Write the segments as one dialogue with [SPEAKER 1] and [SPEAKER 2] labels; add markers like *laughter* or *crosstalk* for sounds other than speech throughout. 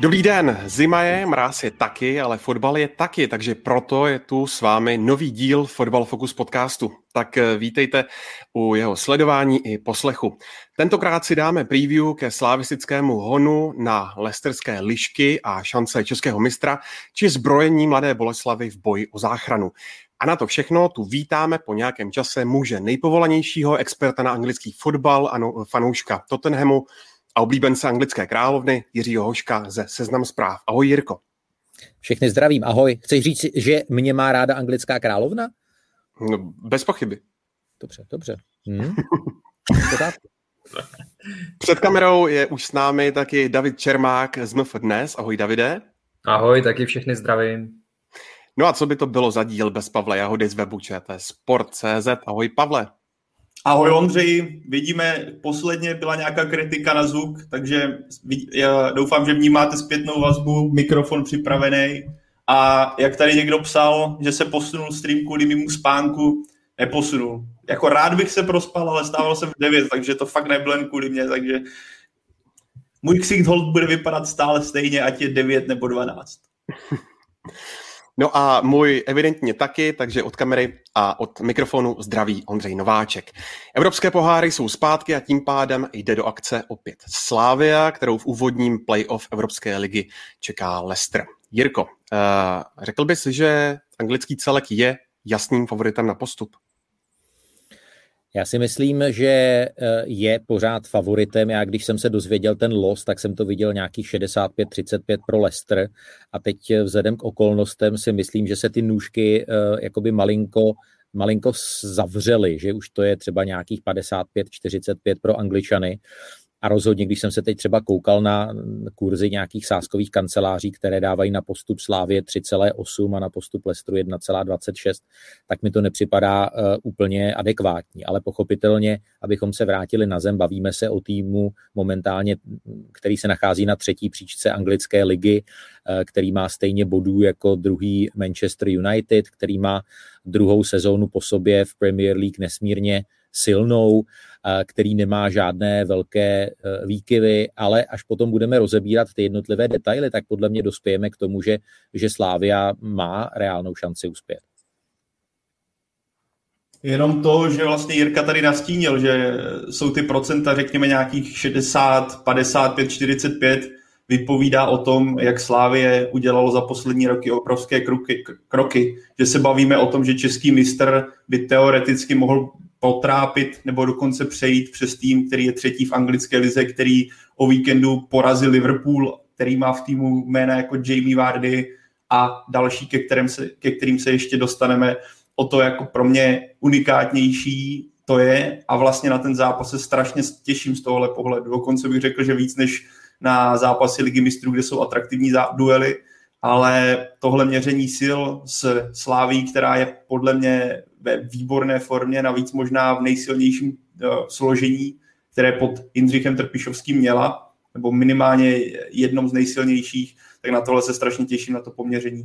[SPEAKER 1] Dobrý den, zima je, mráz je taky, ale fotbal je taky, takže proto je tu s vámi nový díl Fotbal Focus podcastu. Tak eh, vítejte u jeho sledování i poslechu. Tentokrát si dáme preview ke slavistickému honu na lesterské lišky a šance českého mistra, či zbrojení mladé Boleslavy v boji o záchranu. A na to všechno tu vítáme po nějakém čase muže nejpovolanějšího experta na anglický fotbal a no, fanouška Tottenhamu, a oblíbence anglické královny Jiřího Hoška ze Seznam zpráv. Ahoj Jirko.
[SPEAKER 2] Všechny zdravím, ahoj. Chceš říct, že mě má ráda anglická královna?
[SPEAKER 1] No, bez pochyby.
[SPEAKER 2] Dobře, dobře. Hmm. *laughs*
[SPEAKER 1] Před kamerou je už s námi taky David Čermák z MF Dnes. Ahoj Davide.
[SPEAKER 3] Ahoj, taky všechny zdravím.
[SPEAKER 1] No a co by to bylo za díl bez Pavla Jahody z webu ČT Sport.cz. Ahoj Pavle.
[SPEAKER 4] Ahoj Ondřej, vidíme, posledně byla nějaká kritika na zvuk, takže já doufám, že vnímáte zpětnou vazbu, mikrofon připravený a jak tady někdo psal, že se posunul stream kvůli mimo spánku, neposunul. Jako rád bych se prospal, ale stával jsem v 9, takže to fakt nebylo jen kvůli mě, takže můj ksicht hold bude vypadat stále stejně, ať je 9 nebo 12. *laughs*
[SPEAKER 1] No a můj evidentně taky, takže od kamery a od mikrofonu zdraví Ondřej Nováček. Evropské poháry jsou zpátky a tím pádem jde do akce opět Slávia, kterou v úvodním playoff Evropské ligy čeká Leicester. Jirko, uh, řekl bys, že anglický celek je jasným favoritem na postup?
[SPEAKER 2] Já si myslím, že eh, je pořád favoritem. Já když jsem se dozvěděl ten los, tak jsem to viděl nějakých 65-35 pro Leicester a teď eh, vzhledem k okolnostem si myslím, že se ty nůžky eh, jakoby malinko malinko zavřely, že už to je třeba nějakých 55-45 pro Angličany a rozhodně, když jsem se teď třeba koukal na kurzy nějakých sáskových kanceláří, které dávají na postup Slávě 3,8 a na postup Lestru 1,26, tak mi to nepřipadá uh, úplně adekvátní. Ale pochopitelně, abychom se vrátili na zem, bavíme se o týmu momentálně, který se nachází na třetí příčce anglické ligy, uh, který má stejně bodů jako druhý Manchester United, který má druhou sezónu po sobě v Premier League nesmírně silnou, který nemá žádné velké e, výkyvy, ale až potom budeme rozebírat ty jednotlivé detaily, tak podle mě dospějeme k tomu, že, že Slávia má reálnou šanci uspět.
[SPEAKER 4] Jenom to, že vlastně Jirka tady nastínil, že jsou ty procenta, řekněme, nějakých 60, 55, 45, vypovídá o tom, jak Slávie udělalo za poslední roky obrovské kroky, kroky. Že se bavíme o tom, že český mistr by teoreticky mohl potrápit nebo dokonce přejít přes tým, který je třetí v anglické lize, který o víkendu porazil Liverpool, který má v týmu jména jako Jamie Vardy a další, ke, kterým se, ke kterým se ještě dostaneme. O to jako pro mě unikátnější to je a vlastně na ten zápas se strašně těším z tohohle pohledu. Dokonce bych řekl, že víc než na zápasy Ligy mistrů, kde jsou atraktivní duely, ale tohle měření sil s Sláví, která je podle mě ve výborné formě, navíc možná v nejsilnějším uh, složení, které pod Jindřichem Trpišovským měla, nebo minimálně jednom z nejsilnějších, tak na tohle se strašně těším, na to poměření.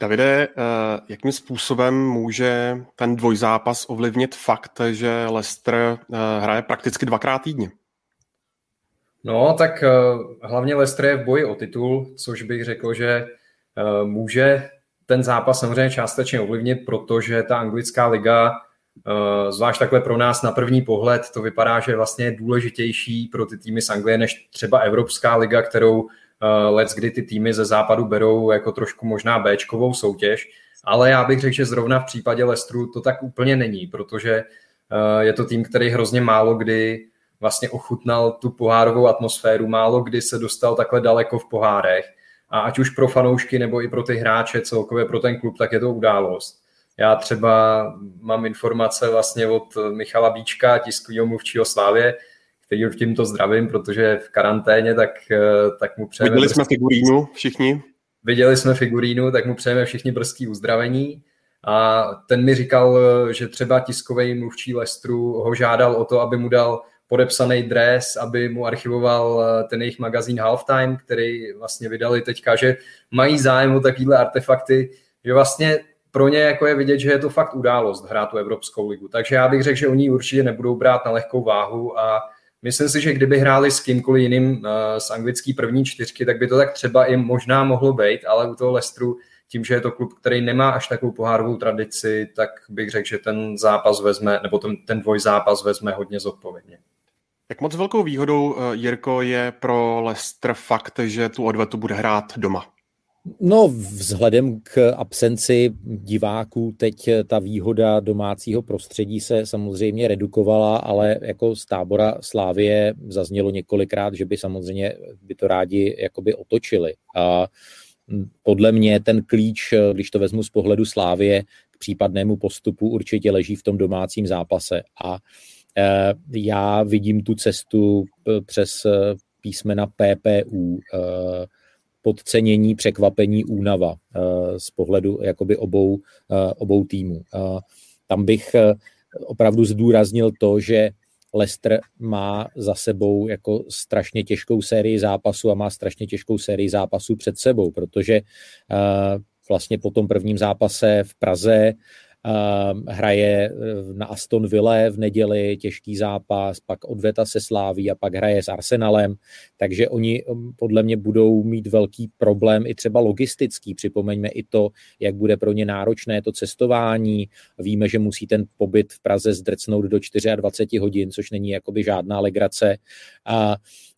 [SPEAKER 1] Davide, uh, jakým způsobem může ten dvojzápas ovlivnit fakt, že Leicester uh, hraje prakticky dvakrát týdně?
[SPEAKER 3] No, tak hlavně Leicester je v boji o titul, což bych řekl, že může ten zápas samozřejmě částečně ovlivnit, protože ta anglická liga, eh, zvlášť takhle pro nás na první pohled, to vypadá, že vlastně je důležitější pro ty týmy z Anglie než třeba Evropská liga, kterou eh, let, kdy ty týmy ze západu berou jako trošku možná Bčkovou soutěž, ale já bych řekl, že zrovna v případě Lestru to tak úplně není, protože eh, je to tým, který hrozně málo kdy vlastně ochutnal tu pohárovou atmosféru, málo kdy se dostal takhle daleko v pohárech a ať už pro fanoušky nebo i pro ty hráče, celkově pro ten klub, tak je to událost. Já třeba mám informace vlastně od Michala Bíčka, tiskového mluvčího Slávě, který tímto zdravím, protože je v karanténě, tak, tak mu přejeme...
[SPEAKER 1] Viděli jsme figurínu všichni.
[SPEAKER 3] viděli jsme figurínu, tak mu přejeme všichni brzký uzdravení. A ten mi říkal, že třeba tiskový mluvčí Lestru ho žádal o to, aby mu dal podepsaný dres, aby mu archivoval eh, ten jejich magazín Halftime, který vlastně vydali teďka, že mají zájem o takovéhle artefakty, že vlastně pro ně jako je vidět, že je to fakt událost hrát tu Evropskou ligu. Takže já bych řekl, že oni určitě nebudou brát na lehkou váhu a myslím si, že kdyby hráli s kýmkoliv jiným eh, z anglický první čtyřky, tak by to tak třeba i možná mohlo být, ale u toho Lestru tím, že je to klub, který nemá až takovou pohárovou tradici, tak bych řekl, že ten zápas vezme, nebo ten, ten dvojzápas vezme hodně zodpovědně.
[SPEAKER 1] Jak moc velkou výhodou, eh, Jirko, je pro Leicester fakt, že tu odvetu bude hrát doma?
[SPEAKER 2] No, vzhledem k absenci diváků teď ta výhoda domácího prostředí se samozřejmě redukovala, ale jako z tábora Slávie zaznělo několikrát, že by samozřejmě by to rádi jakoby otočili. A podle mě ten klíč, když to vezmu z pohledu Slávie, k případnému postupu určitě leží v tom domácím zápase. A e, já vidím tu cestu přes písmena PPU, podcenění, překvapení, únava z pohledu jakoby obou, obou týmů. Tam bych opravdu zdůraznil to, že Leicester má za sebou jako strašně těžkou sérii zápasů a má strašně těžkou sérii zápasů před sebou, protože vlastně po tom prvním zápase v Praze hraje eh, na Aston Ville v neděli těžký zápas, pak odveta se Sláví a pak hraje s Arsenalem, takže oni ehm, podle mě budou mít velký problém i třeba logistický. Připomeňme i to, jak bude pro ně náročné to cestování. Víme, že musí ten pobyt v Praze zdrcnout do 24 hodin, což není jakoby žádná legrace. A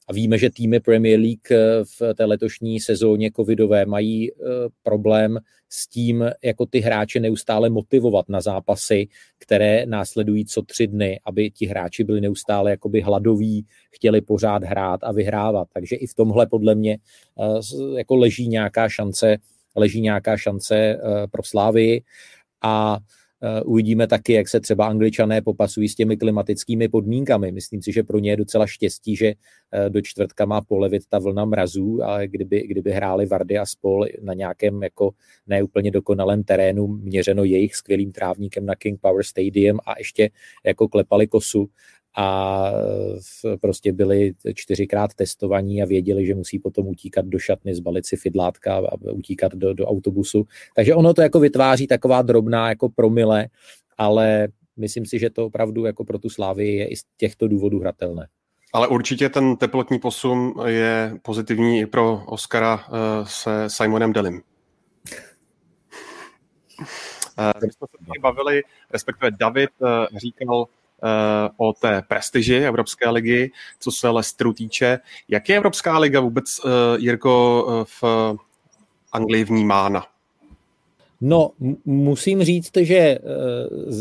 [SPEAKER 2] a víme, že týmy Premier League eh, v té letošní sezóně covidové mají eh, problém s tím, jako ty hráče neustále motivovat na zápasy, které následují co tři dny, aby ti hráči byli neustále jakoby hladoví, chtěli pořád hrát a vyhrávat. Takže i v tomhle podle mě eh, jako leží nějaká šance, leží nějaká šance pro Slávy a uvidíme taky, jak se třeba angličané popasují s těmi klimatickými podmínkami. Myslím si, že pro ně je docela štěstí, že eh, do čtvrtka má polevit ta vlna mrazů, ale kdyby, kdyby hráli Vardy a spol na nějakém jako neúplně dokonalém terénu, měřeno jejich skvělým trávníkem na King Power Stadium a ještě jako klepali kosu, a prostě byli čtyřikrát testovaní a věděli, že musí potom utíkat do šatny, zbalit si fidlátka a utíkat do, do autobusu. Takže ono to jako vytváří taková drobná jako promile, ale myslím si, že to opravdu jako pro tu Slávy je i z těchto důvodů hratelné.
[SPEAKER 1] Ale určitě ten teplotní posun je pozitivní i pro Oscara eh, se Simonem Delim. Eh, my jsme se bavili, respektive David eh, říkal, o té prestiži Evropské ligy, co se Leicesteru týče. Jak je Evropská liga vůbec, eh, Jirko, eh, v Anglii vnímána?
[SPEAKER 2] No, musím říct, že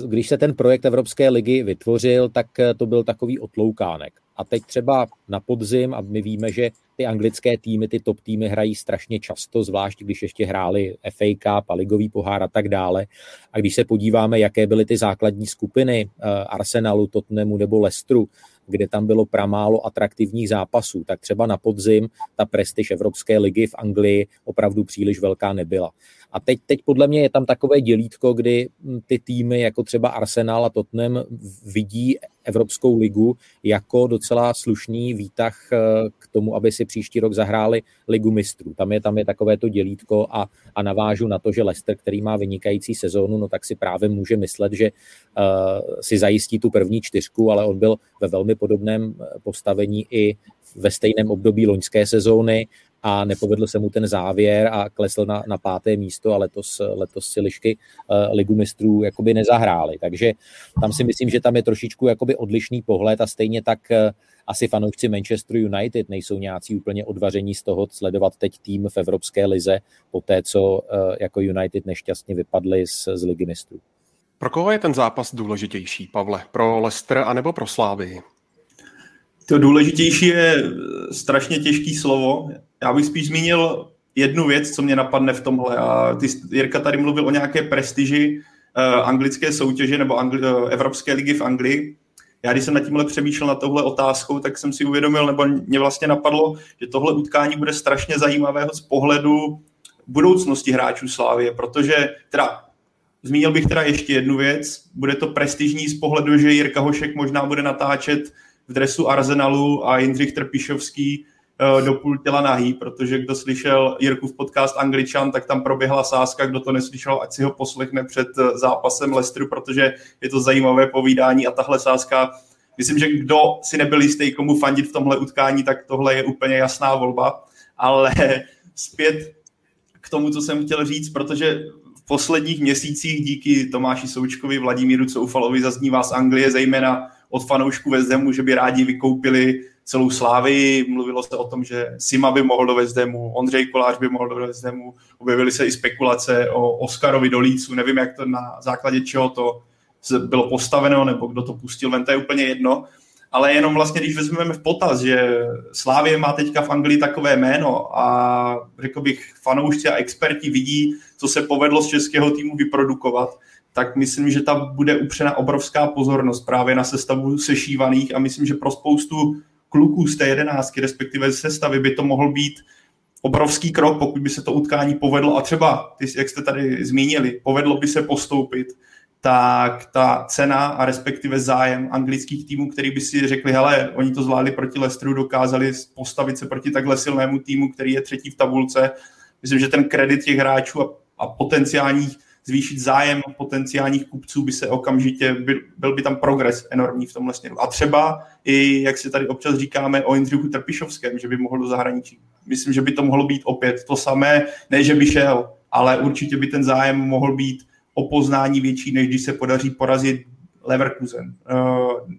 [SPEAKER 2] když se ten projekt Evropské ligy vytvořil, tak to byl takový otloukánek. A teď třeba na podzim, a my víme, že ty anglické týmy, ty top týmy hrají strašně často, zvlášť když ještě hráli FA Cup a ligový pohár a tak dále. A když se podíváme, jaké byly ty základní skupiny eh, Arsenalu, Tottenhamu nebo Leicesteru, kde tam bylo pramálo atraktivních zápasů, tak třeba na podzim ta prestiž Evropské ligy v Anglii opravdu příliš velká nebyla. A teď, teď podle mě je tam takové dělítko, kdy hm, ty týmy jako třeba Arsenal a Tottenham vidí Evropskou ligu jako docela slušný výtah eh, k tomu, aby si příští rok zahráli ligu mistrů. Tam je, tam je takové to dělítko a, a navážu na to, že Leicester, který má vynikající sezónu, no tak si právě může myslet, že uh, si zajistí tu první čtyřku, ale on byl ve velmi podobném eh, postavení i ve stejném období loňské sezóny a nepovedl se mu ten závěr a klesl na, na páté místo a letos, letos si lišky uh, ligu mistrů jakoby nezahráli. Takže tam si myslím, že tam je trošičku jakoby odlišný pohled a stejně tak uh, asi fanoušci Manchester United nejsou nějací úplně odvaření z toho sledovat teď tým v Evropské lize po té, co uh, jako United nešťastně vypadli z, z ligy mistrů.
[SPEAKER 1] Pro koho je ten zápas důležitější, Pavle? Pro Leicester anebo pro Slávy?
[SPEAKER 4] To důležitější je strašně těžký slovo. Já bych spíš zmínil jednu věc, co mě napadne v tomhle. A ty, Jirka tady mluvil o nějaké prestiži uh, anglické soutěže nebo angli, uh, Evropské ligy v Anglii. Já když jsem na tímhle přemýšlel na tohle otázkou, tak jsem si uvědomil, nebo mě vlastně napadlo, že tohle utkání bude strašně zajímavého z pohledu budoucnosti hráčů Slávie, protože teda Zmínil bych teda ještě jednu věc. Bude to prestižní z pohledu, že Jirka Hošek možná bude natáčet v dresu Arsenalu a Jindřich Trpišovský eh, do půl těla nahý, protože kdo slyšel Jirku v podcast Angličan, tak tam proběhla sázka, kdo to neslyšel, ať si ho poslechne před eh, zápasem Leicesteru, protože je to zajímavé povídání a tahle sázka, myslím, že kdo si nebyl jistý, komu fandit v tomhle utkání, tak tohle je úplně jasná volba, ale *laughs* zpět k tomu, co jsem chtěl říct, protože v posledních měsících díky Tomáši Součkovi, Vladimíru Coufalovi zaznívá z Anglie, zejména od fanoušků Hamu, že by rádi vykoupili celou Slávy. Mluvilo se o tom, že Sima by mohl do Hamu, Ondřej Kolář by mohl do Hamu. Objevily se i spekulace o Oskarovi do Lícu. Nevím, jak to na základě čeho to bylo postaveno, nebo kdo to pustil ven, to je úplně jedno ale jenom vlastně, když vezmeme v potaz, že Slávě má teďka v Anglii takové jméno a řekl bych, fanoušci a experti vidí, co se povedlo z českého týmu vyprodukovat, tak myslím, že tam bude upřena obrovská pozornost právě na sestavu sešívaných a myslím, že pro spoustu kluků z té jedenáctky, respektive z sestavy, by to mohl být obrovský krok, pokud by se to utkání povedlo a třeba, jak jste tady zmínili, povedlo by se postoupit, tak ta cena a respektive zájem anglických týmů, který by si řekli, hele, oni to zvládli proti Leicesteru, dokázali postavit se proti takhle silnému týmu, který je třetí v tabulce. Myslím, že ten kredit těch hráčů a, a potenciálních zvýšit zájem potenciálních kupců by se okamžitě, byl, byl by tam progres enormní v tomhle směru. A třeba i, jak si tady občas říkáme o Jindřichu Trpišovském, že by mohl do zahraničí. Myslím, že by to mohlo být opět to samé, ne, že by šel, ale určitě by ten zájem mohl být o poznání větší, než když se podaří porazit Leverkusen, eh,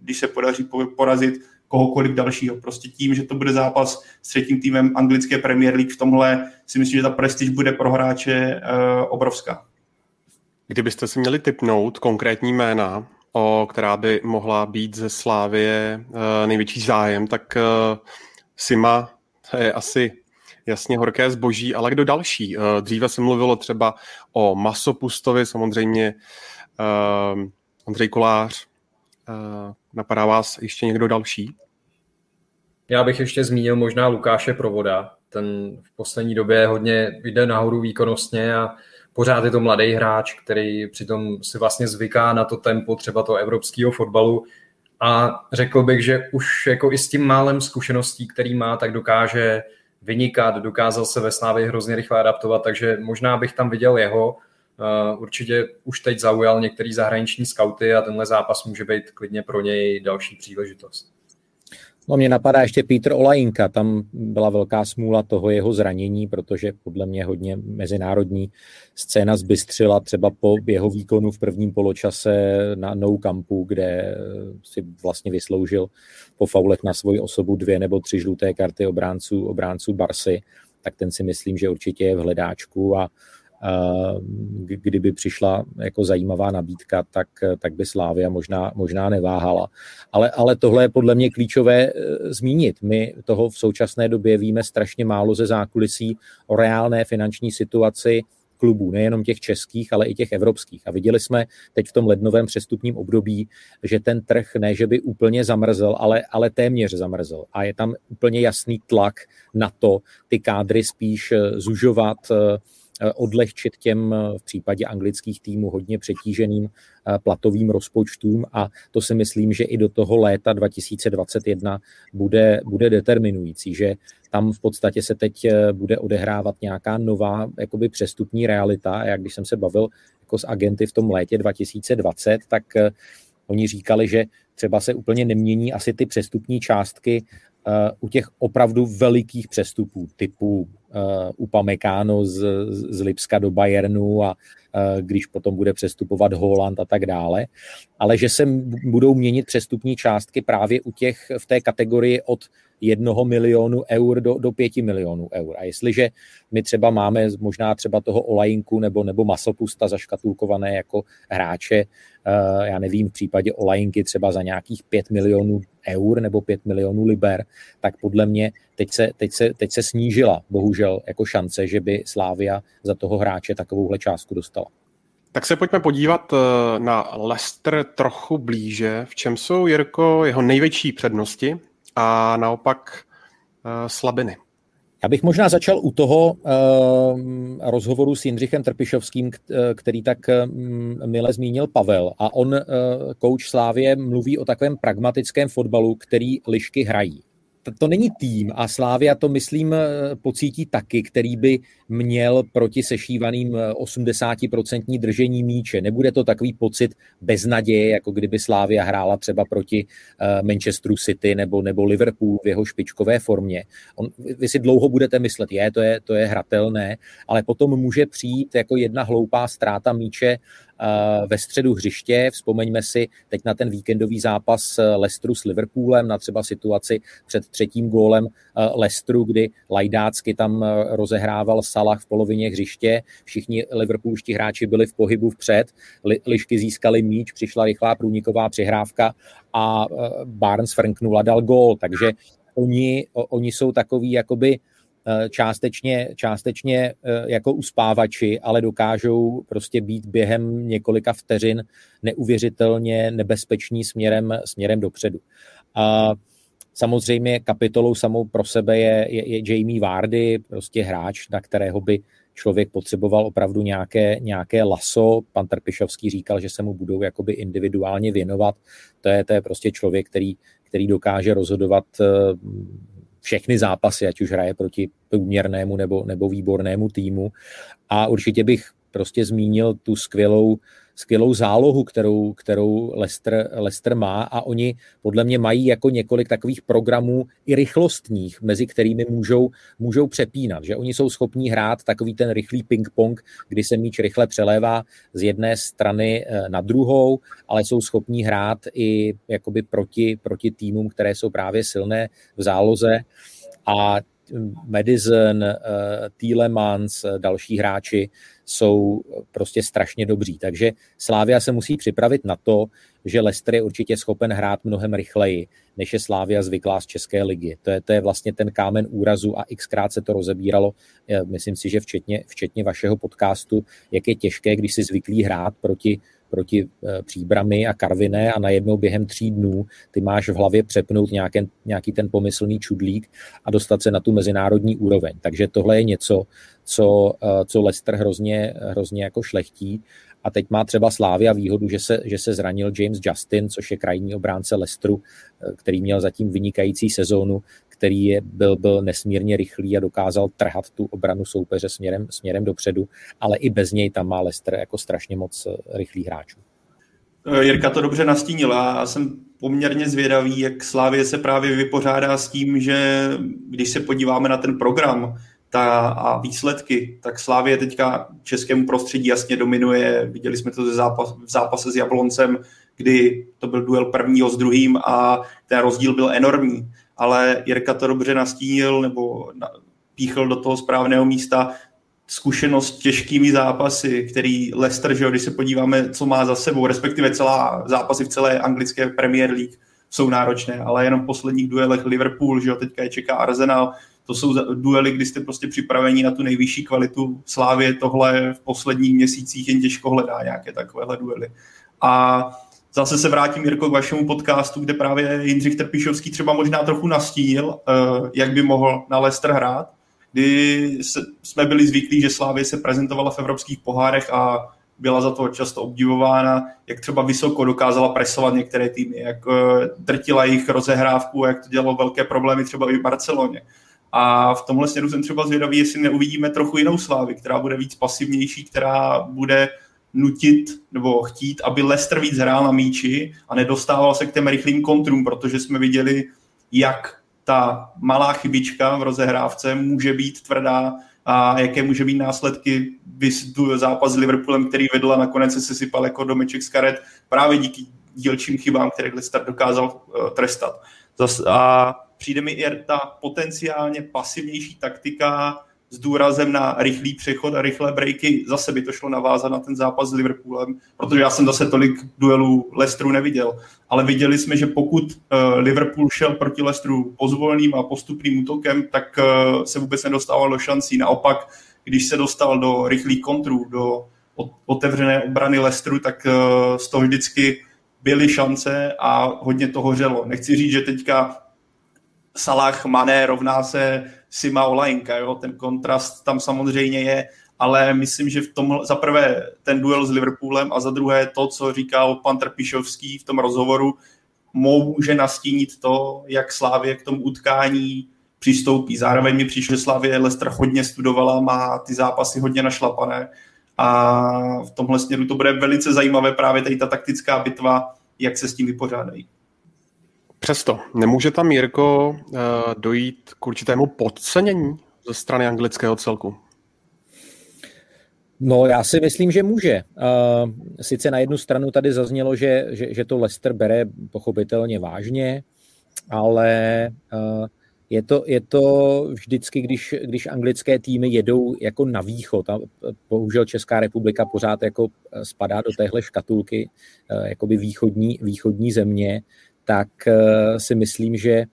[SPEAKER 4] když se podaří porazit kohokoliv dalšího. Prostě tím, že to bude zápas s třetím týmem anglické Premier League v tomhle, si myslím, že ta prestiž bude pro hráče eh, obrovská.
[SPEAKER 1] Kdybyste si měli typnout konkrétní jména, o která by mohla být ze Slávie eh, největší zájem, tak Sima, to je asi jasně horké zboží, ale kdo další? Eh, dříve se mluvilo třeba o Masopustovi, samozřejmě Ondřej Kolář. Napadá vás ještě někdo další?
[SPEAKER 3] Já bych ještě zmínil možná Lukáše Provoda. Ten v poslední době hodně jde nahoru výkonnostně a pořád je to mladý hráč, který přitom si vlastně zvyká na to tempo třeba toho evropského fotbalu a řekl bych, že už jako i s tím málem zkušeností, který má, tak dokáže vynikat, dokázal se ve Slávě hrozně rychle adaptovat, takže možná bych tam viděl jeho. Uh, určitě už teď zaujal některý zahraniční skauty a tenhle zápas může být klidně pro něj další příležitost.
[SPEAKER 2] No mě napadá ještě Petr Olajinka, tam byla velká smůla toho jeho zranění, protože podle mě hodně mezinárodní scéna zbystřila třeba po jeho výkonu v prvním poločase na Nou Campu, kde si vlastně vysloužil po faulech na svoji osobu dvě nebo tři žluté karty obránců, obránců Barsy, tak ten si myslím, že určitě je v hledáčku a kdyby přišla jako zajímavá nabídka, tak, tak by Slávia možná, možná neváhala. Ale, ale tohle je podle mě klíčové e, zmínit. My toho v současné době víme strašně málo ze zákulisí o reálné finanční situaci klubů, nejenom těch českých, ale i těch evropských. A viděli jsme teď v tom lednovém přestupním období, že ten trh ne, že by úplně zamrzl, ale, ale téměř zamrzl. A je tam úplně jasný tlak na to, ty kádry spíš e, zužovat, Eh, odlehčit těm eh, v případě anglických týmů hodně přetíženým eh, platovým rozpočtům a to si myslím, že i do toho léta 2021 bude, bude determinující, že tam v podstatě se teď bude odehrávat nějaká nová jakoby přestupní realita. A jak když jsem se bavil jako s agenty v tom létě 2020, tak oni říkali, že třeba se úplně nemění asi ty přestupní částky u těch opravdu velikých přestupů typu uh, Upamecano z, z Lipska do Bayernu a uh, když potom bude přestupovat Holland a tak dále, ale že se budou měnit přestupní částky právě u těch v té kategorii od jednoho milionu eur do, do pěti milionů eur. A jestliže my třeba máme možná třeba toho Olajinku nebo, nebo Masopusta zaškatulkované jako hráče, uh, já nevím, v případě Olajinky třeba za nějakých pět milionů eur nebo pět milionů liber, tak podle mě teď se, teď se, teď se snížila bohužel jako šance, že by Slávia za toho hráče takovouhle částku dostala.
[SPEAKER 1] Tak se pojďme podívat eh, na Leicester trochu blíže. V čem jsou, Jirko, jeho největší přednosti a naopak uh, slabiny?
[SPEAKER 2] Já bych možná začal u toho uh, rozhovoru s Jindřichem Trpišovským, který tak um, mile zmínil Pavel. A on, kouč Slávě, mluví o takovém pragmatickém fotbalu, který lišky hrají to není tým a Slávia to, myslím, eh, pocítí taky, který by měl proti sešívaným 80% eh, držení míče. Nebude to takový pocit beznaděje, jako kdyby Slávia hrála třeba proti eh, Manchesteru City nebo, nebo Liverpool v jeho špičkové formě. On, vy si dlouho budete myslet, je, to je, to je hratelné, ale potom může přijít jako jedna hloupá ztráta míče ve středu hřiště. Vzpomeňme si teď na ten víkendový zápas Leicesteru s Liverpoolem, na třeba situaci před třetím gólem Leicesteru, kdy Lajdácky tam rozehrával Salah v polovině hřiště. Všichni liverpoolští hráči byli v pohybu vpřed, lišky získali míč, přišla rychlá průniková přihrávka a Barnes franknul a dal gól. Takže oni, oni jsou takový jakoby Eh, částečně, částečně eh, jako uspávači, ale dokážou prostě být během několika vteřin neuvěřitelně nebezpeční směrem, směrem dopředu. A samozřejmě kapitolou samou pro sebe je, je, je Jamie Vardy, prostě hráč, na kterého by člověk potřeboval opravdu nějaké, nějaké laso. Pan Trpišovský říkal, že se mu budou jakoby individuálně věnovat. To je, to je prostě člověk, který, který dokáže rozhodovat eh, všechny zápasy, ať už hraje proti průměrnému nebo, nebo výbornému týmu. A určitě bych prostě zmínil tu skvělou, skvělou zálohu, kterou, kterou Leicester, Leicester má a oni podle mě mají jako několik takových programů i rychlostních, mezi kterými můžou, můžou přepínat, že oni jsou schopní hrát takový ten rychlý ping-pong, kdy se míč rychle přelévá z jedné strany eh, na druhou, ale jsou schopní hrát i jakoby proti, proti týmům, které jsou právě silné v záloze. A Madison, uh, Tielemans, uh, další hráči jsou prostě strašně dobří. Takže Slávia se musí připravit na to, že Leicester je určitě schopen hrát mnohem rychleji, než je Slávia zvyklá z České ligy. To je, to je vlastně ten kámen úrazu a xkrát se to rozebíralo, myslím si, že včetně, včetně vašeho podcastu, jak je těžké, když si zvyklí hrát proti proti eh, Příbrami a Karviné a najednou během tří dnů ty máš v hlavě přepnout nějaký, nějaký ten pomyslný čudlík a dostat se na tu mezinárodní úroveň. Takže tohle je něco, co, eh, co Leicester hrozně, hrozně jako šlechtí. A teď má třeba Slávia výhodu, že se, že se zranil James Justin, což je krajní obránce Leicesteru, eh, který měl zatím vynikající sezónu, který je, byl, byl nesmírně rychlý a dokázal trhat tu obranu soupeře směrem, směrem dopředu, ale i bez něj tam má Leicester jako strašně moc eh, rychlých hráčů.
[SPEAKER 4] Eh, Jirka to dobře nastínila. Já jsem poměrně zvědavý, jak Slávě se právě vypořádá s tím, že když se podíváme na ten program ta, a výsledky, tak Slávě teďka českému prostředí jasně dominuje. Viděli jsme to zápas, v zápase s Jabloncem, kdy to byl duel prvního s druhým a ten rozdíl byl enormní ale Jirka to dobře nastínil nebo píchl do toho správného místa. Zkušenost těžkými zápasy, který Leicester, že když se podíváme, co má za sebou, respektive celá zápasy v celé anglické Premier League jsou náročné, ale jenom v posledních duelech Liverpool, že jo, teďka je čeká Arsenal, to jsou duely, kdy jste prostě připraveni na tu nejvyšší kvalitu. Slávě, tohle v posledních měsících jen těžko hledá nějaké takovéhle duely. A Zase se vrátím, Jirko, k vašemu podcastu, kde právě Jindřich Trpišovský třeba možná trochu nastínil, eh, jak by mohl na Leicester hrát, kdy jsme byli zvyklí, že Slávě se prezentovala v evropských pohárech a byla za to často obdivována, jak třeba vysoko dokázala presovat některé týmy, jak eh, drtila jejich rozehrávku, jak to dělalo velké problémy třeba i v Barceloně. A v tomhle směru jsem třeba zvědavý, jestli neuvidíme trochu jinou slávy, která bude víc pasivnější, která bude nutit nebo chtít, aby Leicester víc hrál na míči a nedostával se k těm rychlým kontrům, protože jsme viděli, jak ta malá chybička v rozehrávce může být tvrdá a jaké může být následky zápas s Liverpoolem, který vedl a nakonec se sypal jako domeček z karet právě díky dílčím chybám, které Leicester dokázal uh, trestat. A přijde mi i ta potenciálně pasivnější taktika s důrazem na rychlý přechod a rychlé breaky. Zase by to šlo navázat na ten zápas s Liverpoolem, protože já jsem zase tolik duelů Leicesteru neviděl. Ale viděli jsme, že pokud uh, Liverpool šel proti Leicesteru pozvolným a postupným útokem, tak uh, se vůbec nedostával do šancí. Naopak, když se dostal do rychlých kontrů, do otevřené obrany Leicesteru, tak uh, z toho vždycky byly šance a hodně to hořelo. Nechci říct, že teďka Salah Mané rovná se Sima Olajinka, jo? ten kontrast tam samozřejmě je, ale myslím, že v tom za prvé ten duel s Liverpoolem a za druhé to, co říkal pan Trpišovský v tom rozhovoru, může nastínit to, jak Slávě k tomu utkání přistoupí. Zároveň mi přišlo, že Slávě Leicester hodně studovala, má ty zápasy hodně našlapané a v tomhle směru to bude velice zajímavé právě tady ta taktická bitva, jak se s tím vypořádají.
[SPEAKER 1] Přesto, nemůže tam Jirko eh, dojít k určitému podcenění ze strany anglického celku?
[SPEAKER 2] No, já si myslím, že může. Eh, sice na jednu stranu tady zaznělo, že, že, že to Leicester bere pochopitelně vážně, ale eh, je to, je to vždycky, když, když anglické týmy jedou jako na východ, a bohužel Česká republika pořád jako spadá do téhle škatulky, jakoby východní, východní země, tak si myslím, že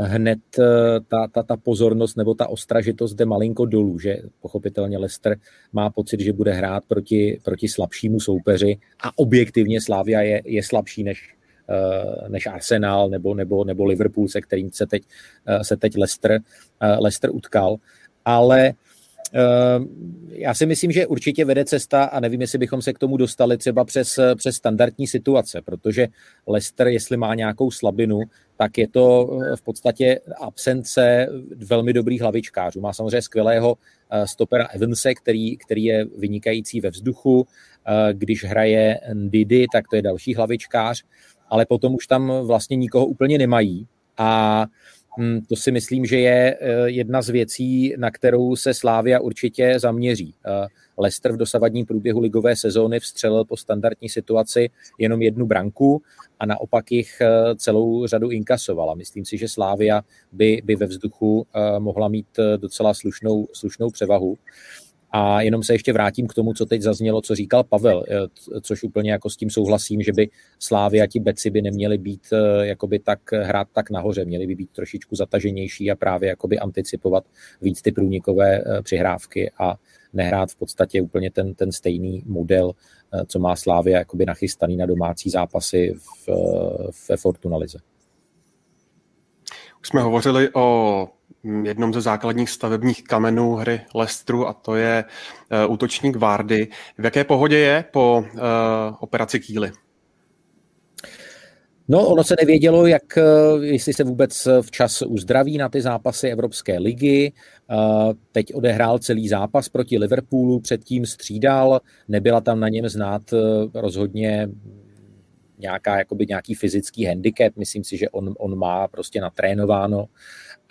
[SPEAKER 2] hned eh, ta, ta, ta pozornost nebo ta ostražitost jde malinko dolů, že pochopitelně Leicester má pocit, že bude hrát proti, proti slabšímu soupeři a objektivně Slávia je, je slabší než, eh, než Arsenal nebo, nebo, nebo Liverpool, se kterým se teď, eh, se teď Leicester, Leicester utkal. Ale Ehm, já si myslím, že určitě vede cesta a nevím, jestli bychom se k tomu dostali třeba přes, přes standardní situace, protože Leicester, jestli má nějakou slabinu, tak je to eh, v podstatě absence velmi dobrých hlavičkářů. Má samozřejmě skvělého eh, stopera Evanse, který, který je vynikající ve vzduchu. Eh, když hraje Didi, tak to je další hlavičkář, ale potom už tam vlastně nikoho úplně nemají. A to si myslím, že je eh, jedna z věcí, na kterou se Slávia určitě zaměří. Eh, Leicester v dosavadním průběhu ligové sezóny vstřelil po standardní situaci jenom jednu branku a naopak jich eh, celou řadu inkasovala. Myslím si, že Slávia by, by ve vzduchu mohla mít docela slušnou, slušnou převahu. A jenom se ještě vrátím k tomu, co teď zaznělo, co říkal Pavel, eh, což úplně jako s tím souhlasím, že by Slávy a ti beci by neměli být eh, jakoby tak hrát tak nahoře, měli by být trošičku zataženější a právě jakoby anticipovat víc ty průnikové eh, přihrávky a nehrát v podstatě úplně ten, ten stejný model, co má Slávia jakoby nachystaný na domácí zápasy v, ve Fortuna Lize.
[SPEAKER 1] Už jsme hovořili o jednom ze základních stavebních kamenů hry Lestru a to je uh, útočník Vardy. V jaké pohodě je po uh, operaci Kýly?
[SPEAKER 2] No, ono se nevědělo, jak, eh, jestli se vůbec včas uzdraví na ty zápasy Evropské ligy. Teď odehrál celý zápas proti Liverpoolu, předtím střídal, nebyla tam na něm znát rozhodně nějaká, jakoby nějaký fyzický handicap, myslím si, že on, on má prostě natrénováno.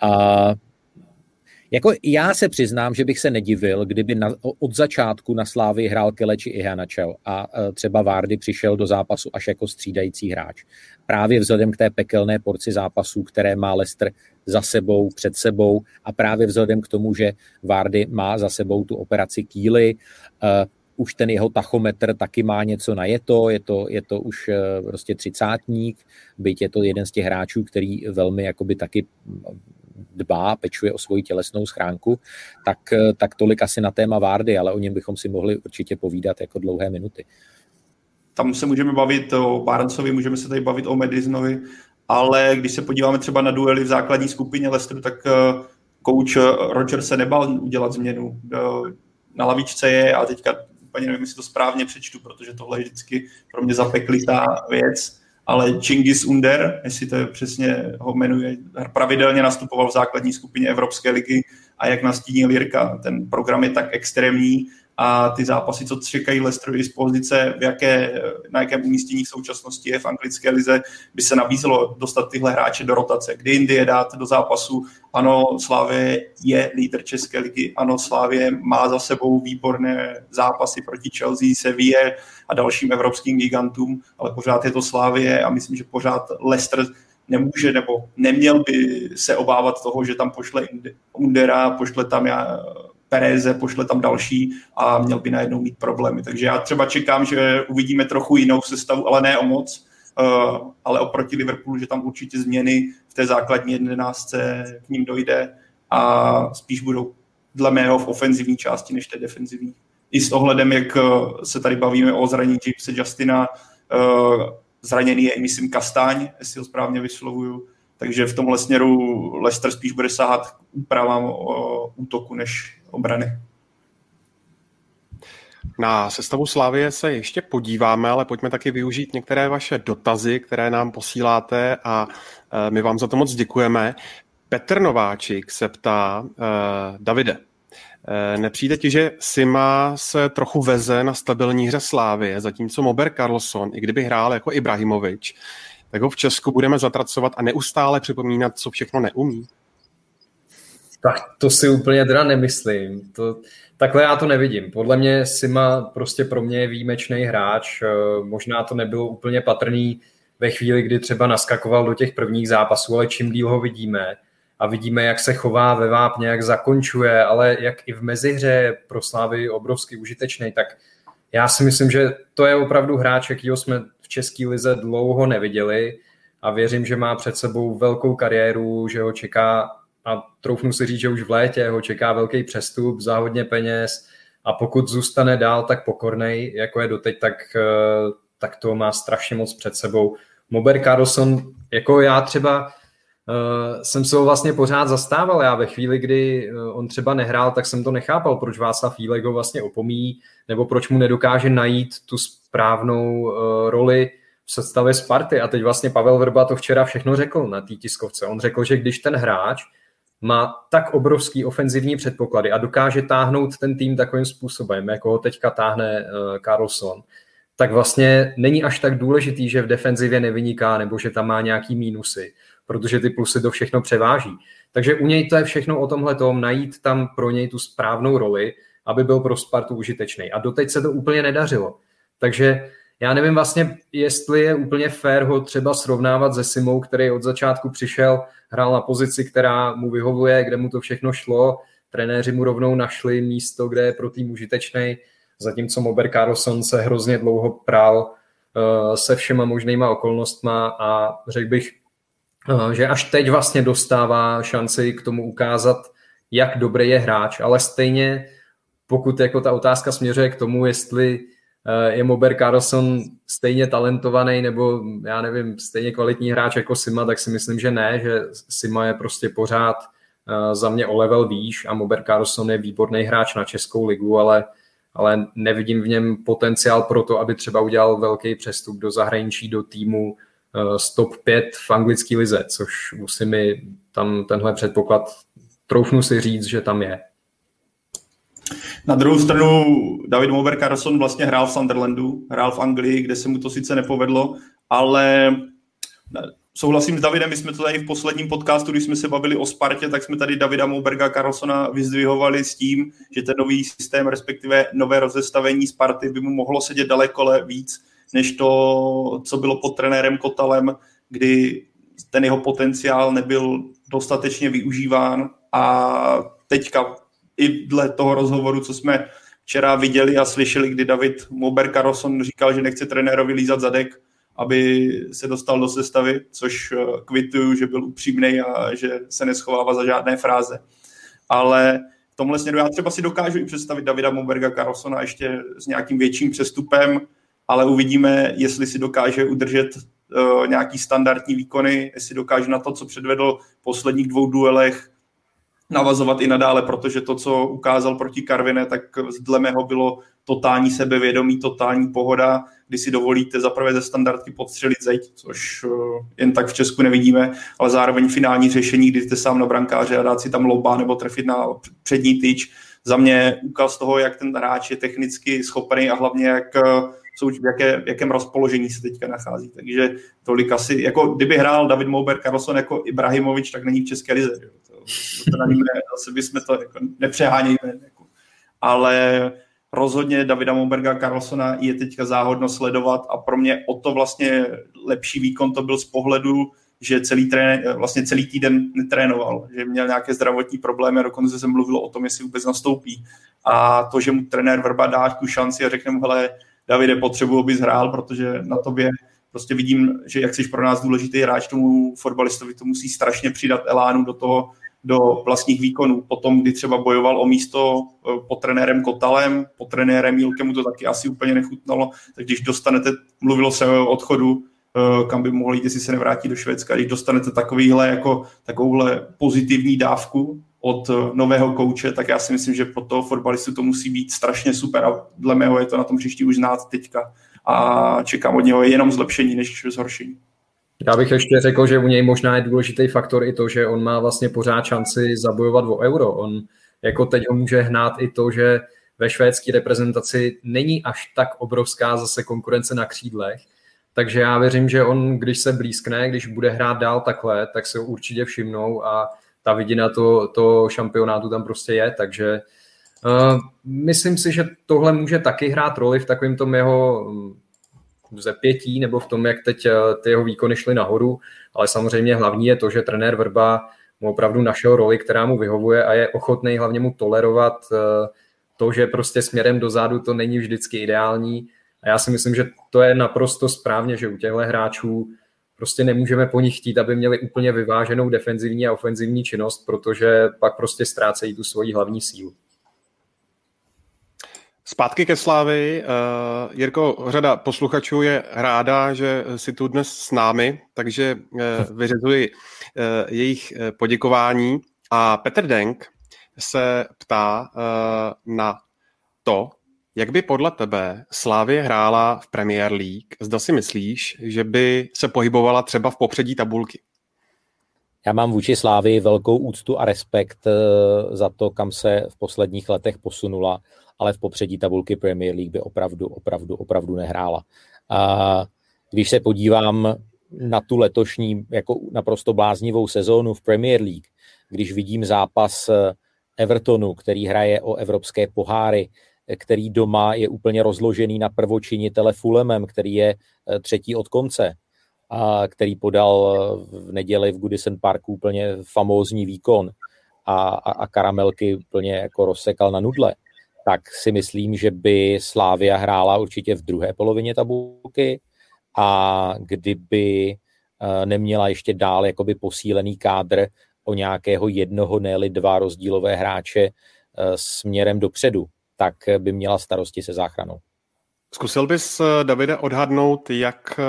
[SPEAKER 2] A jako já se přiznám, že bych se nedivil, kdyby na, od začátku na Slávy hrál Keleči i Hanačel a e, třeba Várdy přišel do zápasu až jako střídající hráč. Právě vzhledem k té pekelné porci zápasů, které má Lester za sebou, před sebou a právě vzhledem k tomu, že Várdy má za sebou tu operaci kýly, uh, už ten jeho tachometr taky má něco na je to, je to, je to už uh, prostě třicátník, byť je to jeden z těch hráčů, který velmi jakoby taky dbá, pečuje o svoji tělesnou schránku, tak, eh, tak tolik asi na téma Várdy, ale o něm bychom si mohli určitě povídat jako dlouhé minuty.
[SPEAKER 4] Tam se můžeme bavit o Barncovi, můžeme se tady bavit o Mediznovi, ale když se podíváme třeba na duely v základní skupině Leicesteru, tak kouč eh, Roger se nebal udělat změnu. Na lavičce je, a teďka úplně nevím, jestli to správně přečtu, protože tohle je vždycky pro mě zapeklitá věc, ale Chingis Under, jestli to je přesně ho jmenuje, pravidelně nastupoval v základní skupině Evropské ligy a jak nastínil Jirka, ten program je tak extrémní, a ty zápasy, co čekají Leicester z pozice, v jaké, na jakém umístění v současnosti je v anglické lize, by se nabízelo dostat tyhle hráče do rotace. Kdy jindy je dát do zápasu, ano, Slávě je lídr České ligy, ano, Slávě má za sebou výborné zápasy proti Chelsea, Sevilla a dalším evropským gigantům, ale pořád je to Slávě a myslím, že pořád Leicester nemůže nebo neměl by se obávat toho, že tam pošle Undera, pošle tam já, Pereze, pošle tam další a měl by najednou mít problémy. Takže já třeba čekám, že uvidíme trochu jinou sestavu, ale ne o moc, uh, ale oproti Liverpoolu, že tam určitě změny v té základní jedenáctce k ním dojde a spíš budou dle mého v ofenzivní části než té defenzivní. I s ohledem, jak eh, se tady bavíme o zranění Jamesa Justina, uh, zraněný je, myslím, Kastáň, jestli ho správně vyslovuju, takže v tomhle směru Leicester spíš bude sahat k úpravám útoku než obrany.
[SPEAKER 1] Na sestavu Slávie se ještě podíváme, ale pojďme taky využít některé vaše dotazy, které nám posíláte a e, my vám za to moc děkujeme. Petr Nováčik se ptá, uh, Davide, uh, nepřijde ti, že Sima se trochu veze na stabilní hře Slávie, zatímco Mober Carlson, i kdyby hrál jako Ibrahimovič, tak ho v Česku budeme zatracovat a neustále připomínat, co všechno neumí?
[SPEAKER 3] Tak to si úplně teda nemyslím. To, takhle já to nevidím. Podle mě Sima prostě pro mě je výjimečný hráč. Možná to nebylo úplně patrný ve chvíli, kdy třeba naskakoval do těch prvních zápasů, ale čím díl ho vidíme, a vidíme, jak se chová ve vápně, jak zakončuje, ale jak i v mezihře pro Slávy obrovsky užitečný, tak já si myslím, že to je opravdu hráč, jakýho jsme v České lize dlouho neviděli a věřím, že má před sebou velkou kariéru, že ho čeká a troufnu si říct, že už v létě ho čeká velký přestup za hodně peněz a pokud zůstane dál tak pokornej, jako je doteď, tak, eh, tak to má strašně moc před sebou. Mober Carlson, jako já třeba uh, jsem se ho vlastně pořád zastával. Já ve chvíli, kdy uh, on třeba nehrál, tak jsem to nechápal, proč Václav Fílek ho vlastně opomíjí, nebo proč mu nedokáže najít tu správnou roli v sestavě Sparty. A teď vlastně Pavel Vrba to včera všechno řekl na té tiskovce. On řekl, že když ten hráč má tak obrovský ofenzivní předpoklady a dokáže táhnout ten tým takovým způsobem, jako ho teďka táhne uh, Carlson, tak vlastně není až tak důležitý, že v defenzivě nevyniká nebo že tam má nějaký mínusy protože ty plusy to všechno převáží. Takže u něj to je všechno o tomhle tom, najít tam pro něj tu správnou roli, aby byl pro Spartu užitečný. A doteď se to úplně nedařilo. Takže já nevím vlastně, jestli je úplně fér ho třeba srovnávat se Simou, který od začátku přišel, hrál na pozici, která mu vyhovuje, kde mu to všechno šlo, trenéři mu rovnou našli místo, kde je pro tým užitečný, zatímco Mober Carlson se hrozně dlouho prál uh, se všema možnýma okolnostma a řekl bych, Eh, že až teď vlastně dostává šanci k tomu ukázat, jak dobrý je hráč, ale stejně pokud jako ta otázka směřuje k tomu, jestli eh, je Mober Carlson stejně talentovaný nebo já nevím, stejně kvalitní hráč jako Sima, tak si myslím, že ne, že Sima je prostě pořád eh, za mě o level výš a Mober Carlson je výborný hráč na Českou ligu, ale, ale nevidím v něm potenciál pro to, aby třeba udělal velký přestup do zahraničí, do týmu, z top 5 v anglické lize, což musí mi tam tenhle předpoklad, troufnu si říct, že tam je.
[SPEAKER 4] Na druhou stranu David Mover Carlson vlastně hrál v Sunderlandu, hrál v Anglii, kde se mu to sice nepovedlo, ale souhlasím s Davidem, my jsme to tady v posledním podcastu, když jsme se bavili o Spartě, tak jsme tady Davida Mouberga Carlsona vyzdvihovali s tím, že ten nový systém, respektive nové rozestavení Sparty by mu mohlo sedět daleko víc než to, co bylo pod trenérem Kotalem, kdy ten jeho potenciál nebyl dostatečně využíván a teďka i dle toho rozhovoru, co jsme včera viděli a slyšeli, kdy David Mober Carlson říkal, že nechce trenérovi lízat zadek, aby se dostal do sestavy, což eh, kvituju, že byl upřímný a že se neschovává za žádné fráze. Ale v tomhle směru já třeba si dokážu i představit Davida Moberga Carlsona ještě s nějakým větším přestupem, ale uvidíme, jestli si dokáže udržet uh, nějaký standardní výkony, jestli dokáže na to, co předvedl v posledních dvou duelech, navazovat i nadále, protože to, co ukázal proti Karvine, tak dle mého bylo totální sebevědomí, totální pohoda, kdy si dovolíte zaprvé ze standardky podstřelit zeď, což uh, jen tak v Česku nevidíme, ale zároveň finální řešení, kdy jste sám na brankáře a dát si tam loba nebo trefit na přední tyč. Za mě ukaz toho, jak ten hráč je technicky schopný a hlavně jak jsou, v, jaké, v jakém rozpoložení se teďka nachází. Takže tolik asi, jako kdyby hrál David Mouber Carlson jako Ibrahimovič, tak není v České lize. Jo. To nevíme, zase bychom to jako nepřehánějme. Jako. Ale rozhodně Davida Mouberga Carlsona je teďka záhodno sledovat a pro mě o to vlastně lepší výkon to byl z pohledu, že celý, trén, vlastně celý týden netrénoval, že měl nějaké zdravotní problémy a dokonce se mluvilo o tom, jestli vůbec nastoupí. A to, že mu trenér Vrba dá tu šanci a řekne mu, hele, Davide, potřebuji, abys hrál, protože na tobě prostě vidím, že jak jsi pro nás důležitý hráč tomu fotbalistovi, to musí strašně přidat elánu do toho, do vlastních výkonů. Potom, kdy třeba bojoval o místo eh, pod trenérem Kotalem, pod trenérem Jílkem mu to taky asi úplně nechutnalo, tak když dostanete, mluvilo se o odchodu eh, kam by mohl jít, jestli se nevrátí do Švédska. Když dostanete takovýhle, jako, takovouhle pozitivní dávku od eh, nového kouče, tak já si myslím, že pro toho fotbalistu to musí být strašně super a dle mého je to na tom příští už znát teďka a čekám od něho jenom zlepšení než zhoršení.
[SPEAKER 3] Já bych ještě řekl, že u něj možná je důležitý faktor i to, že on má vlastně pořád šanci zabojovat o euro. On jako teď ho může hnát i to, že ve švédské reprezentaci není až tak obrovská zase konkurence na křídlech, takže já věřím, že on, když se blízkne, když bude hrát dál takhle, tak se ho určitě všimnou a ta vidina to, to šampionátu tam prostě je, takže uh, myslím si, že tohle může taky hrát roli v takovém tom jeho zepětí nebo v tom, jak teď eh, ty jeho výkony šly nahoru, ale samozřejmě hlavní je to, že trenér Vrba mu opravdu našel roli, která mu vyhovuje a je ochotný hlavně mu tolerovat eh, to, že prostě směrem dozadu to není vždycky ideální a já si myslím, že to je naprosto správně, že u těchto hráčů prostě nemůžeme po nich chtít, aby měli úplně vyváženou defenzivní a ofenzivní činnost, protože pak prostě ztrácejí tu svoji hlavní sílu.
[SPEAKER 1] Zpátky ke Slávy. Uh, Jirko, řada posluchačů je ráda, že si tu dnes s námi, takže *laughs* uh, vyřizuji uh, jejich poděkování. A Petr Denk se ptá uh, na to, jak by podle tebe Slávě hrála v Premier League? Zda si myslíš, že by se pohybovala třeba v popředí tabulky?
[SPEAKER 2] Já mám vůči Slávy velkou úctu a respekt za to, kam se v posledních letech posunula ale v popředí tabulky Premier League by opravdu, opravdu, opravdu nehrála. A když se podívám na tu letošní jako naprosto bláznivou sezónu v Premier League, když vidím zápas Evertonu, který hraje o evropské poháry, který doma je úplně rozložený na prvočinitele Fulemem, který je eh, třetí od konce, a který podal v neděli v Goodison Parku úplně famózní výkon a, a, a karamelky úplně jako rozsekal na nudle tak si myslím, že by Slávia hrála určitě v druhé polovině tabulky a kdyby eh, neměla ještě dál jakoby posílený kádr o nějakého jednoho, ne dva rozdílové hráče eh, směrem dopředu, tak by měla starosti se záchranou.
[SPEAKER 1] Zkusil bys, eh, Davide, odhadnout, jak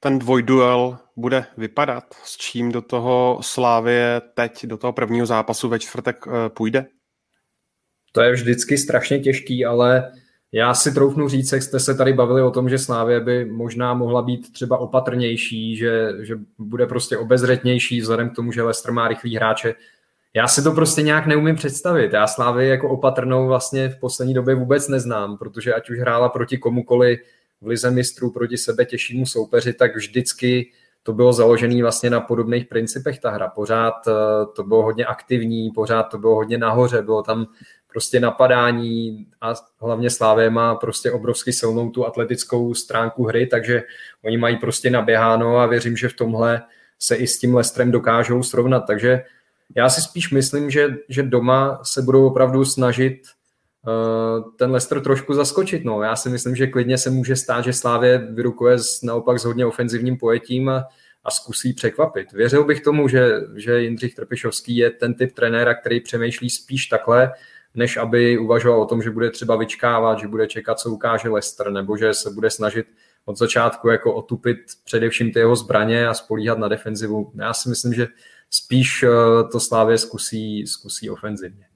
[SPEAKER 1] ten dvojduel bude vypadat? S čím do toho Slávie teď, do toho prvního zápasu ve čtvrtek půjde?
[SPEAKER 3] To je vždycky strašně těžký, ale já si troufnu říct, jak jste se tady bavili o tom, že Slávě by možná mohla být třeba opatrnější, že, že bude prostě obezřetnější vzhledem k tomu, že Leicester má rychlý hráče. Já si to prostě nějak neumím představit. Já Slávy jako opatrnou vlastně v poslední době vůbec neznám, protože ať už hrála proti komukoli v lize mistrů proti sebe těžšímu soupeři, tak vždycky to bylo založené vlastně na podobných principech ta hra. Pořád eh, to bylo hodně aktivní, pořád to bylo hodně nahoře, bylo tam prostě napadání a hlavně Slávě má prostě obrovsky silnou tu atletickou stránku hry, takže oni mají prostě naběháno a věřím, že v tomhle se i s tím Lestrem dokážou srovnat. Takže já si spíš myslím, že, že doma se budou opravdu snažit uh, ten Lester trošku zaskočit. No. Já si myslím, že klidně se může stát, že Slávě vyrukuje s, naopak s hodně ofenzivním pojetím a, a zkusí překvapit. Věřil bych tomu, že, že Jindřich Trpišovský je ten typ trenéra, který přemýšlí spíš takhle, než aby uvažoval o tom, že bude třeba vyčkávat, že bude čekat, co ukáže Lester, nebo že se bude snažit od začátku jako otupit především ty jeho zbraně a spolíhat na defenzivu. Já si myslím, že spíš eh, to Slávě zkusí, zkusí ofenzivně.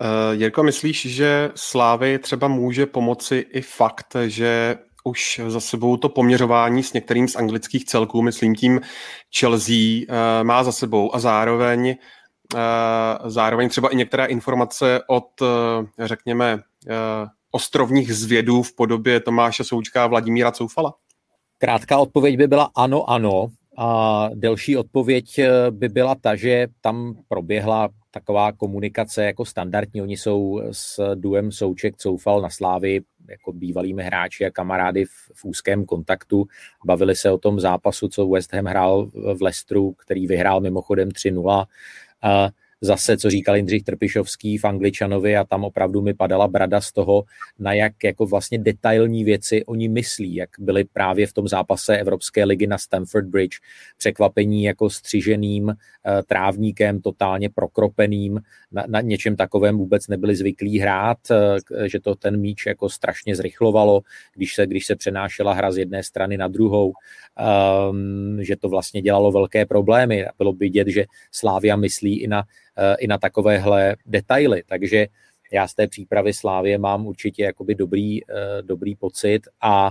[SPEAKER 1] Uh, Jirko, myslíš, že Slávy třeba může pomoci i fakt, že už za sebou to poměřování s některým z anglických celků, myslím tím Chelsea, uh, má za sebou a zároveň zároveň třeba i některé informace od, eh, řekněme, eh, ostrovních zvědů v podobě Tomáše Součka a Vladimíra Coufala?
[SPEAKER 2] Krátká odpověď by byla ano, ano. A delší odpověď by byla ta, že tam proběhla taková komunikace jako standardní. Oni jsou s Duem Souček Coufal na Slávy jako bývalými hráči a kamarády v, v úzkém kontaktu. Bavili se o tom zápasu, co West Ham hrál v Leicesteru, který vyhrál mimochodem 3-0 uh, zase, co říkal Jindřich Trpišovský v Angličanovi a tam opravdu mi padala brada z toho, na jak jako vlastně detailní věci oni myslí, jak byli právě v tom zápase Evropské ligy na Stamford Bridge překvapení jako střiženým eh, trávníkem, totálně prokropeným, na, na něčem takovém vůbec nebyli zvyklí hrát, eh, že to ten míč jako strašně zrychlovalo, když se, když se přenášela hra z jedné strany na druhou, um, že to vlastně dělalo velké problémy. Bylo vidět, že Slávia myslí i na, i na takovéhle detaily, takže já z té přípravy Slávě mám určitě jakoby dobrý, uh, dobrý pocit a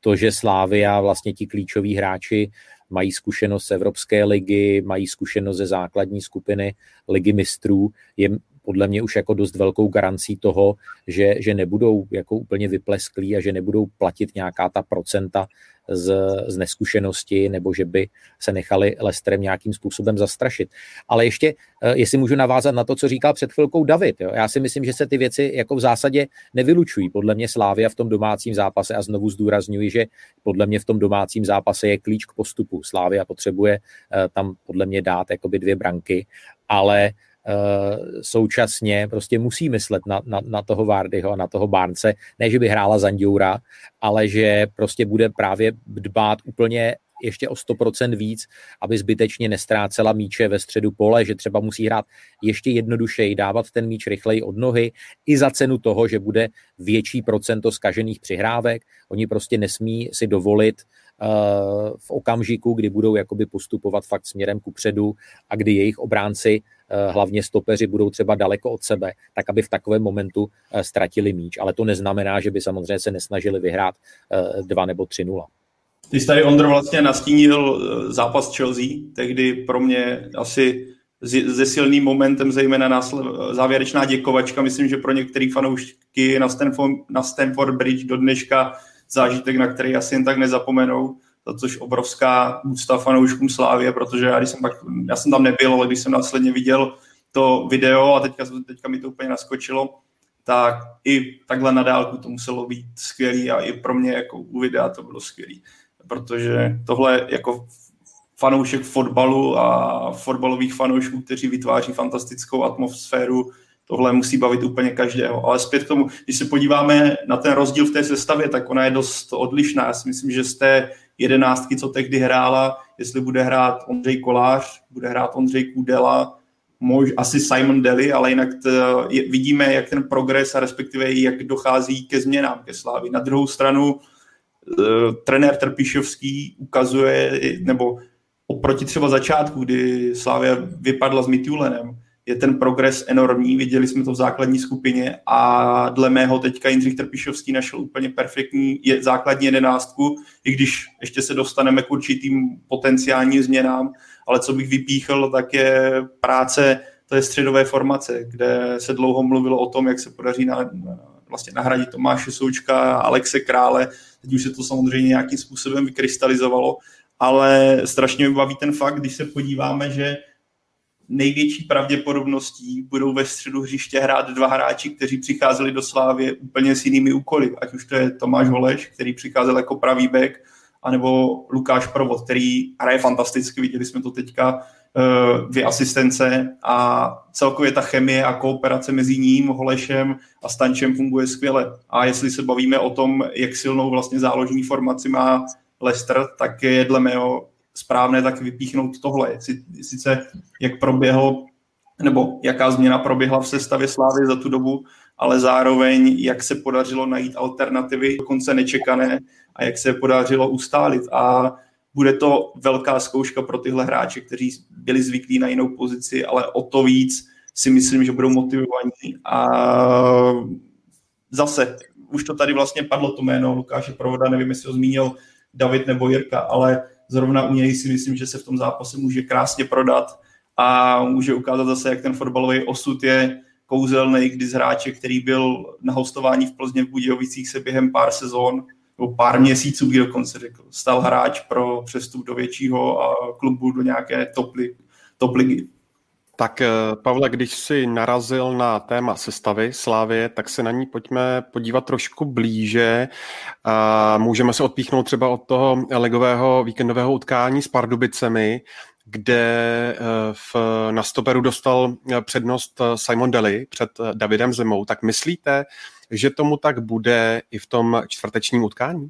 [SPEAKER 2] to, že Slávia vlastně ti klíčoví hráči mají zkušenost z Evropské ligy, mají zkušenost ze základní skupiny ligy mistrů, je podle mě už jako dost velkou garancí toho, že, že nebudou jako úplně vyplesklí a že nebudou platit nějaká ta procenta z, z neskušenosti nebo že by se nechali Lestrem nějakým způsobem zastrašit. Ale ještě, eh, jestli můžu navázat na to, co říkal před chvilkou David, jo? já si myslím, že se ty věci jako v zásadě nevylučují. Podle mě Slávia v tom domácím zápase a znovu zdůrazňuji, že podle mě v tom domácím zápase je klíč k postupu. Slávia potřebuje eh, tam podle mě dát jakoby dvě branky, ale současně prostě musí myslet na, na, na toho Vardyho a na toho Barnce. Ne, že by hrála Zandjoura, ale že prostě bude právě dbát úplně ještě o 100% víc, aby zbytečně nestrácela míče ve středu pole, že třeba musí hrát ještě jednodušeji, dávat ten míč rychleji od nohy, i za cenu toho, že bude větší procento zkažených přihrávek. Oni prostě nesmí si dovolit uh, v okamžiku, kdy budou jakoby postupovat fakt směrem ku předu a kdy jejich obránci Eh, hlavně stopeři budou třeba daleko od sebe, tak aby v takovém momentu eh, ztratili míč. Ale to neznamená, že by samozřejmě se nesnažili vyhrát 2 eh, nebo 3-0.
[SPEAKER 4] Ty jsi tady, Ondro, vlastně nastínil zápas Chelsea, tehdy pro mě asi se silným momentem, zejména na závěrečná děkovačka. Myslím, že pro některé fanoušky na Stanford, na Stanford Bridge do dneška zážitek, na který asi jen tak nezapomenou za což obrovská úcta fanouškům Slávě, protože já, když jsem pak, já jsem tam nebyl, ale když jsem následně viděl to video a teďka, teďka mi to úplně naskočilo, tak i takhle na dálku to muselo být skvělý a i pro mě jako u videa to bylo skvělý, protože tohle jako fanoušek fotbalu a fotbalových fanoušků, kteří vytváří fantastickou atmosféru, tohle musí bavit úplně každého. Ale zpět k tomu, když se podíváme na ten rozdíl v té sestavě, tak ona je dost odlišná. Já si myslím, že z té jedenáctky, co tehdy hrála, jestli bude hrát Ondřej Kolář, bude hrát Ondřej Kudela, mož, asi Simon Deli, ale jinak t, je, vidíme, jak ten progres a respektive jak dochází ke změnám ke Slávi. Na druhou stranu e, trenér Trpišovský ukazuje, nebo oproti třeba začátku, kdy Slávia vypadla s Mitjulenem, je ten progres enormní, viděli jsme to v základní skupině a dle mého teďka Jindřich Trpišovský našel úplně perfektní je, základní jedenáctku, i když ještě se dostaneme k určitým potenciálním změnám, ale co bych vypíchl, tak je práce je středové formace, kde se dlouho mluvilo o tom, jak se podaří na, vlastně nahradit Tomáše Součka, Alexe Krále, teď už se to samozřejmě nějakým způsobem vykrystalizovalo, ale strašně mi baví ten fakt, když se podíváme, že největší pravděpodobností budou ve středu hřiště hrát dva hráči, kteří přicházeli do Slávy úplně s jinými úkoly. Ať už to je Tomáš Holeš, který přicházel jako pravý back, anebo Lukáš Provod, který hraje fantasticky, viděli jsme to teďka, eh, dvě asistence a celkově ta chemie a kooperace mezi ním, Holešem a Stančem funguje skvěle. A jestli se bavíme o tom, jak silnou vlastně záložní formaci má Leicester, tak je dle mého správné tak vypíchnout tohle. Sice jak proběhlo, nebo jaká změna proběhla v sestavě Slávy za tu dobu, ale zároveň jak se podařilo najít alternativy, dokonce nečekané, a jak se podařilo ustálit. A bude to velká zkouška pro tyhle hráče, kteří byli zvyklí na jinou pozici, ale o to víc si myslím, že budou motivovaní. A zase, už to tady vlastně padlo to jméno Lukáše Provoda, nevím, jestli ho zmínil David nebo Jirka, ale zrovna u něj si myslím, že se v tom zápase může krásně prodat a může ukázat zase, jak ten fotbalový osud je kouzelný, kdy z hráče, který byl na hostování v Plzně v Budějovicích se během pár sezon nebo pár měsíců, bych dokonce řekl, stal hráč pro přestup do většího klubu, do nějaké top, top ligy.
[SPEAKER 1] Tak eh, Pavle, když si narazil na téma sestavy Slávě, tak se na ní pojďme podívat trošku blíže. Můžeme se odpíchnout třeba od toho legového víkendového utkání s Pardubicemi, kde eh, v, na stoperu dostal přednost Simon Daly před Davidem Zemou, tak myslíte, že tomu tak bude i v tom čtvrtečním utkání?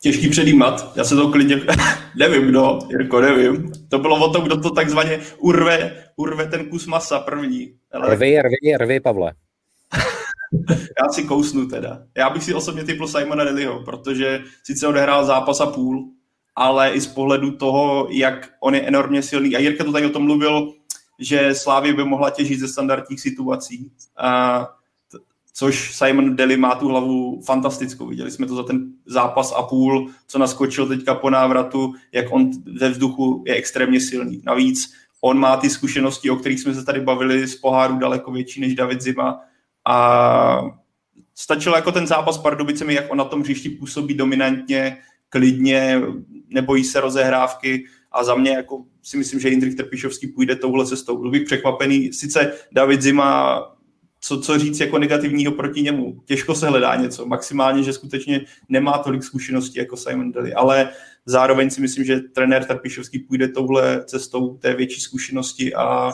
[SPEAKER 4] Těžký předjímat, já se to klidně, *laughs* nevím kdo, jako nevím. To bylo o tom, kdo to takzvaně urve, urve ten kus masa první.
[SPEAKER 2] Ale... Rvi, rvi, rvi, Pavle. *laughs*
[SPEAKER 4] já si kousnu teda. Já bych si osobně typl Simona Deliho, protože sice odehrál zápas a půl, ale i z pohledu toho, jak on je enormně silný. A Jirka to tady o tom mluvil, že Slávě by mohla těžit ze standardních situací. A což Simon Deli má tu hlavu fantastickou. Viděli jsme to za ten zápas a půl, co naskočil teďka po návratu, jak on ve vzduchu je extrémně silný. Navíc on má ty zkušenosti, o kterých jsme se tady bavili z poháru daleko větší než David Zima a stačilo jako ten zápas s Pardubicemi, jak on na tom hřišti působí dominantně, klidně, nebojí se rozehrávky a za mě jako si myslím, že Jindřich Trpišovský půjde touhle cestou. Byl bych překvapený. Sice David Zima co, co říct jako negativního proti němu. Těžko se hledá něco, maximálně, že skutečně nemá tolik zkušeností jako Simon Daly, ale zároveň si myslím, že trenér Tarpišovský půjde touhle cestou té větší zkušenosti a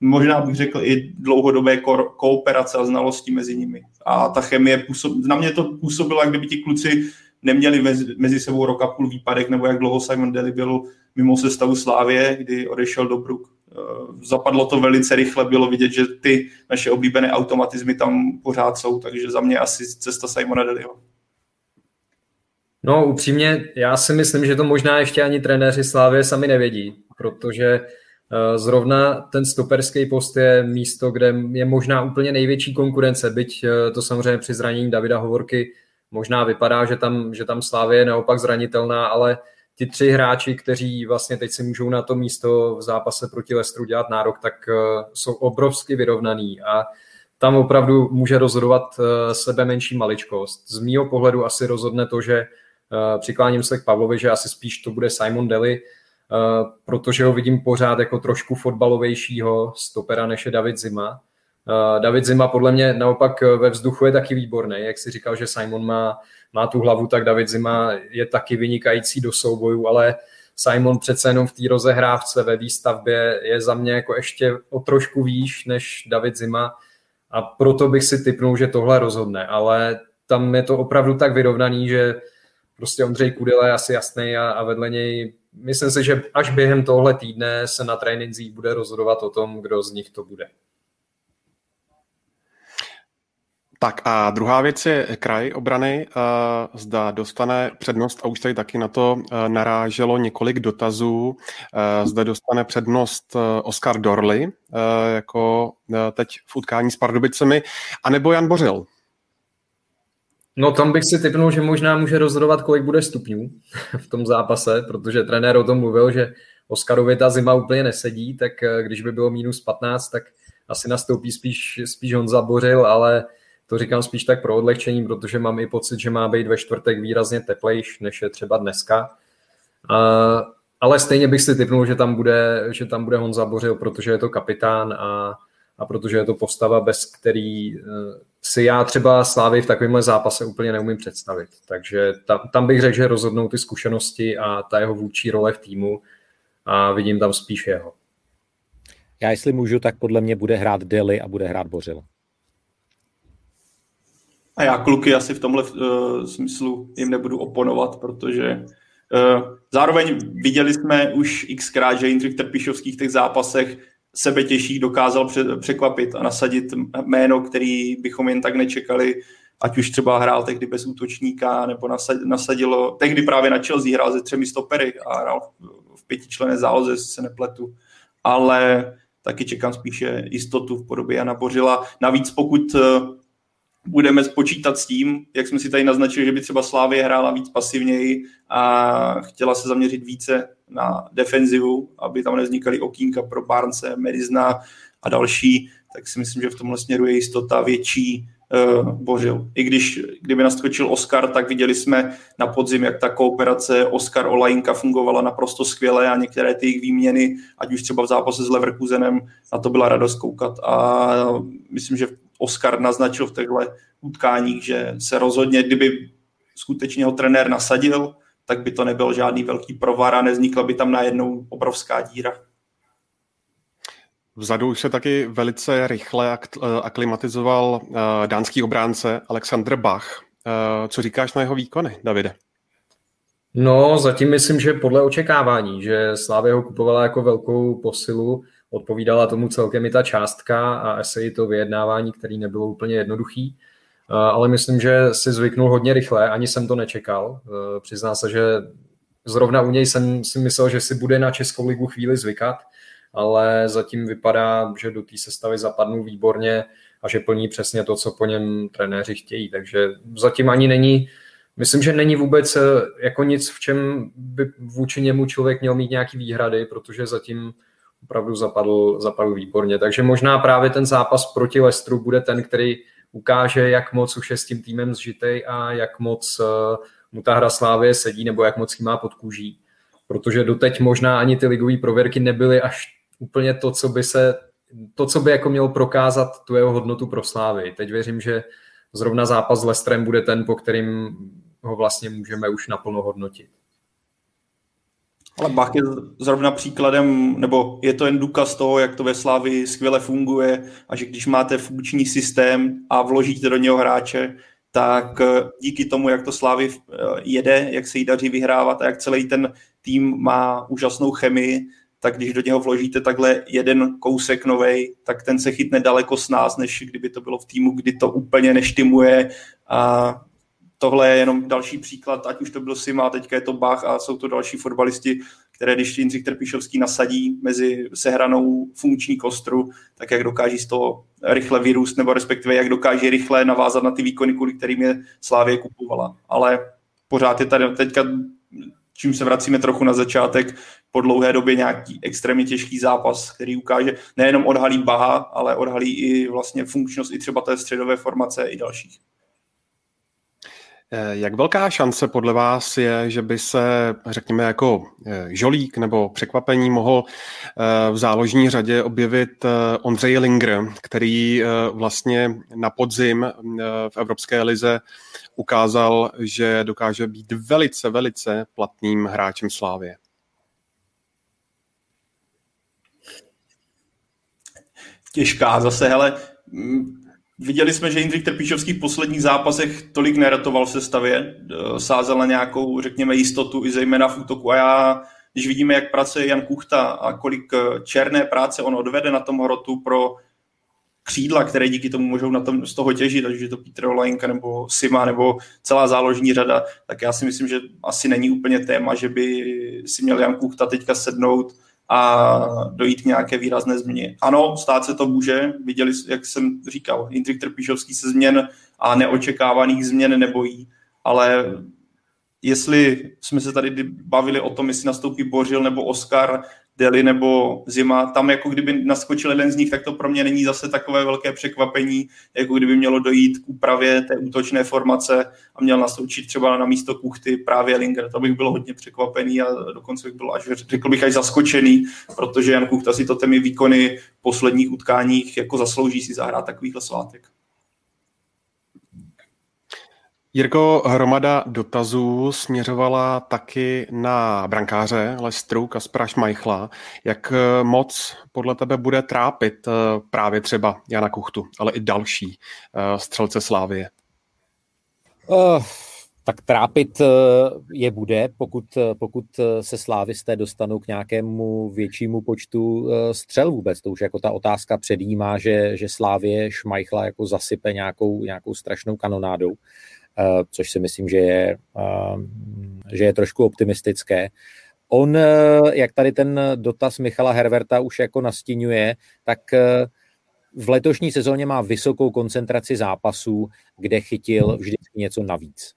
[SPEAKER 4] možná bych řekl i dlouhodobé ko- kooperace a znalosti mezi nimi. A ta chemie, působ, na mě to působilo, kdyby ti kluci neměli mezi, mezi sebou rok a půl výpadek, nebo jak dlouho Simon Daly byl mimo sestavu Slávě, kdy odešel do Brook. Eh, zapadlo to velice rychle, bylo vidět, že ty naše oblíbené automatizmy tam pořád jsou, takže za mě asi cesta Simona Deliho.
[SPEAKER 3] No upřímně, já si myslím, že to možná ještě ani trenéři Slávě sami nevědí, protože eh, zrovna ten stoperský post je místo, kde je možná úplně největší konkurence, byť eh, to samozřejmě při zranění Davida Hovorky možná vypadá, že tam, že tam Slávě je naopak zranitelná, ale ti tři hráči, kteří vlastně teď si můžou na to místo v zápase proti Lestru dělat nárok, tak uh, jsou obrovsky vyrovnaný a tam opravdu může rozhodovat uh, sebe menší maličkost. Z mýho pohledu asi rozhodne to, že uh, přikláním se k Pavlovi, že asi spíš to bude Simon Deli, protože ho vidím pořád jako trošku fotbalovějšího stopera než je David Zima. David Zima podle mě naopak ve vzduchu je taky výborný, jak si říkal, že Simon má má tu hlavu, tak David Zima je taky vynikající do soubojů, ale Simon přece jenom v té rozehrávce ve výstavbě je za mě jako ještě o trošku výš než David Zima a proto bych si typnul, že tohle rozhodne, ale tam je to opravdu tak vyrovnaný, že prostě Ondřej Kudela je asi jasný a, a vedle něj myslím si, že až během tohle týdne se na trénincích bude rozhodovat o tom, kdo z nich to bude.
[SPEAKER 1] Tak a druhá věc je kraj obrany. Eh, zda dostane přednost, a už tady taky na to eh, naráželo několik dotazů, eh, zda dostane přednost Oscar Dorley, jako teď v utkání s Pardubicemi, anebo Jan Bořil.
[SPEAKER 3] No tam bych si typnul, že možná může rozhodovat, kolik bude stupňů *laughs* v tom zápase, protože trenér o tom mluvil, že Oskarovi ta zima úplně nesedí, tak když by bylo minus 15, tak asi nastoupí spíš, spíš on zabořil, ale to říkám spíš tak pro odlehčení, protože mám i pocit, že má být ve čtvrtek výrazně teplejš, než je třeba dneska. Uh, ale stejně bych si typnul, že tam bude, že tam bude Honza Bořil, protože je to kapitán a, a protože je to postava, bez který uh, si já třeba Slávy v takovémhle zápase úplně neumím představit. Takže tam, tam bych řekl, že rozhodnou ty zkušenosti a ta jeho vůči role v týmu a vidím tam spíš jeho.
[SPEAKER 2] Já jestli můžu, tak podle mě bude hrát Deli a bude hrát Bořil.
[SPEAKER 4] A já kluky asi v tomhle uh, smyslu jim nebudu oponovat, protože uh, zároveň viděli jsme už xkrát, že Jindřich Trpišovský v těch zápasech sebe těžší dokázal pře- překvapit a nasadit jméno, který bychom jen tak nečekali, ať už třeba hrál tehdy bez útočníka, nebo nasadilo, tehdy právě na Chelsea hrál ze třemi stopery a hrál v pětičlené záloze, se nepletu. Ale taky čekám spíše jistotu v podobě Jana Bořila. Navíc pokud budeme spočítat s tím, jak jsme si tady naznačili, že by třeba Slávě hrála víc pasivněji a chtěla se zaměřit více na defenzivu, aby tam nevznikaly okýnka pro Barnce, Medizna a další, tak si myslím, že v tomhle směru je jistota větší uh, Bořil. I když, kdyby naskočil Oscar, tak viděli jsme na podzim, jak ta kooperace Oscar Olajinka fungovala naprosto skvěle a některé ty jejich výměny, ať už třeba v zápase s Leverkusenem, na to byla radost koukat. A myslím, že Oscar naznačil v těchto utkáních, že se rozhodně, kdyby skutečně ho trenér nasadil, tak by to nebyl žádný velký provar a neznikla by tam najednou obrovská díra.
[SPEAKER 1] Vzadu už se taky velice rychle aklimatizoval dánský obránce Alexander Bach. Co říkáš na jeho výkony, Davide?
[SPEAKER 3] No, zatím myslím, že podle očekávání, že Slávě ho kupovala jako velkou posilu, odpovídala tomu celkem i ta částka a asi i to vyjednávání, který nebylo úplně jednoduchý. Ale myslím, že si zvyknul hodně rychle, ani jsem to nečekal. E, přizná se, že zrovna u něj jsem si myslel, že si bude na Českou ligu chvíli zvykat, ale zatím vypadá, že do té sestavy zapadnou výborně a že plní přesně to, co po něm trenéři chtějí. Takže zatím ani není Myslím, že není vůbec eh, jako nic, v čem by vůči němu člověk měl mít nějaký výhrady, protože zatím opravdu zapadl, zapadl výborně. Takže možná právě ten zápas proti Lestru bude ten, který ukáže, jak moc už je s tím týmem zžitej a jak moc eh, mu ta hra Slávě sedí, nebo jak moc jí má pod kůží. Protože doteď možná ani ty ligové prověrky nebyly až úplně to, co by se to, co by jako mělo prokázat tu jeho hodnotu pro Slávy. Teď věřím, že zrovna zápas s Lestrem bude ten, po kterým ho vlastně můžeme už naplno hodnotit.
[SPEAKER 4] Ale Bach je zrovna příkladem, nebo je to jen důkaz toho, jak to ve Slávi skvěle funguje a že když máte funkční systém a vložíte do něho hráče, tak eh, díky tomu, jak to Slávy eh, jede, jak se jí daří vyhrávat a jak celý ten tým má úžasnou chemii, tak když do něho vložíte takhle jeden kousek novej, tak ten se chytne daleko s nás, než kdyby to bylo v týmu, kdy to úplně neštimuje a tohle je jenom další příklad, ať už to byl Sima, teďka je to Bach a jsou to další fotbalisti, které když Jindřich Trpišovský nasadí mezi sehranou funkční kostru, tak jak dokáží z toho rychle vyrůst, nebo respektive jak dokáže rychle navázat na ty výkony, kvůli kterým je Slávě kupovala. Ale pořád je tady teďka, čím se vracíme trochu na začátek, po dlouhé době nějaký extrémně těžký zápas, který ukáže nejenom odhalí Baha, ale odhalí i vlastně funkčnost i třeba té středové formace i dalších.
[SPEAKER 1] Eh, jak velká šance podle vás je, že by se, řekněme, jako eh, žolík nebo překvapení mohl eh, v záložní řadě objevit Ondřej Linger, který vlastně na podzim v Evropské lize ukázal, že dokáže být velice, velice platným hráčem Slávě?
[SPEAKER 4] Těžká zase, hele, Viděli jsme, že Jindřich Trpíšovský v posledních zápasech tolik neratoval v sestavě, e, sázel na nějakou, řekněme, jistotu i zejména v útoku. A já, když vidíme, jak pracuje Jan Kuchta a kolik e, černé práce on odvede na tom hrotu pro křídla, které díky tomu můžou na tom, z toho těžit, ať už je to Petr Olajinka nebo Sima nebo celá záložní řada, tak já si myslím, že asi není úplně téma, že by si měl Jan Kuchta teďka sednout a dojít k nějaké výrazné změně. Ano, stát se to může, viděli, jak jsem říkal, Jindřich Trpišovský se změn a neočekávaných změn nebojí, ale jestli jsme se tady bavili o tom, jestli nastoupí Bořil nebo Oscar, Deli nebo Zima, tam jako kdyby naskočil jeden z nich, tak to pro mě není zase takové velké překvapení, jako kdyby mělo dojít k úpravě té útočné formace a měl nastočit třeba na místo Kuchty právě Linger. To bych byl hodně překvapený a dokonce bych byl až, řekl bych, až zaskočený, protože Jan Kuchta si to těmi výkony v posledních utkáních jako zaslouží si zahrát takovýhle svátek.
[SPEAKER 1] Jirko, hromada dotazů směřovala taky na brankáře Lestru Kaspra Šmajchla. Jak eh, moc podle tebe bude trápit eh, právě třeba Jana Kuchtu, ale i další eh, střelce Slávie?
[SPEAKER 2] Uh, tak trápit je bude, pokud, pokud se slávisté dostanou k nějakému většímu počtu střel vůbec. To už jako ta otázka předjímá, že, že Slávě Šmajchla jako zasype nějakou, nějakou strašnou kanonádou. Eh, což si myslím, že je, eh, že je trošku optimistické. On, eh, jak tady ten dotaz Michala Herverta už jako nastínuje, tak v letošní sezóně má vysokou koncentraci zápasů, kde chytil vždycky něco navíc.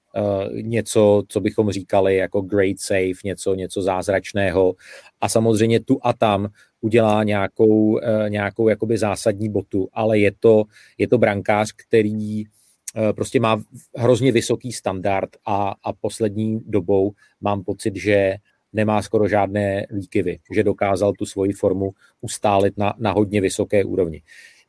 [SPEAKER 2] něco, co bychom říkali jako great save, něco, něco zázračného a samozřejmě tu a tam udělá nějakou, nějakou jakoby zásadní botu, ale je to, je to brankář, který prostě má hrozně vysoký standard a, a poslední dobou mám pocit, že nemá skoro žádné výkyvy, že dokázal tu svoji formu ustálit na, na hodně vysoké úrovni.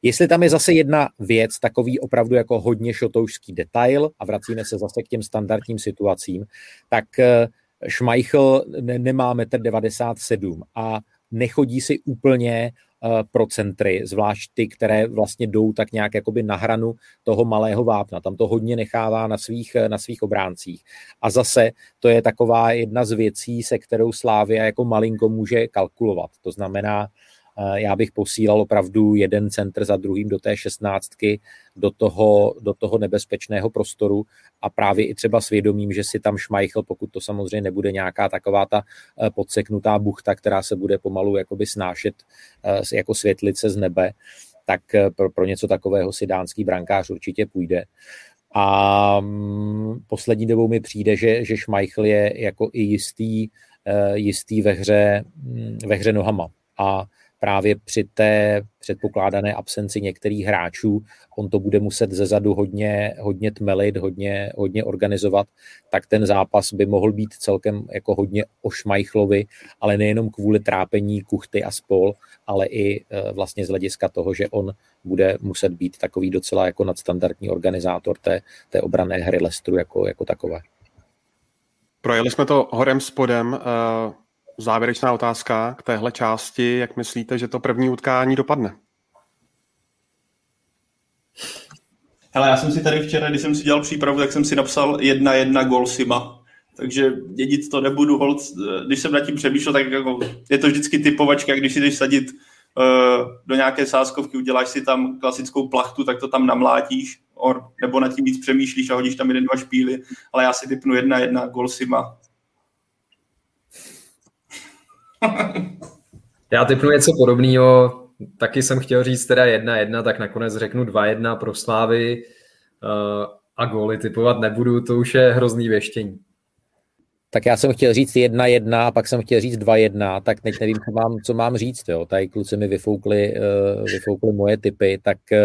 [SPEAKER 2] Jestli tam je zase jedna věc, takový opravdu jako hodně šotoušský detail a vracíme se zase k těm standardním situacím, tak eh, Schmeichel ne, nemá 1,97 m a nechodí si úplně pro centry, zvlášť ty, které vlastně jdou tak nějak jakoby na hranu toho malého vápna. Tam to hodně nechává na svých, na svých obráncích. A zase to je taková jedna z věcí, se kterou Slávia jako malinko může kalkulovat. To znamená, Eh, já bych posílal opravdu jeden centr za druhým do té šestnáctky, do toho, do toho nebezpečného prostoru a právě i třeba svědomím, že si tam šmajchl, pokud to samozřejmě nebude nějaká taková ta eh, podseknutá buchta, která se bude pomalu jakoby snášet eh, jako světlice z nebe, tak pro, pro něco takového si dánský brankář určitě půjde. A mm, poslední dobou mi přijde, že, že Schmeichel je jako i jistý, jistý ve hře, mm, ve hře nohama. A právě při té předpokládané absenci některých hráčů, on to bude muset zezadu hodně, hodně tmelit, hodně, hodně organizovat, tak ten zápas by mohl být celkem jako hodně o Šmajchlovi, ale nejenom kvůli trápení Kuchty a spol, ale i e, vlastně z hlediska toho, že on bude muset být takový docela jako nadstandardní organizátor té, té obrané hry Lestru jako, jako takové.
[SPEAKER 1] Projeli jsme to horem spodem. Uh závěrečná otázka k téhle části. Jak myslíte, že to první utkání dopadne?
[SPEAKER 4] Hele, já jsem si tady včera, když jsem si dělal přípravu, tak jsem si napsal jedna jedna gol Sima. Takže dědit to nebudu, hold, když jsem nad tím přemýšlel, tak jako, je to vždycky typovačka, když si jdeš sadit uh, do nějaké sáskovky, uděláš si tam klasickou plachtu, tak to tam namlátíš, or, nebo nad tím víc přemýšlíš a hodíš tam jeden, dva špíly, ale já si typnu jedna jedna gol Sima. *laughs*
[SPEAKER 3] Já typnu něco podobného. Taky jsem chtěl říct teda jedna jedna, tak nakonec řeknu dva jedna pro Slávy uh, a góly typovat nebudu, to už je hrozný věštění.
[SPEAKER 2] Tak já jsem chtěl říct jedna jedna a pak jsem chtěl říct dva jedna, tak teď nevím, co mám, co mám říct. Jo. Tady kluci mi vyfoukli, uh, vyfoukli moje typy, tak uh,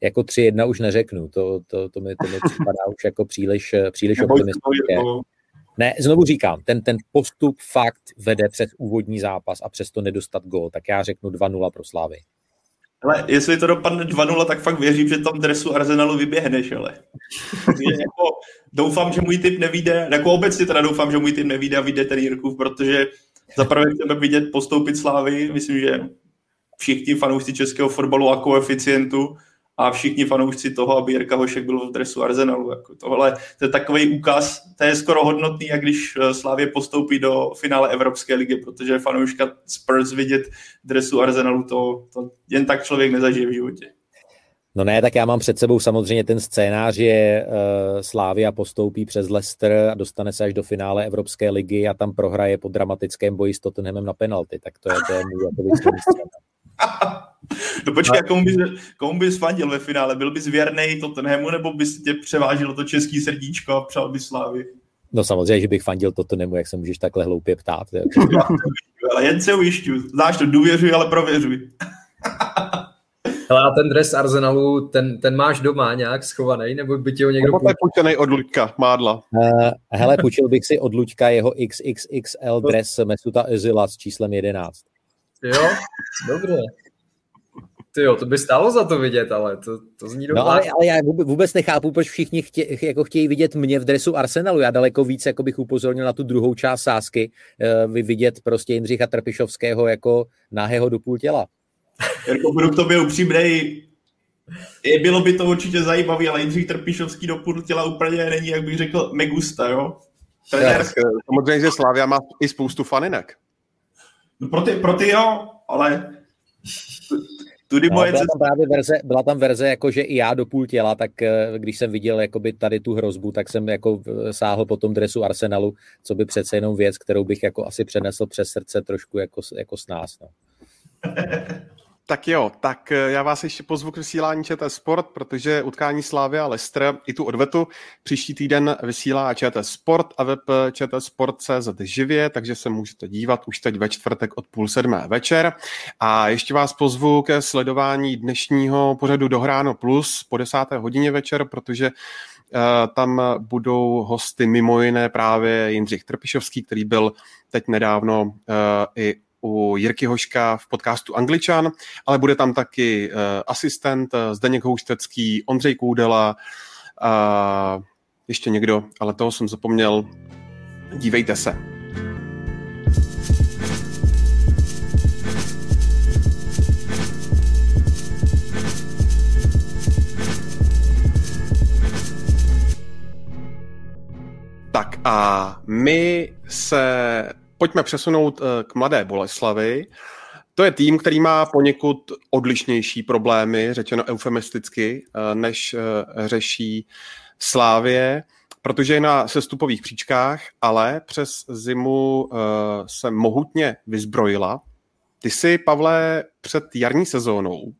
[SPEAKER 2] jako tři jedna už neřeknu. To, to, to, mi, to mi připadá už jako příliš, příliš optimistické. Ne, znovu říkám, ten, ten postup fakt vede přes úvodní zápas a přesto nedostat gol, tak já řeknu 2-0 pro Slávy.
[SPEAKER 4] Ale jestli to dopadne 2-0, tak fakt věřím, že tam dresu Arsenalu vyběhneš, ale. *laughs* jako, doufám, že můj typ nevíde, jako obecně teda doufám, že můj typ nevíde a vyjde ten Jirkův, protože za prvé chceme vidět postoupit Slávy, myslím, že všichni fanoušci českého fotbalu a koeficientu a všichni fanoušci toho, aby Jirka Hošek byl v dresu Arsenalu. Jako tohle to je takový úkaz, to je skoro hodnotný, jak když eh, Slávě postoupí do finále Evropské ligy, protože fanouška Spurs vidět v dresu Arsenalu, to, to jen tak člověk nezažije v životě.
[SPEAKER 2] No ne, tak já mám před sebou samozřejmě ten scénář, že uh, Slávia postoupí přes Leicester a dostane se až do finále Evropské ligy a tam prohraje po dramatickém boji s Tottenhamem na penalty. Tak to je, to je můj *laughs*
[SPEAKER 4] No počkej, komu bys, komu bys fandil ve finále? Byl bys věrný Tottenhamu, nebo bys tě převážilo to český srdíčko a přál bys Slávy?
[SPEAKER 2] No samozřejmě, že bych fandil Tottenhamu, jak se můžeš takhle hloupě ptát. *laughs*
[SPEAKER 4] ale jen se ujišťu. Znáš to, důvěřuj, ale prověřuj. *laughs*
[SPEAKER 3] Hele, a ten dres Arsenalu, ten, ten máš doma nějak schovaný, nebo by ti ho někdo...
[SPEAKER 1] Je půjčený od Luďka, Mádla.
[SPEAKER 2] Uh, hele, půjčil bych si od Luďka jeho XXXL dres Mesuta Özila s číslem 11.
[SPEAKER 3] Jo, dobře. Ty jo, to by stálo za to vidět, ale to, to zní
[SPEAKER 2] dobře. No ale, ale já vůbec nechápu, proč všichni chtě, jako chtějí vidět mě v dresu Arsenalu. Já daleko víc jako bych upozornil na tu druhou část sásky, uh, vidět prostě Jindřicha Trpišovského jako nahého do půl těla.
[SPEAKER 4] Jako budu k tobě upřímnej, je, bylo by to určitě zajímavé, ale Jindřich Trpišovský do půl těla úplně není, jak bych řekl, megusta, jo?
[SPEAKER 1] Trenér... Samozřejmě, že Slavia má i spoustu faninek.
[SPEAKER 4] No pro ty, pro ty jo, ale
[SPEAKER 2] Tudy no, byla, tam právě verze, byla tam verze, jako že i já do půl těla, tak eh, když jsem viděl jakoby tady tu hrozbu, tak jsem jako sáhl po tom dresu Arsenalu, co by přece jenom věc, kterou bych jako asi přenesl přes srdce trošku jako, jako s nás. No. *laughs*
[SPEAKER 1] Tak jo, tak eh, já vás ještě pozvu k vysílání ČT Sport, protože utkání Slávy a Leicester i tu odvetu příští týden vysílá ČT Sport a web ČT Sport.cz živě, takže se můžete dívat už teď ve čtvrtek od půl sedmé večer. A ještě vás pozvu ke sledování dnešního pořadu Dohráno Plus po desáté hodině večer, protože uh, tam budou hosty mimo jiné právě Jindřich Trpišovský, který byl teď nedávno i u Jirky Hoška v podcastu Angličan, ale bude tam taky eh, asistent eh, Zdeněk Houštecký, Ondřej Kůdela, a ještě někdo, ale toho jsem zapomněl. Dívejte se. Tak a my se pojďme přesunout eh, k mladé Boleslavi. To je tým, který má poněkud odlišnější problémy, řečeno eufemisticky, eh, než eh, řeší Slávě, protože je na sestupových příčkách, ale přes zimu se mohutně vyzbrojila. Ty si, Pavle, před jarní sezónou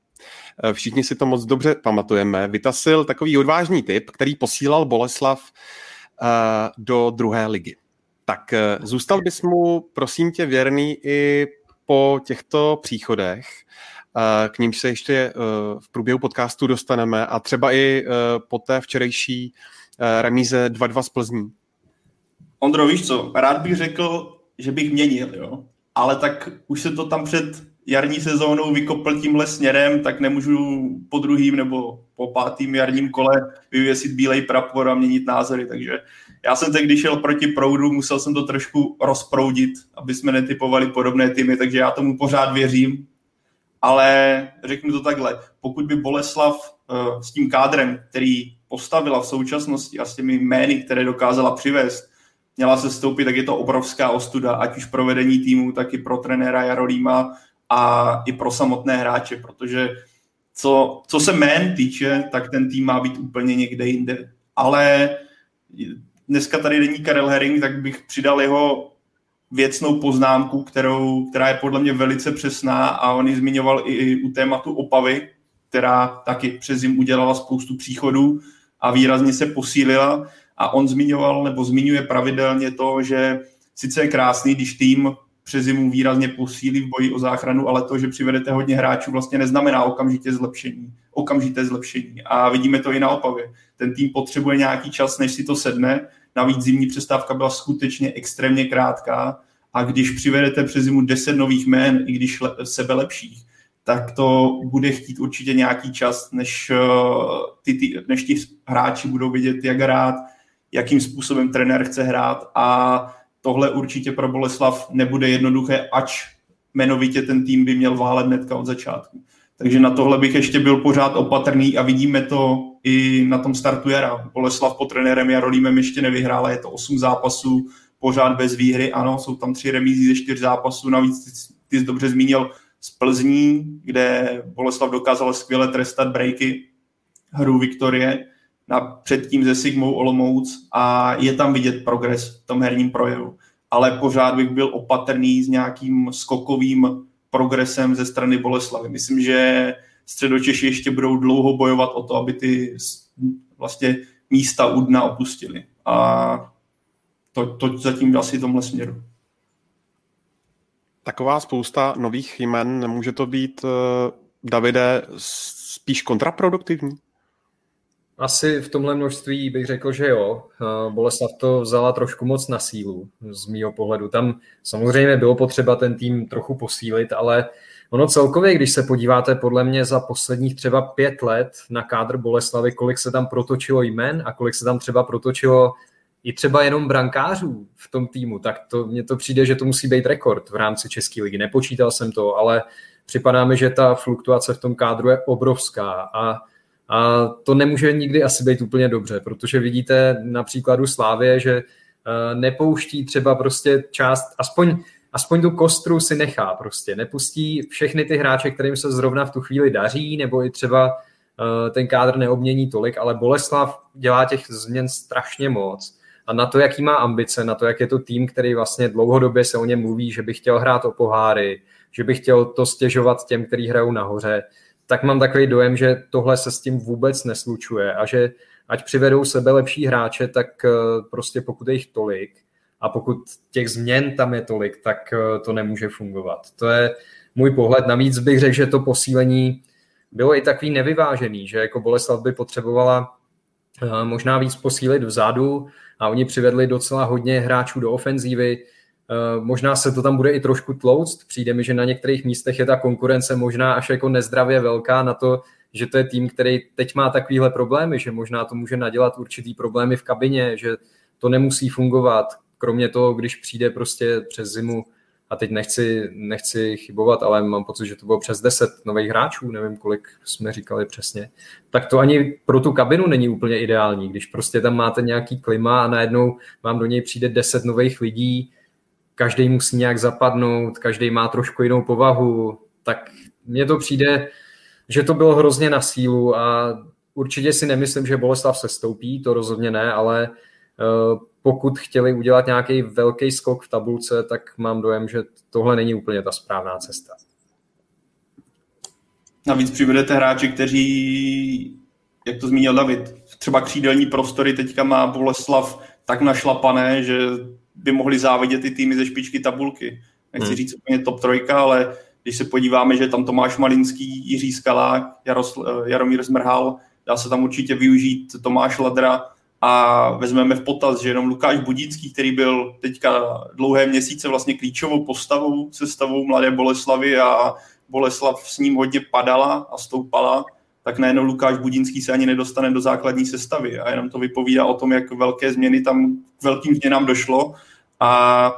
[SPEAKER 1] všichni si to moc dobře pamatujeme, vytasil takový odvážný typ, který posílal Boleslav do druhé ligy. Tak eh, zůstal bys mu, prosím tě, věrný i po těchto příchodech, eh, k nímž se ještě eh, v průběhu podcastu dostaneme a třeba i po té včerejší remíze 2-2 z Plzní.
[SPEAKER 4] Ondro, víš co, rád bych řekl, že bych měnil, jo? ale tak už se to tam před jarní sezónou vykopl tímhle směrem, tak nemůžu po druhým nebo po pátým jarním kole vyvěsit bílej prapor a měnit názory, takže já jsem teď, když šel proti proudu, musel jsem to trošku rozproudit, aby jsme netypovali podobné týmy, takže já tomu pořád věřím, ale řeknu to takhle, pokud by Boleslav uh, s tím kádrem, který postavila v současnosti a s těmi jmény, které dokázala přivést, měla se stoupit, tak je to obrovská ostuda, ať už pro vedení týmu, tak i pro trenéra Jarolíma a i pro samotné hráče, protože co, co se jmén týče, tak ten tým má být úplně někde jinde. Ale dneska tady není Karel Herring, tak bych přidal jeho věcnou poznámku, kterou, která je podle mě velice přesná a on ji zmiňoval i u tématu Opavy, která taky přes zim udělala spoustu příchodů a výrazně se posílila a on zmiňoval nebo zmiňuje pravidelně to, že sice je krásný, když tým přes zimu výrazně posílí v boji o záchranu, ale to, že přivedete hodně hráčů, vlastně neznamená okamžitě zlepšení, okamžité zlepšení. A vidíme to i na Opavě. Ten tým potřebuje nějaký čas, než si to sedne. Navíc zimní přestávka byla skutečně extrémně krátká a když přivedete přes zimu 10 nových jmén, i když le, sebe lepších, tak to bude chtít určitě nějaký čas, než, uh, ty, ty, než ti hráči budou vidět, jak hrát, jakým způsobem trenér chce hrát a tohle určitě pro Boleslav nebude jednoduché, ač jmenovitě ten tým by měl válet hnedka od začátku. Takže na tohle bych ještě byl pořád opatrný a vidíme to i na tom startu jara. Boleslav pod trenérem Jarolímem ještě nevyhrála, je to 8 zápasů, pořád bez výhry, ano, jsou tam tři remízy ze čtyř zápasů, navíc ty, ty jsi dobře zmínil z Plzní, kde Boleslav dokázal skvěle trestat breaky hru Viktorie, na, předtím se Sigmou Olomouc a je tam vidět progres v tom herním projevu. Ale pořád bych byl opatrný s nějakým skokovým progresem ze strany Boleslavy. Myslím, že středočeši ještě budou dlouho bojovat o to, aby ty vlastně místa u dna opustili. A to, to zatím asi tomhle směru.
[SPEAKER 1] Taková spousta nových jmen, nemůže to být, eh, Davide, spíš kontraproduktivní?
[SPEAKER 3] Asi v tomhle množství bych řekl, že jo. Boleslav to vzala trošku moc na sílu z mýho pohledu. Tam samozřejmě bylo potřeba ten tým trochu posílit, ale ono celkově, když se podíváte podle mě za posledních třeba pět let na kádr Boleslavy, kolik se tam protočilo jmen a kolik se tam třeba protočilo i třeba jenom brankářů v tom týmu, tak to mně to přijde, že to musí být rekord v rámci České ligy. Nepočítal jsem to, ale připadá mi, že ta fluktuace v tom kádru je obrovská a a to nemůže nikdy asi být úplně dobře, protože vidíte na příkladu Slávě, že eh, nepouští třeba prostě část, aspoň, aspoň tu kostru si nechá prostě, nepustí všechny ty hráče, kterým se zrovna v tu chvíli daří, nebo i třeba eh, ten kádr neobmění tolik, ale Boleslav dělá těch změn strašně moc. A na to, jaký má ambice, na to, jak je to tým, který vlastně dlouhodobě se o něm mluví, že by chtěl hrát o poháry, že by chtěl to stěžovat těm, kteří hrajou nahoře, tak mám takový dojem, že tohle se s tím vůbec neslučuje a že ať přivedou sebe lepší hráče, tak eh, prostě pokud je jich tolik a pokud těch změn tam je tolik, tak eh, to nemůže fungovat. To je můj pohled. Navíc bych řekl, že to posílení bylo i takový nevyvážený, že jako Boleslav by potřebovala eh, možná víc posílit vzadu a oni přivedli docela hodně hráčů do ofenzívy, možná se to tam bude i trošku tlouct. Přijde mi, že na některých místech je ta konkurence možná až jako nezdravě velká na to, že to je tým, který teď má takovýhle problémy, že možná to může nadělat určitý problémy v kabině, že to nemusí fungovat. Kromě toho, když přijde prostě přes zimu a teď nechci, nechci chybovat, ale mám pocit, že to bylo přes 10 nových hráčů, nevím, kolik jsme říkali přesně, tak to ani pro tu kabinu není úplně ideální, když prostě tam máte nějaký klima a najednou vám do něj přijde 10 nových lidí, každý musí nějak zapadnout, každý má trošku jinou povahu, tak mně to přijde, že to bylo hrozně na sílu a určitě si nemyslím, že Boleslav se stoupí, to rozhodně ne, ale uh, pokud chtěli udělat nějaký velký skok v tabulce, tak mám dojem, že tohle není úplně ta správná cesta.
[SPEAKER 4] Navíc přivedete hráči, kteří, jak to zmínil David, třeba křídelní prostory teďka má Boleslav tak našlapané, že by mohli závidět ty týmy ze špičky tabulky. Nechci hmm. říct úplně top trojka, ale když se podíváme, že tam Tomáš Malinský, Jiří Skalák, Jarosl, Jaromír Zmrhal, dá se tam určitě využít Tomáš Ladra, a vezmeme v potaz, že jenom Lukáš Budícký, který byl teďka dlouhé měsíce vlastně klíčovou postavou, sestavou Mladé Boleslavy a Boleslav s ním hodně padala a stoupala, tak najednou Lukáš Budínský se ani nedostane do základní sestavy a jenom to vypovídá o tom, jak velké změny tam, k velkým změnám došlo. A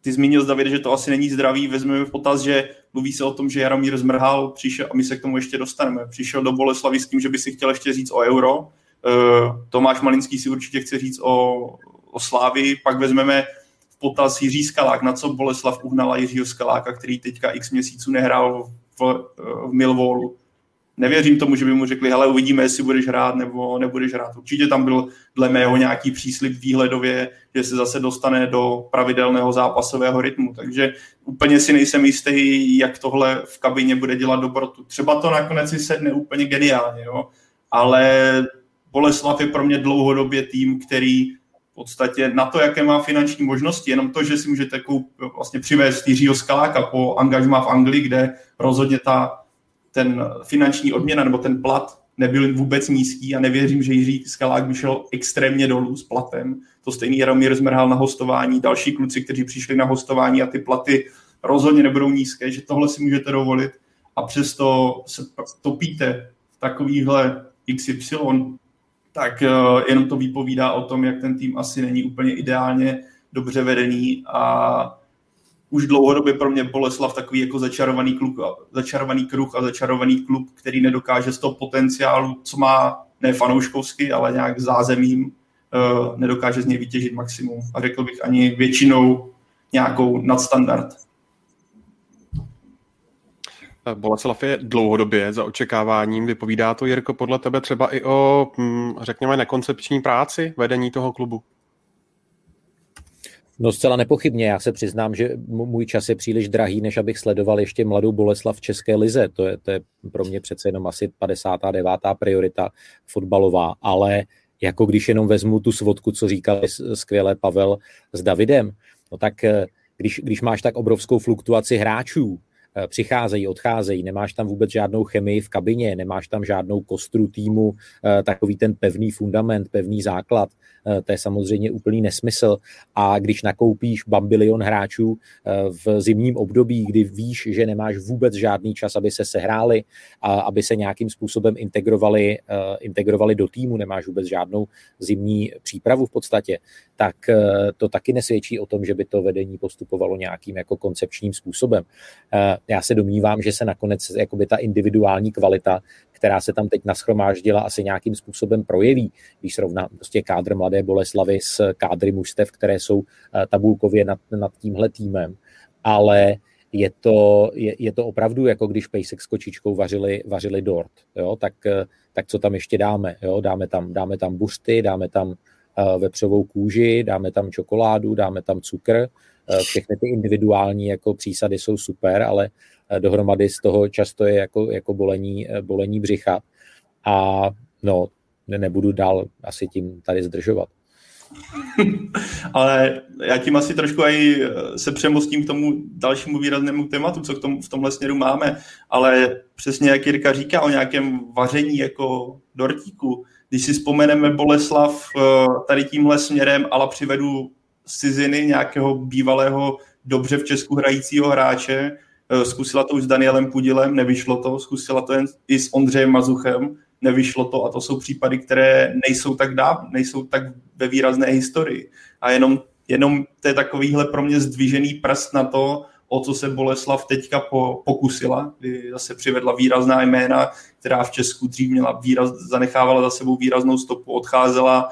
[SPEAKER 4] ty zmínil David, že to asi není zdravý, vezmeme v potaz, že mluví se o tom, že Jaromír Zmrhal přišel, a my se k tomu ještě dostaneme, přišel do Boleslavy s tím, že by si chtěl ještě říct o euro, Eh, Tomáš Malinský si určitě chce říct o, o Slávi, pak vezmeme v potaz Jiří Skalák, na co Boleslav uhnala Jiřího Skaláka, který teďka x měsíců nehrál v, v Millwallu. Nevěřím tomu, že by mu řekli, hele, uvidíme, jestli budeš hrát nebo nebudeš hrát. Určitě tam byl dle mého nějaký příslip výhledově, že se zase dostane do pravidelného zápasového rytmu. Takže úplně si nejsem jistý, jak tohle v kabině bude dělat dobrotu. Třeba to nakonec si sedne úplně geniálně, jo? ale Boleslav je pro mě dlouhodobě tým, který v podstatě na to, jaké má finanční možnosti, jenom to, že si můžete koup, vlastně přivést Jiřího Skaláka po angažmá v Anglii, kde rozhodně ta, ten finanční odměna nebo ten plat nebyl vůbec nízký a nevěřím, že Jiří Skalák by šel extrémně dolů s platem. To stejný Jaromír Zmrhal na hostování, další kluci, kteří přišli na hostování a ty platy rozhodně nebudou nízké, že tohle si můžete dovolit a přesto se topíte v takovýchhle XY tak uh, jenom to vypovídá o tom, jak ten tým asi není úplně ideálně dobře vedený a už dlouhodobě pro mě Boleslav takový jako začarovaný, klub, začarovaný kruh a začarovaný klub, který nedokáže z toho potenciálu, co má ne fanouškovsky, ale nějak zázemím, uh, nedokáže z něj vytěžit maximum. A řekl bych ani většinou nějakou nadstandard.
[SPEAKER 1] Boleslav je dlouhodobě za očekáváním. Vypovídá to, Jirko, podle tebe třeba i o, hm, řekněme, nekoncepční práci vedení toho klubu?
[SPEAKER 2] No zcela nepochybně. Já se přiznám, že můj čas je příliš drahý, než abych sledoval ještě mladou Boleslav v České lize. To je, to je pro mě přece jenom asi 59. priorita fotbalová, ale jako když jenom vezmu tu svodku, co říkal skvěle Pavel s Davidem, no tak eh, když, když máš tak obrovskou fluktuaci hráčů, přicházejí, odcházejí, nemáš tam vůbec žádnou chemii v kabině, nemáš tam žádnou kostru týmu, eh, takový ten pevný fundament, pevný základ, eh, to je samozřejmě úplný nesmysl. A když nakoupíš bambilion hráčů v zimním období, kdy víš, že nemáš vůbec žádný čas, aby se sehráli, a aby se nějakým způsobem integrovali, integrovali do týmu, nemáš vůbec žádnou zimní přípravu v podstatě, tak to taky nesvědčí o tom, že by to vedení postupovalo nějakým jako koncepčním způsobem já se domnívám, že se nakonec jakoby ta individuální kvalita, která se tam teď naschromáždila, asi nějakým způsobem projeví, když srovná prostě kádr Mladé Boleslavy s kádry mužstev, které jsou eh, tabulkově nad, nad tímhle týmem. Ale je to, je, je to opravdu jako když Pejsek s kočičkou vařili, vařili dort, jo? Tak, eh, tak co tam ještě dáme? Jo? Dáme, tam, dáme tam buřty, dáme tam uh, vepřovou kůži, dáme tam čokoládu, dáme tam cukr, Eh, všechny ty individuální jako přísady jsou super, ale eh, dohromady z toho často je jako, jako bolení, eh, bolení břicha. A no, nebudu dál asi tím tady zdržovat. *laughs*
[SPEAKER 4] Ale já tím asi trošku i se přemostím k tomu dalšímu výraznému tématu, co k tomu, v tomhle směru máme, ale přesně jak Jirka říká o nějakém vaření jako dortíku, když si vzpomeneme Boleslav tady tímhle směrem, ale přivedu ciziny nějakého bývalého dobře v Česku hrajícího hráče. Eh, zkusila to už s Danielem Pudilem, nevyšlo to. Zkusila to jen i s Ondřejem Mazuchem, nevyšlo to. A to jsou případy, které nejsou tak dáv, nejsou tak ve výrazné historii. A jenom jenom to je takovýhle pro mě zdvižený prst na to, o co se Boleslav teďka po, pokusila, kdy zase přivedla výrazná jména, která v Česku dřív měla výraz, zanechávala za sebou výraznou stopu, odcházela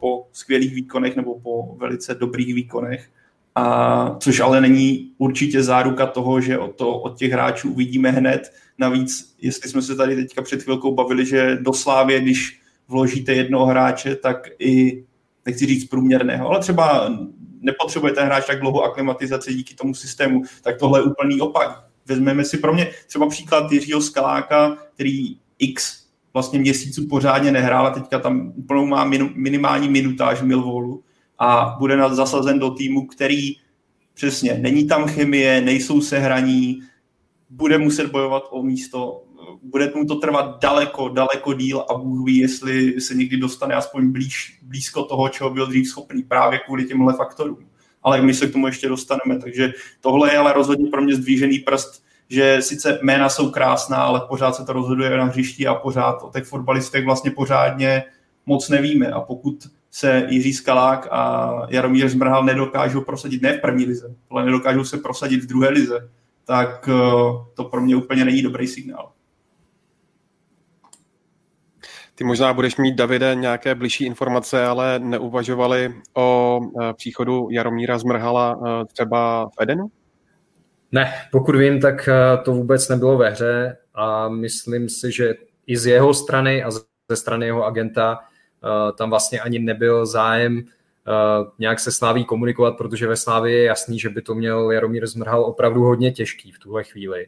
[SPEAKER 4] po skvělých výkonech nebo po velice dobrých výkonech. A, což ale není určitě záruka toho, že od, to, od těch hráčů uvidíme hned. Navíc, jestli jsme se tady teďka před chvilkou bavili, že do Slávě, když vložíte jednoho hráče, tak i, nechci říct průměrného, ale třeba nepotřebuje ten hráč tak dlouho aklimatizace díky tomu systému, tak tohle je úplný opak. Vezmeme si pro mě třeba příklad Jiřího Skaláka, který x vlastně měsíců pořádně nehrál a teďka tam úplnou má minimální minutáž Milvolu a bude zasazen do týmu, který přesně, není tam chemie, nejsou se hraní, bude muset bojovat o místo, bude mu to trvat daleko, daleko díl a Bůh ví, jestli se někdy dostane aspoň blíž, blízko toho, čeho byl dřív schopný právě kvůli těmhle faktorům. Ale my se k tomu ještě dostaneme, takže tohle je ale rozhodně pro mě zdvížený prst, že sice jména jsou krásná, ale pořád se to rozhoduje na hřišti a pořád o těch fotbalistech vlastně pořádně moc nevíme. A pokud se Jiří Skalák a Jaromír Zmrhal nedokážou prosadit ne v první lize, ale nedokážou se prosadit v druhé lize, tak eh, to pro mě úplně není dobrý signál.
[SPEAKER 1] Ty možná budeš mít, Davide, nějaké blížší informace, ale neuvažovali o eh, příchodu Jaromíra Zmrhala eh, třeba v Edenu?
[SPEAKER 3] Ne, pokud vím, tak to vůbec nebylo ve hře a myslím si, že i z jeho strany a ze strany jeho agenta Eh, tam vlastně ani nebyl zájem eh, nějak se Sláví komunikovat, protože ve Slávě je jasný, že by to měl Jaromír Zmrhal opravdu hodně těžký v tuhle chvíli.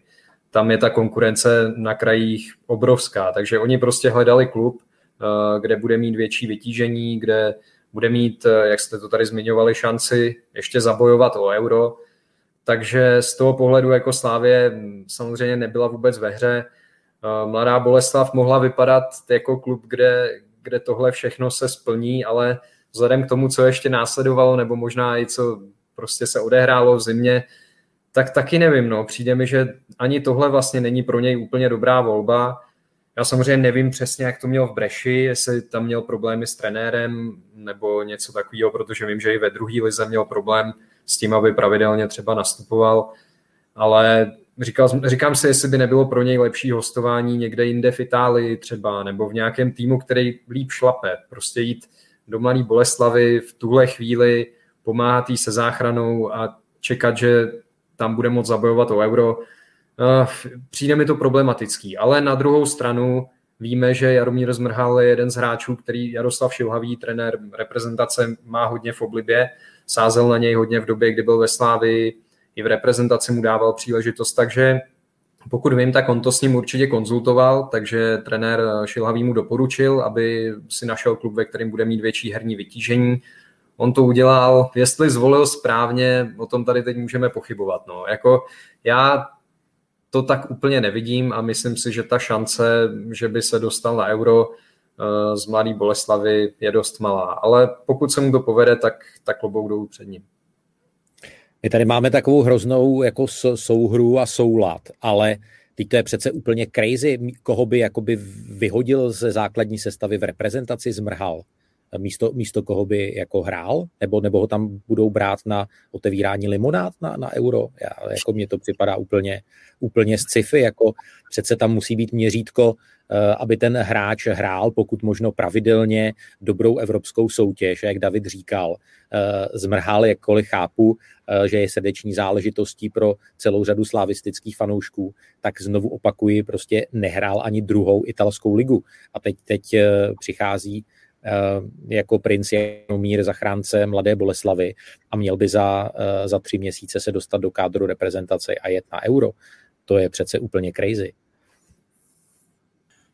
[SPEAKER 3] Tam je ta konkurence na krajích obrovská, takže oni prostě hledali klub, eh, kde bude mít větší vytížení, kde bude mít, jak jste to tady zmiňovali, šanci ještě zabojovat o euro. Takže z toho pohledu jako Slávě samozřejmě nebyla vůbec ve hře. Mladá Boleslav mohla vypadat jako klub, kde, kde tohle všechno se splní, ale vzhledem k tomu, co ještě následovalo, nebo možná i co prostě se odehrálo v zimě, tak taky nevím, no. Přijde mi, že ani tohle vlastně není pro něj úplně dobrá volba. Já samozřejmě nevím přesně, jak to měl v Breši, jestli tam měl problémy s trenérem nebo něco takového, protože vím, že i ve druhé lize měl problém s tím, aby pravidelně třeba nastupoval, ale Říkal, říkám si, jestli by nebylo pro něj lepší hostování někde jinde v Itálii třeba, nebo v nějakém týmu, který líp šlape. Prostě jít do Mladé Boleslavy v tuhle chvíli, pomáhat jí se záchranou a čekat, že tam bude moct zabojovat o euro. Eh, přijde mi to problematický, ale na druhou stranu víme, že Jaromír Zmrhal je jeden z hráčů, který Jaroslav Šilhavý, trenér reprezentace, má hodně v oblibě. Sázel na něj hodně v době, kdy byl ve Slávii, i v reprezentaci mu dával příležitost, takže pokud vím, tak on to s ním určitě konzultoval, takže trenér Šilhavý mu doporučil, aby si našel klub, ve kterém bude mít větší herní vytížení. On to udělal, jestli zvolil správně, o tom tady teď můžeme pochybovat. No. Jako já to tak úplně nevidím a myslím si, že ta šance, že by se dostal na euro z Mladé Boleslavy je dost malá. Ale pokud se mu to povede, tak, tak klobouk dolů před ním.
[SPEAKER 2] My tady máme takovou hroznou jako souhru a soulad, ale teď to je přece úplně crazy, koho by jakoby vyhodil ze základní sestavy v reprezentaci, zmrhal místo, místo koho by jako hrál, nebo, nebo ho tam budou brát na otevírání limonád na, na euro. Já, jako mně to připadá úplně, úplně z sci-fi, jako přece tam musí být měřítko, eh, aby ten hráč hrál pokud možno pravidelně dobrou evropskou soutěž, jak David říkal, eh, zmrhal, jakkoliv chápu, eh, že je srdeční záležitostí pro celou řadu slavistických fanoušků, tak znovu opakuji, prostě nehrál ani druhou italskou ligu. A teď, teď přichází Eh, jako princ Janomír zachránce Mladé Boleslavy a měl by za, eh, za tři měsíce se dostat do kádru reprezentace a jet na euro. To je přece úplně crazy.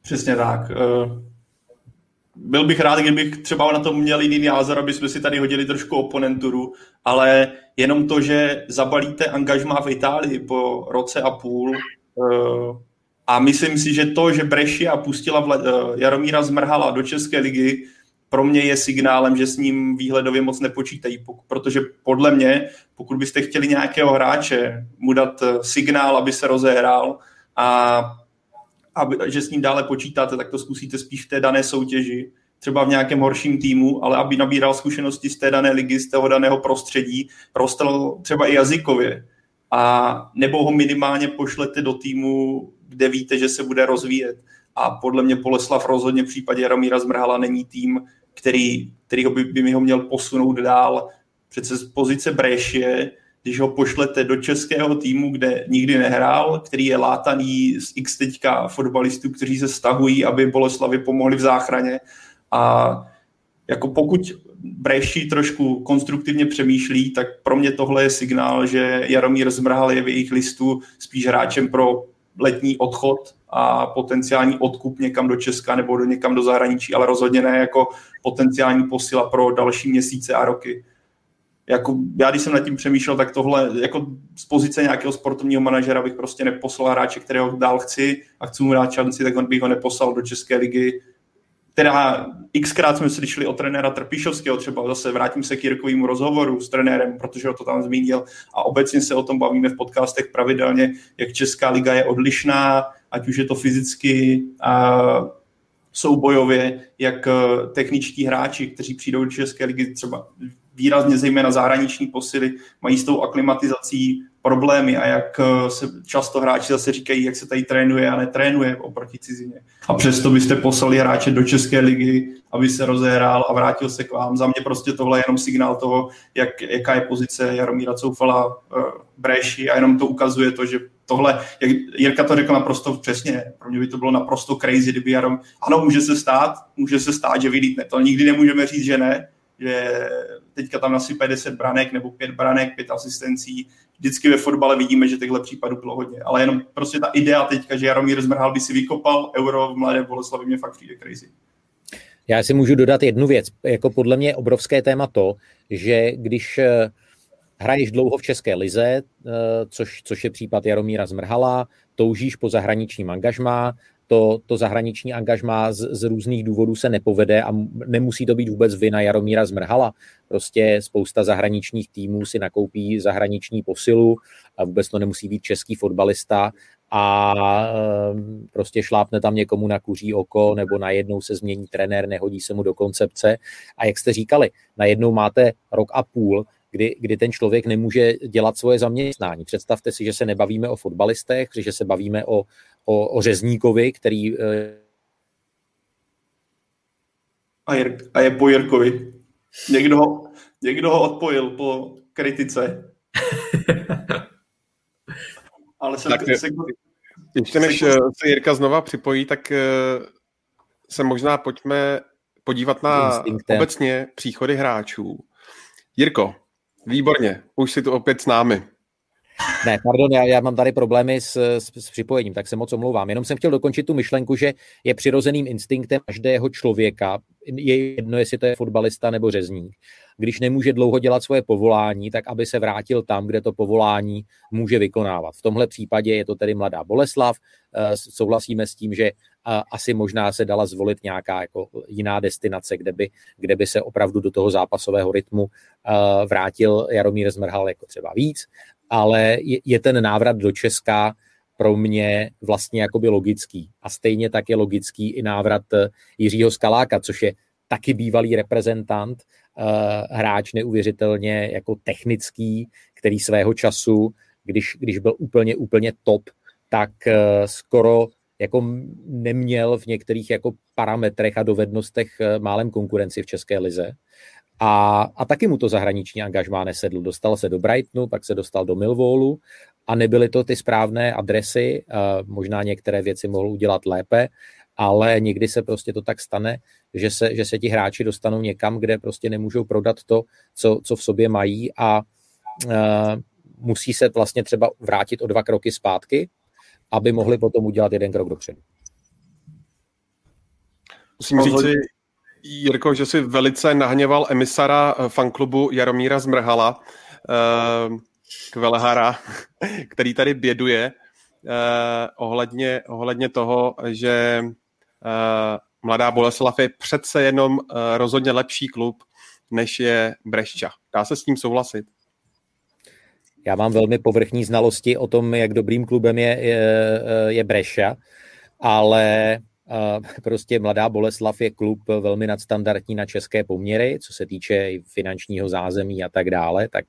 [SPEAKER 4] Přesně tak. Eh, byl bych rád, kdybych třeba na tom měl jiný názor, aby jsme si tady hodili trošku oponenturu, ale jenom to, že zabalíte angažmá v Itálii po roce a půl a myslím si, že to, že Brešia pustila Jaromíra Zmrhala do České ligy, pro mě je signálem, že s ním výhledově moc nepočítají, protože podle mě, pokud byste chtěli nějakého hráče mu dát eh, signál, aby se rozehrál a aby, že s ním dále počítáte, tak to zkusíte spíš v té dané soutěži, třeba v nějakém horším týmu, ale aby nabíral zkušenosti z té dané ligy, z toho daného prostředí, rostl třeba i jazykově. A nebo ho minimálně pošlete do týmu, kde víte, že se bude rozvíjet. A podle mě Poleslav rozhodně v případě Jaromíra Zmrhala není tým, který, který by, by mi ho měl posunout dál. Přece z pozice Brešie, když ho pošlete do českého týmu, kde nikdy nehrál, který je látaný z x teďka fotbalistů, kteří se stahují, aby Boleslavi pomohli v záchraně. A jako pokud Breši trošku konstruktivně přemýšlí, tak pro mě tohle je signál, že Jaromír Zmrhal je v jejich listu spíš hráčem pro letní odchod a potenciální odkup někam do Česka nebo do někam do zahraničí, ale rozhodně ne jako potenciální posila pro další měsíce a roky. Jako, já když jsem nad tím přemýšlel, tak tohle jako z pozice nějakého sportovního manažera bych prostě neposlal hráče, kterého dál chci a chci mu dát šanci, tak on bych ho neposlal do České ligy teda xkrát jsme slyšeli o trenéra Trpišovského, třeba zase vrátím se k Jirkovému rozhovoru s trenérem, protože ho to tam zmínil a obecně se o tom bavíme v podcastech pravidelně, jak Česká liga je odlišná, ať už je to fyzicky a soubojově, jak eh, techničtí hráči, kteří přijdou do České ligy, třeba výrazně zejména zahraniční posily, mají s tou aklimatizací problémy a jak eh, se často hráči zase říkají, jak se tady trénuje a netrénuje oproti cizině. A přesto byste poslali hráče do České ligy, aby se rozehrál a vrátil se k vám. Za mě prostě tohle je jenom signál toho, jak, jaká je pozice Jaromíra Coufala uh, Bréši a jenom to ukazuje to, že tohle, jak Jirka to řekl naprosto přesně, pro mě by to bylo naprosto crazy, kdyby Jarom, ano, může se stát, může se stát, že vylítne, to nikdy nemůžeme říct, že ne, že teďka tam asi 50 branek nebo 5 branek, 5 asistencí. Vždycky ve fotbale vidíme, že těchto případů bylo hodně. Ale jenom prostě ta idea teďka, že Jaromír Zmrhal by si vykopal euro v Mladé Boleslavi, mě fakt přijde crazy.
[SPEAKER 2] Já si můžu dodat jednu věc. Jako podle mě obrovské téma to, že když eh, hraješ dlouho v České lize, eh, což, což je případ Jaromíra Zmrhala, toužíš po zahraničním angažmá, to, to zahraniční angažmá z, z různých důvodů se nepovede a nemusí to být vůbec vina Jaromíra Zmrhala. Prostě spousta zahraničních týmů si nakoupí zahraniční posilu a vůbec to nemusí být český fotbalista a ehm, prostě šlápne tam někomu na kuří oko nebo najednou se změní trenér, nehodí se mu do koncepce. A jak jste říkali, najednou máte rok a půl, kdy, kdy ten člověk nemůže dělat svoje zaměstnání. Představte si, že se nebavíme o fotbalistech, že se bavíme o, o, o Řezníkovi, který... Eh,
[SPEAKER 4] a, je, a je po Jirkovi. Někdo ho, někdo ho odpojil po kritice. *laughs*
[SPEAKER 1] Ale se, tak, se, ještě než se, se Jirka znova připojí, tak eh, se možná pojďme podívat na Instinktem. obecně příchody hráčů. Jirko, výborně, už si tu opět s námi.
[SPEAKER 2] Ne, pardon, já, já mám tady problémy s, s, s připojením, tak se moc omlouvám. Jenom jsem chtěl dokončit tu myšlenku, že je přirozeným instinktem každého člověka, je jedno, jestli to je fotbalista nebo řezník, když nemůže dlouho dělat svoje povolání, tak aby se vrátil tam, kde to povolání může vykonávat. V tomhle případě je to tedy mladá Boleslav. Eh, souhlasíme s tím, že asi možná se dala zvolit nějaká jako jiná destinace, kde by, kde by se opravdu do toho zápasového rytmu eh, vrátil Jaromír Zmrhal jako třeba víc ale je, je ten návrat do Česka pro mě vlastně jakoby logický. A stejně tak je logický i návrat eh, Jiřího Skaláka, což je taky bývalý reprezentant, uh, hráč neuvěřitelně jako technický, který svého času, když, když byl úplně, úplně top, tak uh, skoro jako neměl v některých jako parametrech a dovednostech málem konkurenci v České lize. A, a taky mu to zahraniční angažmá nesedl. Dostal se do Brightonu, pak se dostal do Millwallu a nebyly to ty správné adresy. Možná některé věci mohl udělat lépe, ale někdy se prostě to tak stane, že se, že se ti hráči dostanou někam, kde prostě nemůžou prodat to, co, co v sobě mají a uh, musí se vlastně třeba vrátit o dva kroky zpátky, aby mohli potom udělat jeden krok dopředu.
[SPEAKER 1] Musím říct, Jirko, že si velice nahněval emisara eh, fanklubu Jaromíra Zmrhala, eh, Kvelehara, *laughs* který tady běduje eh, ohledně, ohledně toho, že Mladá Boleslav je přece jenom rozhodně lepší klub, než je Brešťa. Dá se s tím souhlasit?
[SPEAKER 2] Já mám velmi povrchní znalosti o tom, jak dobrým klubem je, je, je Breša, ale prostě Mladá Boleslav je klub velmi nadstandardní na české poměry, co se týče finančního zázemí a tak dále, tak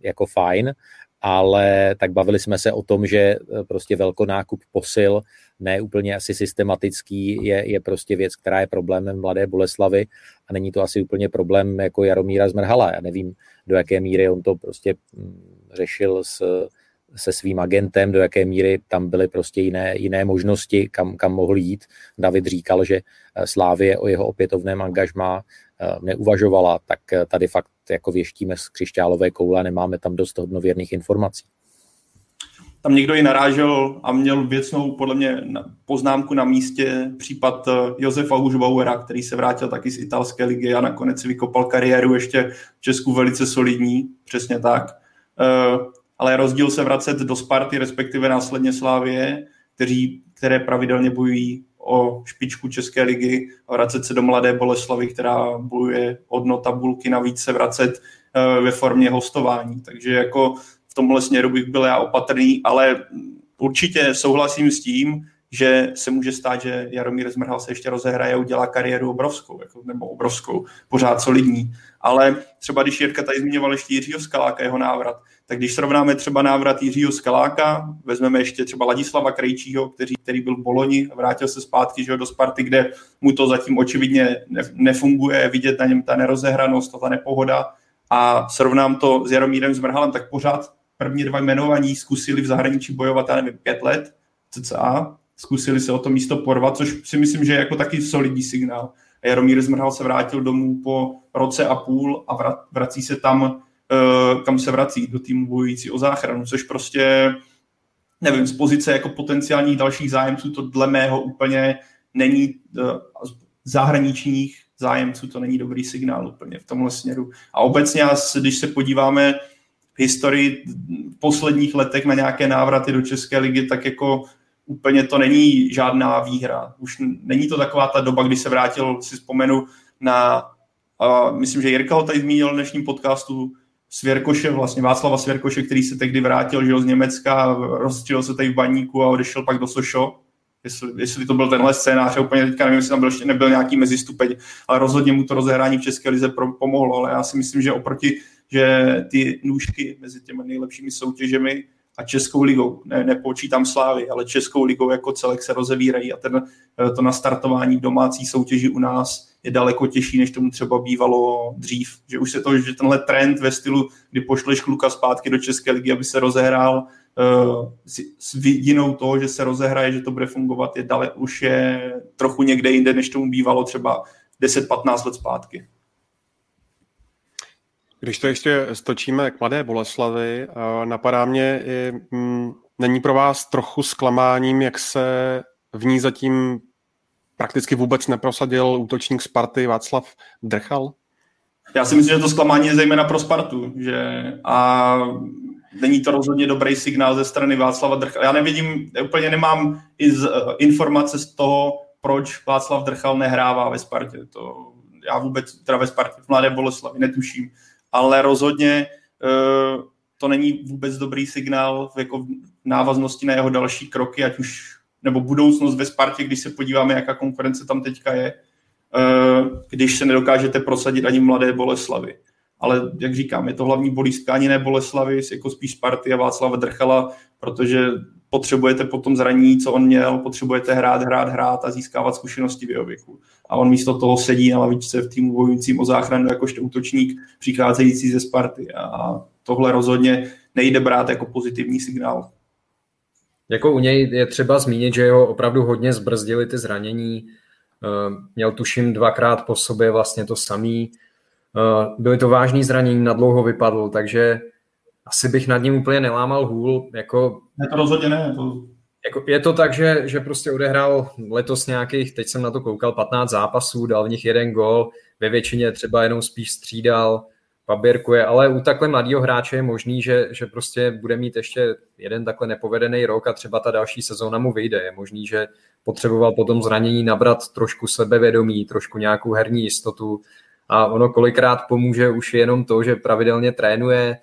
[SPEAKER 2] jako fajn, ale tak bavili jsme se o tom, že prostě velkonákup posil ne úplně asi systematický, je, je prostě věc, která je problémem Mladé Boleslavy a není to asi úplně problém jako Jaromíra Zmrhala. Já nevím, do jaké míry on to prostě mm, řešil s, se svým agentem, do jaké míry tam byly prostě jiné, jiné možnosti, kam, kam mohl jít. David říkal, že eh, Slávě o jeho opětovném angažmá eh, neuvažovala, tak eh, tady fakt jako věštíme z křišťálové koule a nemáme tam dost hodnověrných informací
[SPEAKER 4] tam někdo i narážel a měl věcnou podle mě poznámku na místě případ Josefa Hužbauera, který se vrátil taky z italské ligy a nakonec si vykopal kariéru ještě v Česku velice solidní, přesně tak. Ale rozdíl se vracet do Sparty, respektive následně Slávie, kteří, které pravidelně bojují o špičku České ligy a vracet se do Mladé Boleslavy, která bojuje od tabulky, navíc se vracet eh, ve formě hostování. Takže jako tomhle směru bych byl já opatrný, ale určitě souhlasím s tím, že se může stát, že Jaromír Zmrhal se ještě rozehraje a udělá kariéru obrovskou, jako, nebo obrovskou, pořád solidní. Ale třeba když Jirka tady zmiňoval ještě Jiřího Skaláka, jeho návrat, tak když srovnáme třeba návrat Jiřího Skaláka, vezmeme ještě třeba Ladislava Krejčího, který, který byl v Boloni, vrátil se zpátky že do Sparty, kde mu to zatím očividně nefunguje, vidět na něm ta nerozehranost, ta nepohoda, a srovnám to s Jaromírem Zmrhalem, tak pořád první dva jmenovaní zkusili v zahraničí bojovat, já nevím, pět let, cca, zkusili se o to místo porvat, což si myslím, že je jako taky solidní signál. Jaromír Zmrhal se vrátil domů po roce a půl a vrací se tam, uh, kam se vrací, do týmu bojující o záchranu, což prostě, nevím, z pozice jako potenciálních dalších zájemců to dle mého úplně není uh, zahraničních zájemců, to není dobrý signál úplně v tomhle směru. A obecně, když se podíváme historii v posledních letech na nějaké návraty do České ligy, tak jako úplně to není žádná výhra. Už není to taková ta doba, kdy se vrátil, si vzpomenu na, a myslím, že Jirka ho tady zmínil v dnešním podcastu, Svěrkoše, vlastně Václava Svěrkoše, který se tehdy vrátil že z Německa, rozstřelil se tady v baníku a odešel pak do Sošo. Jestli, jestli to byl tenhle scénář, já úplně teďka nevím, jestli tam byl, ještě nebyl nějaký mezistupeň, ale rozhodně mu to rozehrání v České lize pomohlo, ale já si myslím, že oproti že ty nůžky mezi těmi nejlepšími soutěžemi a Českou ligou, ne, nepočítám Slávy, ale Českou ligou jako celek se rozevírají a ten, eh, to nastartování domácí soutěži u nás je daleko těžší, než tomu třeba bývalo dřív. Že už se to, že tenhle trend ve stylu, kdy pošleš kluka zpátky do České ligy, aby se rozehrál uh, s, s vidinou toho, že se rozehraje, že to bude fungovat, je dale, už je trochu někde jinde, než tomu bývalo třeba 10-15 let zpátky.
[SPEAKER 1] Když to ještě stočíme k Mladé Boleslavy, napadá mě, i, mm, není pro vás trochu zklamáním, jak se v ní zatím prakticky vůbec neprosadil útočník Sparty Václav Drchal?
[SPEAKER 4] Já si myslím, že to zklamání je zejména pro Spartu, že a není to rozhodně dobrý signál ze strany Václava Drchal. Já nevidím, úplně nemám i z, uh, informace z toho, proč Václav Drchal nehrává ve Spartě. To já vůbec, teda ve Spartě, v Mladé Boleslavi, netuším ale rozhodně uh, to není vůbec dobrý signál v jako návaznosti na jeho další kroky, ať už nebo budoucnost ve Spartě, když se podíváme, jaká konkurence tam teďka je, uh, když se nedokážete prosadit ani mladé Boleslavy. Ale jak říkám, je to hlavní bolístka ani ne Boleslavy, jako spíš Sparty a Václava Drchala, protože potřebujete po tom zranění, co on měl, potřebujete hrát, hrát, hrát a získávat zkušenosti v jeho věku. A on místo toho sedí na lavičce v týmu bojujícím o záchranu jakožto útočník přicházející ze Sparty. A tohle rozhodně nejde brát jako pozitivní signál.
[SPEAKER 3] Jako u něj je třeba zmínit, že ho opravdu hodně zbrzdili ty zranění. Eh, měl tuším dvakrát po sobě vlastně to samý. Eh, byly to vážný zranění, na dlouho vypadl, takže asi bych nad ním úplně nelámal hůl. Jako,
[SPEAKER 4] ne, to rozhodně ne. To...
[SPEAKER 3] Jako, je to tak, že, že prostě odehrál letos nějakých, teď jsem na to koukal, 15 zápasů, dal v nich jeden gol, ve většině třeba jenom spíš střídal, paběrkuje, ale u takhle mladého hráče je možný, že, že prostě bude mít ještě jeden takhle nepovedený rok a třeba ta další sezóna mu vyjde. Je možný, že potřeboval po tom zranění nabrat trošku sebevědomí, trošku nějakou herní jistotu a ono kolikrát pomůže už jenom to, že pravidelně trénuje,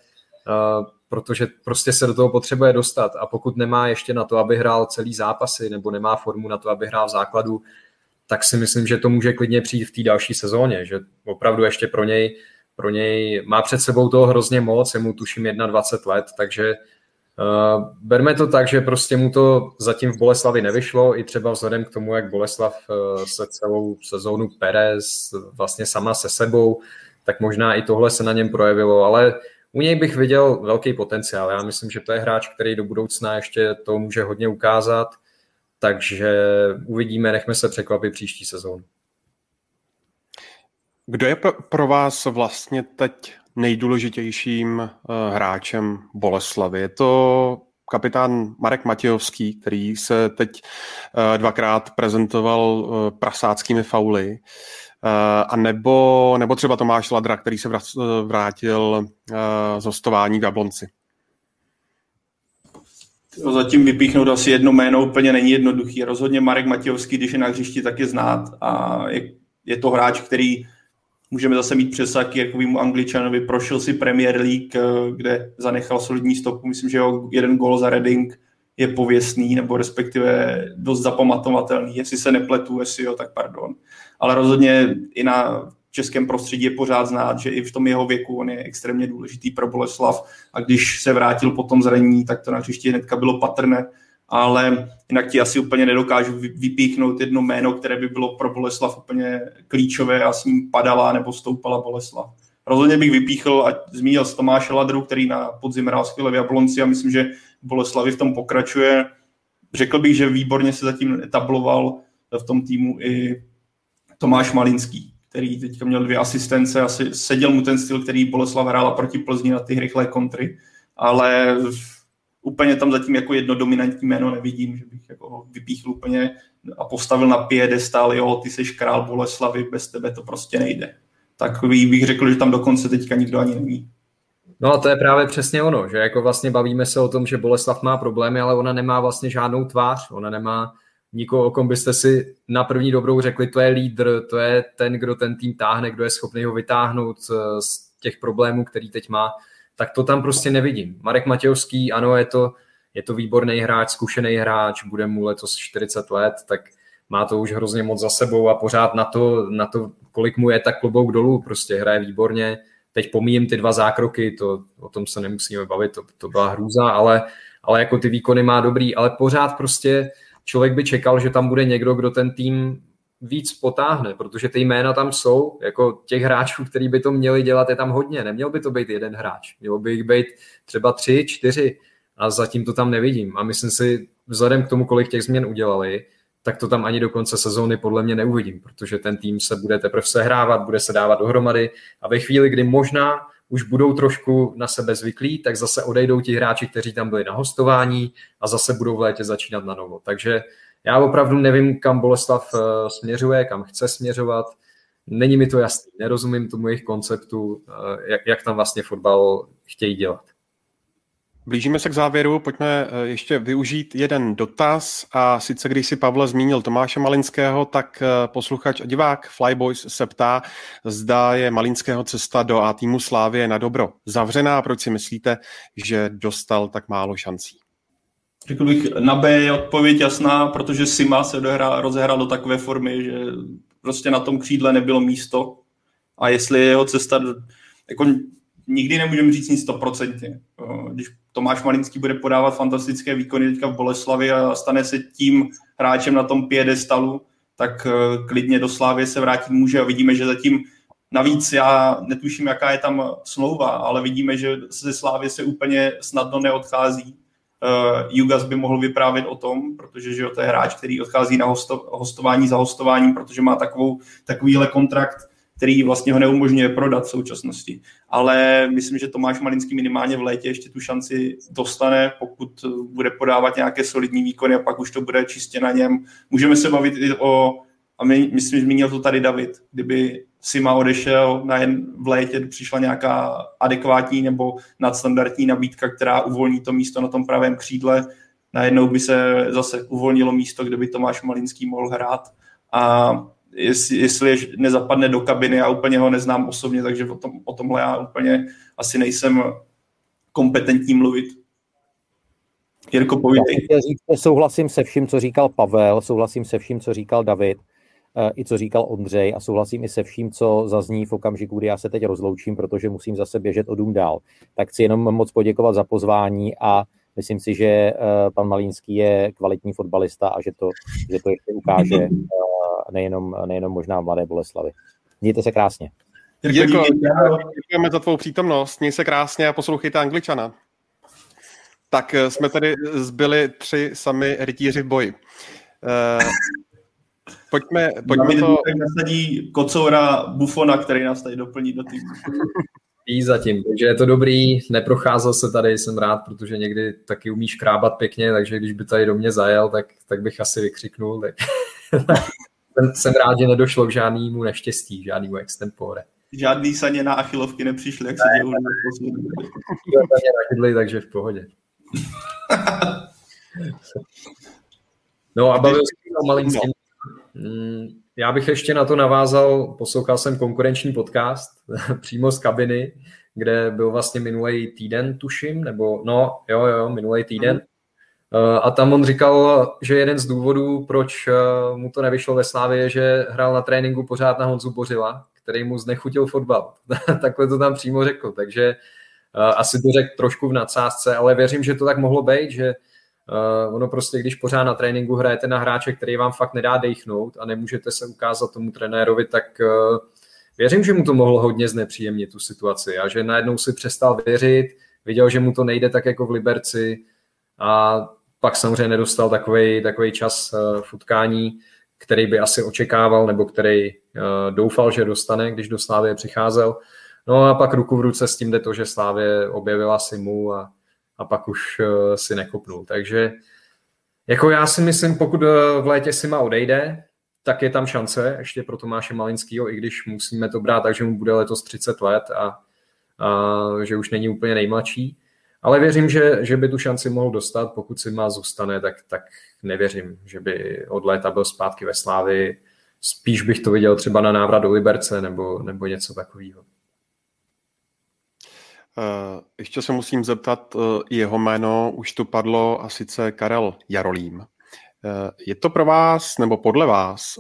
[SPEAKER 3] protože prostě se do toho potřebuje dostat. A pokud nemá ještě na to, aby hrál celý zápasy nebo nemá formu na to, aby hrál v základu, tak si myslím, že to může klidně přijít v té další sezóně, že opravdu ještě pro něj, pro něj má před sebou toho hrozně moc, je mu tuším 21 let, takže uh, berme to tak, že prostě mu to zatím v Boleslavi nevyšlo, i třeba vzhledem k tomu, jak Boleslav uh, se celou sezónu Perez vlastně sama se sebou, tak možná i tohle se na něm projevilo, ale u něj bych viděl velký potenciál. Já myslím, že to je hráč, který do budoucna ještě to může hodně ukázat, takže uvidíme, nechme se překvapit příští sezónu.
[SPEAKER 1] Kdo je pro vás vlastně teď nejdůležitějším eh, hráčem Boleslavy? Je to kapitán Marek Matějovský, který se teď eh, dvakrát prezentoval eh, prasáckými fauly. Eh, a nebo, nebo třeba Tomáš Ladra, který se vrátil eh, z hostování v Jablonci.
[SPEAKER 4] Zatím vypíchnout asi jedno jméno úplně není jednoduchý. Rozhodně Marek Matějovský, když je na hřišti, tak je znát a je, je to hráč, který můžeme zase mít přesah k Jirkovému Angličanovi, prošel si Premier League, eh, kde zanechal solidní stopu, myslím, že jeho jeden gol za Reading je pověstný, nebo respektive dost zapamatovatelný. Jestli se nepletu, jestli jo, tak pardon. Ale rozhodně i na českém prostředí je pořád znát, že i v tom jeho věku on je extrémně důležitý pro Boleslav a když se vrátil po tom zranění, tak to na hřišti hnedka bylo patrné, ale jinak ti asi úplně nedokážu vypíchnout jedno jméno, které by bylo pro Boleslav úplně klíčové a s ním padala nebo stoupala Boleslav. Rozhodně bych vypíchl a zmínil Tomáše Ladru, který na podzim hrál skvěle v Jablonci a myslím, že Boleslavi v tom pokračuje. Řekl bych, že výborně se zatím etabloval v tom týmu i Tomáš Malinský, který teďka měl dvě asistence, asi seděl mu ten styl, který Boleslav hrála proti Plzni na ty rychlé kontry, ale úplně tam zatím jako jedno dominantní jméno nevidím, že bych jako ho vypíchl úplně a postavil na piedestal, jo, ty seš král Boleslavy, bez tebe to prostě nejde. Tak bych řekl, že tam dokonce teďka nikdo ani neví.
[SPEAKER 3] No a to je právě přesně ono, že jako vlastně bavíme se o tom, že Boleslav má problémy, ale ona nemá vlastně žádnou tvář, ona nemá nikoho, o kom byste si na první dobrou řekli, to je lídr, to je ten, kdo ten tým táhne, kdo je schopný ho vytáhnout z těch problémů, který teď má, tak to tam prostě nevidím. Marek Matějovský, ano, je to, je to výborný hráč, zkušený hráč, bude mu letos 40 let, tak má to už hrozně moc za sebou a pořád na to, na to kolik mu je, tak klobouk dolů, prostě hraje výborně, Teď pomíjím ty dva zákroky, to, o tom se nemusíme bavit, to, to byla hrůza, ale, ale jako ty výkony má dobrý, ale pořád prostě člověk by čekal, že tam bude někdo, kdo ten tým víc potáhne, protože ty jména tam jsou, jako těch hráčů, který by to měli dělat, je tam hodně. Neměl by to být jeden hráč, mělo by jich být třeba tři, čtyři a zatím to tam nevidím. A myslím si, vzhledem k tomu, kolik těch změn udělali, tak to tam ani do konce sezóny podle mě neuvidím, protože ten tým se bude teprve sehrávat, bude se dávat dohromady a ve chvíli, kdy možná už budou trošku na sebe zvyklí, tak zase odejdou ti hráči, kteří tam byli na hostování a zase budou v létě začínat na novo. Takže já opravdu nevím, kam Boleslav eh, směřuje, kam chce směřovat. Není mi to jasný, nerozumím tomu jejich konceptu, eh, jak, jak tam vlastně fotbal chtějí dělat.
[SPEAKER 1] Blížíme se k závěru, pojďme eh, ještě využít jeden dotaz a sice když si Pavle zmínil Tomáše Malinského, tak eh, posluchač a divák Flyboys se ptá, zda je Malinského cesta do A týmu Slávě na dobro zavřená proč si myslíte, že dostal tak málo šancí?
[SPEAKER 4] Řekl bych, na B je odpověď jasná, protože Sima se dohrá, rozehrál do takové formy, že prostě na tom křídle nebylo místo a jestli je jeho cesta, jako nikdy nemůžeme říct nic stoprocentně. Když Tomáš Malinský bude podávat fantastické výkony teďka v Boleslavi a stane se tím hráčem na tom piedestalu, tak eh, klidně do Slávy se vrátit může a vidíme, že zatím Navíc já netuším, jaká je tam smlouva, ale vidíme, že ze Slávy se úplně snadno neodchází. Uh, Jugas by mohl vyprávět o tom, protože že to je hráč, který odchází na hosto, hostování za hostováním, protože má takovou, takovýhle kontrakt který vlastně ho neumožňuje prodat v současnosti. Ale myslím, že Tomáš Malinský minimálně v létě ještě tu šanci dostane, pokud bude podávat nějaké solidní výkony a pak už to bude čistě na něm. Můžeme se bavit i o, a my, myslím, zmínil to tady David, kdyby Sima odešel na jen v létě, přišla nějaká adekvátní nebo nadstandardní nabídka, která uvolní to místo na tom pravém křídle, najednou by se zase uvolnilo místo, kde by Tomáš Malinský mohl hrát. A jestli, jestli nezapadne do kabiny, já úplně ho neznám osobně, takže o, tom, o tomhle já úplně asi nejsem kompetentní mluvit. Jirko, povídej. Já
[SPEAKER 2] říct, souhlasím se vším, co říkal Pavel, souhlasím se vším, co říkal David, eh, i co říkal Ondřej a souhlasím i se vším, co zazní v okamžiku, kdy já se teď rozloučím, protože musím zase běžet o dům dál. Tak chci jenom moc poděkovat za pozvání a myslím si, že eh, pan Malínský je kvalitní fotbalista a že to, že to ještě ukáže eh, nejenom, nejenom možná mladé Boleslavy. Mějte se krásně.
[SPEAKER 1] Jirko, děkujeme za tvou přítomnost. Měj se krásně a poslouchejte Angličana. Tak eh, jsme tady zbyli tři sami rytíři v boji. Uh, pojďme, pojďme to...
[SPEAKER 4] nasadí kocoura Bufona, který nás tady doplní do týmu.
[SPEAKER 3] Ví zatím, takže je to dobrý, neprocházel se tady, jsem rád, protože někdy taky umíš krábat pěkně, takže když by tady do mě zajel, tak, tak bych asi vykřiknul. Tak... *laughs* jsem, jsem rád, že nedošlo k žádnému neštěstí, žádnému extempore.
[SPEAKER 4] Žádný saně na achilovky nepřišly, jak se dělo.
[SPEAKER 3] takže v pohodě. *laughs* no a bavil jsem o Malinském. Já bych ještě na to navázal, poslouchal jsem konkurenční podcast *laughs* přímo z kabiny, kde byl vlastně minulý týden, tuším, nebo no, jo, jo, minulý týden. Mm. A tam on říkal, že jeden z důvodů, proč eh, mu to nevyšlo ve Slávě, je, že hrál na tréninku pořád na Honzu Bořila, který mu znechutil fotbal. *laughs* Takhle to tam přímo řekl, takže asi to řekl trošku v nadsázce, ale věřím, že to tak mohlo být, že uh, ono prostě, když pořád na tréninku hrajete na hráče, který vám fakt nedá dechnout a nemůžete se ukázat tomu trenérovi, tak uh, věřím, že mu to mohlo hodně znepříjemnit tu situaci a že najednou si přestal věřit, viděl, že mu to nejde tak jako v Liberci a pak samozřejmě nedostal takový, takový čas uh, v utkání, který by asi očekával nebo který uh, doufal, že dostane, když do Slávy přicházel. No a pak ruku v ruce s tím jde to, že Slávě objevila Simu a, a pak už uh, si nekopnul. Takže jako já si myslím, pokud uh, v létě Sima odejde, tak je tam šance ještě pro Tomáše Malinského, i když musíme to brát tak, že mu bude letos 30 let a, a že už není úplně nejmladší. Ale věřím, že, že by tu šanci mohl dostat, pokud si má zůstane, tak, tak nevěřím, že by od léta byl zpátky ve Slávi. Spíš bych to viděl třeba na návrat do Liberce nebo, nebo něco takového.
[SPEAKER 1] Eh, ještě se musím zeptat, eh, jeho jméno už tu padlo a sice Karel Jarolím. Eh, je to pro vás nebo podle vás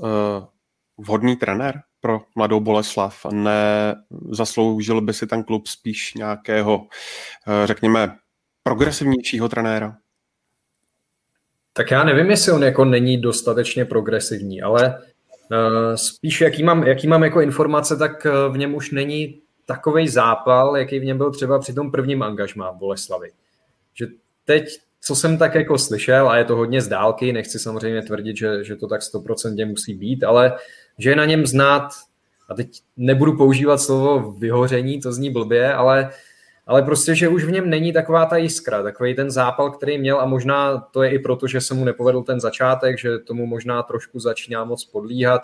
[SPEAKER 1] vhodný trenér pro mladou Boleslav? Ne, zasloužil by si ten klub spíš nějakého, řekněme, progresivnějšího trenéra?
[SPEAKER 3] Tak já nevím, jestli on jako není dostatečně progresivní, ale spíš jaký mám, jaký mám jako informace, tak v něm už není takový zápal, jaký v něm byl třeba při tom prvním angažmá v Boleslavi. Že teď, co jsem tak jako slyšel, a je to hodně z dálky, nechci samozřejmě tvrdit, že, že to tak 100% musí být, ale že je na něm znát, a teď nebudu používat slovo vyhoření, to zní blbě, ale, ale prostě, že už v něm není taková ta jiskra, takový ten zápal, který měl a možná to je i proto, že se mu nepovedl ten začátek, že tomu možná trošku začíná moc podlíhat.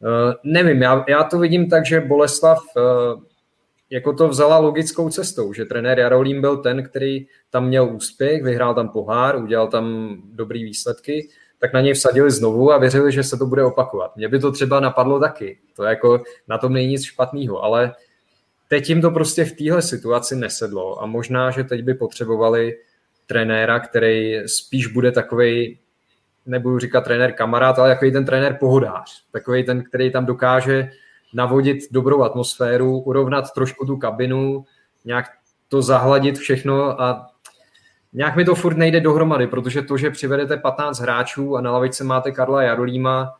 [SPEAKER 3] Uh, nevím, já, já to vidím tak, že Boleslav uh, jako to vzala logickou cestou, že trenér Jarolím byl ten, který tam měl úspěch, vyhrál tam pohár, udělal tam dobrý výsledky, tak na něj vsadili znovu a věřili, že se to bude opakovat. Mně by to třeba napadlo taky. To jako na tom není nic špatného, ale teď jim to prostě v téhle situaci nesedlo a možná, že teď by potřebovali trenéra, který spíš bude takový, nebudu říkat trenér kamarád, ale takový ten trenér pohodář. Takový ten, který tam dokáže navodit dobrou atmosféru, urovnat trošku tu kabinu, nějak to zahladit všechno a nějak mi to furt nejde dohromady, protože to, že přivedete 15 hráčů a na lavice máte Karla Jarolíma,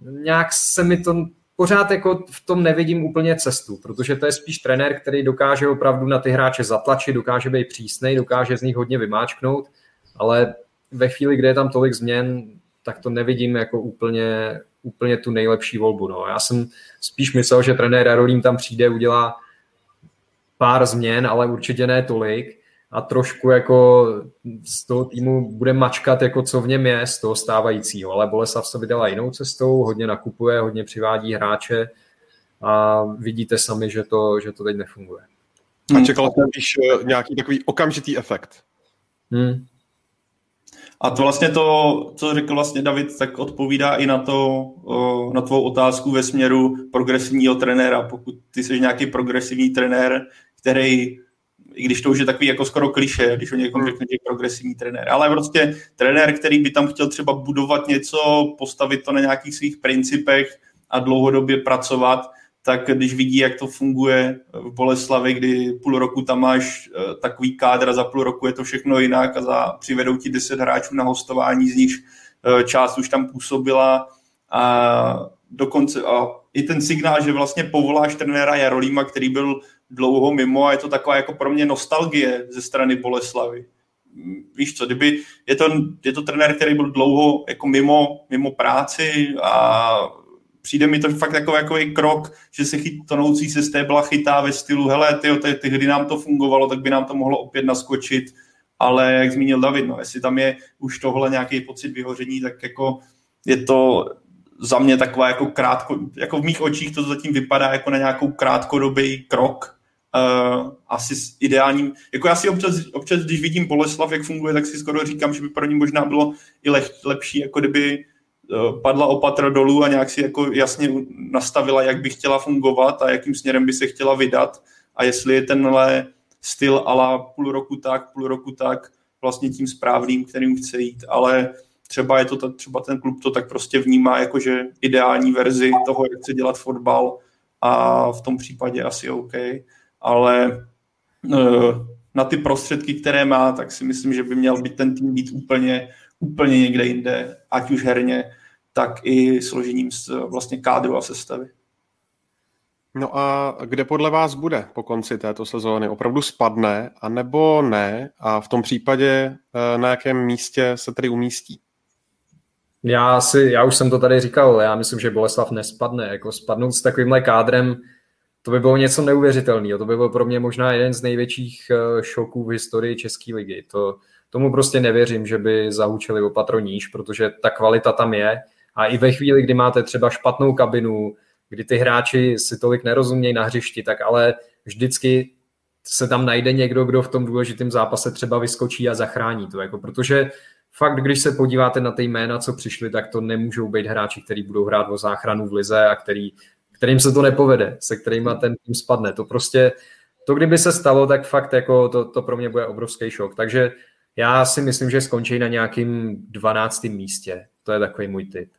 [SPEAKER 3] nějak se mi to pořád jako v tom nevidím úplně cestu, protože to je spíš trenér, který dokáže opravdu na ty hráče zatlačit, dokáže být přísnej, dokáže z nich hodně vymáčknout, ale ve chvíli, kdy je tam tolik změn, tak to nevidím jako úplně, úplně tu nejlepší volbu. No. Já jsem spíš myslel, že trenér Jarolím tam přijde, udělá pár změn, ale určitě ne tolik a trošku jako z toho týmu bude mačkat, jako co v něm je z toho stávajícího. Ale Boleslav se vydala jinou cestou, hodně nakupuje, hodně přivádí hráče a vidíte sami, že to, že to teď nefunguje.
[SPEAKER 1] A čekal jsem spíš eh, nějaký takový okamžitý efekt. Hmm.
[SPEAKER 4] A to vlastně to, co řekl vlastně David, tak odpovídá i na to, na tvou otázku ve směru progresivního trenéra. Pokud ty jsi nějaký progresivní trenér, který i když to už je takový jako skoro kliše, když o někom hmm. řekne, že je progresivní trenér, ale prostě trenér, který by tam chtěl třeba budovat něco, postavit to na nějakých svých principech a dlouhodobě pracovat, tak když vidí, jak to funguje v Boleslavi, kdy půl roku tam máš eh, takový kádr a za půl roku je to všechno jinak a za, přivedou ti 10 hráčů na hostování, z nich eh, část už tam působila a dokonce a i ten signál, že vlastně povoláš trenéra Jarolíma, který byl dlouho mimo a je to taková jako pro mě nostalgie ze strany Boleslavy. Víš co, kdyby je to, je to trenér, který byl dlouho jako mimo, mimo práci a přijde mi to fakt takový jako krok, že se chyt, tonoucí se stébla chytá ve stylu, hele, ty, ty, ty, kdy nám to fungovalo, tak by nám to mohlo opět naskočit, ale jak zmínil David, no, jestli tam je už tohle nějaký pocit vyhoření, tak jako je to za mě taková jako krátko, jako v mých očích to zatím vypadá jako na nějakou krátkodobý krok, uh, asi s ideálním, jako já si občas, občas, když vidím Boleslav, jak funguje, tak si skoro říkám, že by pro ní možná bylo i leh, lepší, jako kdyby padla opatra dolů a nějak si jako jasně nastavila, jak by chtěla fungovat a jakým směrem by se chtěla vydat. A jestli je tenhle styl ala půl roku tak, půl roku tak, vlastně tím správným, kterým chce jít, ale třeba je to třeba ten klub to tak prostě vnímá jako, že ideální verzi toho, jak chce dělat fotbal a v tom případě asi OK, ale eh, na ty prostředky, které má, tak si myslím, že by měl být ten tým být úplně, úplně někde jinde, ať už herně, tak i složením vlastně kádru a sestavy.
[SPEAKER 1] No a kde podle vás bude po konci této sezóny? Opravdu spadne, anebo ne? A v tom případě eh, na jakém místě se tedy umístí?
[SPEAKER 3] Já, si, já už jsem to tady říkal, já myslím, že Boleslav nespadne. Jako spadnout s takovýmhle kádrem, to by bylo něco neuvěřitelného. To by byl pro mě možná jeden z největších eh, šoků v historii České ligy. To, tomu prostě nevěřím, že by zahučili o patroníž, protože ta kvalita tam je. A i ve chvíli, kdy máte třeba špatnou kabinu, kdy ty hráči si tolik nerozumějí na hřišti, tak ale vždycky se tam najde někdo, kdo v tom důležitém zápase třeba vyskočí a zachrání to. Jako, protože fakt, když se podíváte na ty jména, co přišli, tak to nemůžou být hráči, kteří budou hrát o záchranu v lize a který, kterým se to nepovede, se kterými ten tým spadne. To prostě, to kdyby se stalo, tak fakt jako to, to pro mě bude obrovský šok. Takže já si myslím, že skončí na nějakým 12. místě. To je takový můj tip.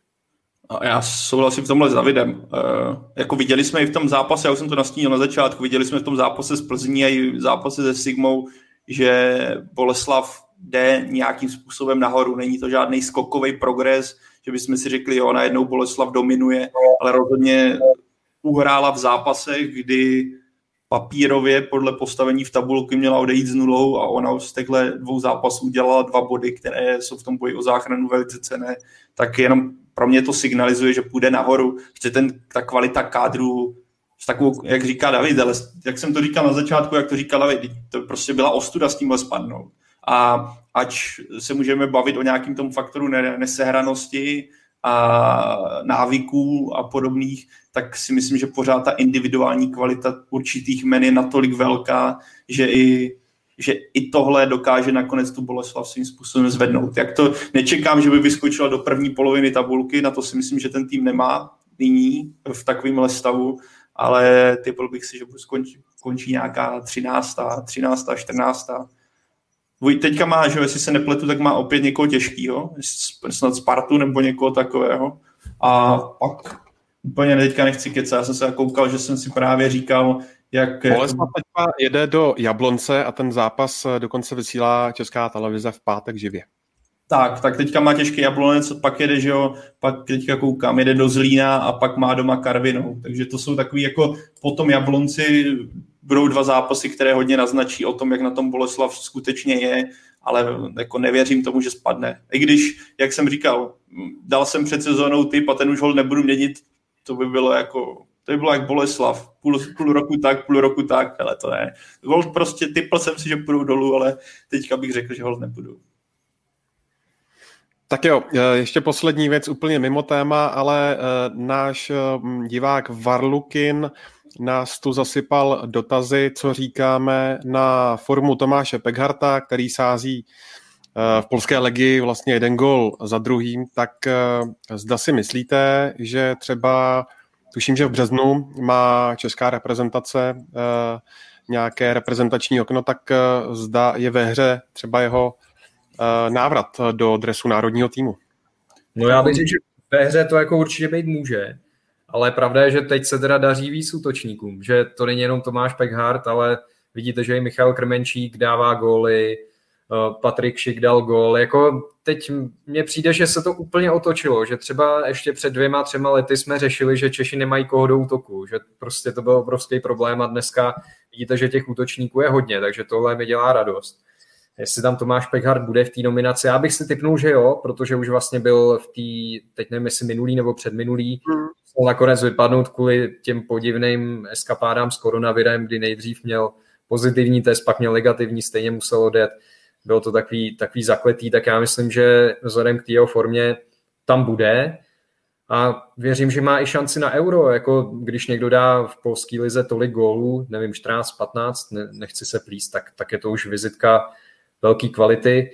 [SPEAKER 4] A já souhlasím v tomhle s Davidem. Uh, jako viděli jsme i v tom zápase, já už jsem to nastínil na začátku, viděli jsme v tom zápase s Plzní a i v zápase se Sigmou, že Boleslav jde nějakým způsobem nahoru. Není to žádný skokový progres, že bychom si řekli, jo, najednou Boleslav dominuje, ale rozhodně uhrála v zápasech, kdy papírově podle postavení v tabulky měla odejít s nulou a ona z těchto dvou zápasů udělala dva body, které jsou v tom boji o záchranu velice cené, tak jenom pro mě to signalizuje, že půjde nahoru, že ten, ta kvalita kádru s takovou, jak říká David, ale jak jsem to říkal na začátku, jak to říkal David, to prostě byla ostuda s tímhle spadnout. A ať se můžeme bavit o nějakým tom faktoru nesehranosti a návyků a podobných, tak si myslím, že pořád ta individuální kvalita určitých men je natolik velká, že i že i tohle dokáže nakonec tu Boleslav svým způsobem zvednout. Jak to nečekám, že by vyskočila do první poloviny tabulky, na to si myslím, že ten tým nemá nyní v takovémhle stavu, ale typl bych si, že skončí, končí nějaká 13. 13. 14. Teďka má, že jestli se nepletu, tak má opět někoho těžkého, snad Spartu nebo někoho takového. A pak úplně teďka nechci kecat, já jsem se koukal, že jsem si právě říkal, jak...
[SPEAKER 1] Boleslav teďka jede do Jablonce a ten zápas dokonce vysílá Česká televize v pátek živě.
[SPEAKER 4] Tak, tak teďka má těžký Jablonec, pak jede, že jo, pak teďka koukám, jede do Zlína a pak má doma Karvinou. Takže to jsou takový jako potom Jablonci budou dva zápasy, které hodně naznačí o tom, jak na tom Boleslav skutečně je, ale jako nevěřím tomu, že spadne. I když, jak jsem říkal, dal jsem před sezónou typ a ten už ho nebudu měnit, to by bylo jako, to by bylo jak Boleslav, půl, půl roku tak, půl roku tak, ale to ne. Hold prostě typl jsem si, že půjdu dolů, ale teďka bych řekl, že hold nebudu.
[SPEAKER 1] Tak jo, e, ještě poslední věc úplně mimo téma, ale e, náš e, divák Varlukin nás tu zasypal dotazy, co říkáme na formu Tomáše Pegharta, který sází v polské legii vlastně jeden gol za druhým, tak zda si myslíte, že třeba, tuším, že v březnu má česká reprezentace nějaké reprezentační okno, tak zda je ve hře třeba jeho návrat do dresu národního týmu.
[SPEAKER 3] No já bych řekl, že ve hře to jako určitě být může, ale pravda je, že teď se teda daří víc útočníkům, že to není jenom Tomáš Pekhardt, ale vidíte, že i Michal Krmenčík dává góly, Eh, Patrik Šik dal gól. Jako teď mně přijde, že se to úplně otočilo, že třeba ještě před dvěma, třema lety jsme řešili, že Češi nemají koho do útoku, že prostě to byl obrovský problém a dneska vidíte, že těch útočníků je hodně, takže tohle mi dělá radost. Jestli tam Tomáš Pekhardt bude v té nominaci, já bych si typnul, že jo, protože už vlastně byl v té, teď nevím, jestli minulý nebo předminulý, mm. nakonec vypadnout kvůli těm podivným eskapádám s koronavirem, kdy nejdřív měl pozitivní test, pak měl negativní, stejně musel odjet. Bylo to takový, takový zakletý, tak já myslím, že vzhledem k té jeho formě tam bude. A věřím, že má i šanci na euro, jako když někdo dá v polské lize tolik gólů, nevím, 14, 15, ne, nechci se plíst, tak, tak je to už vizitka velké kvality.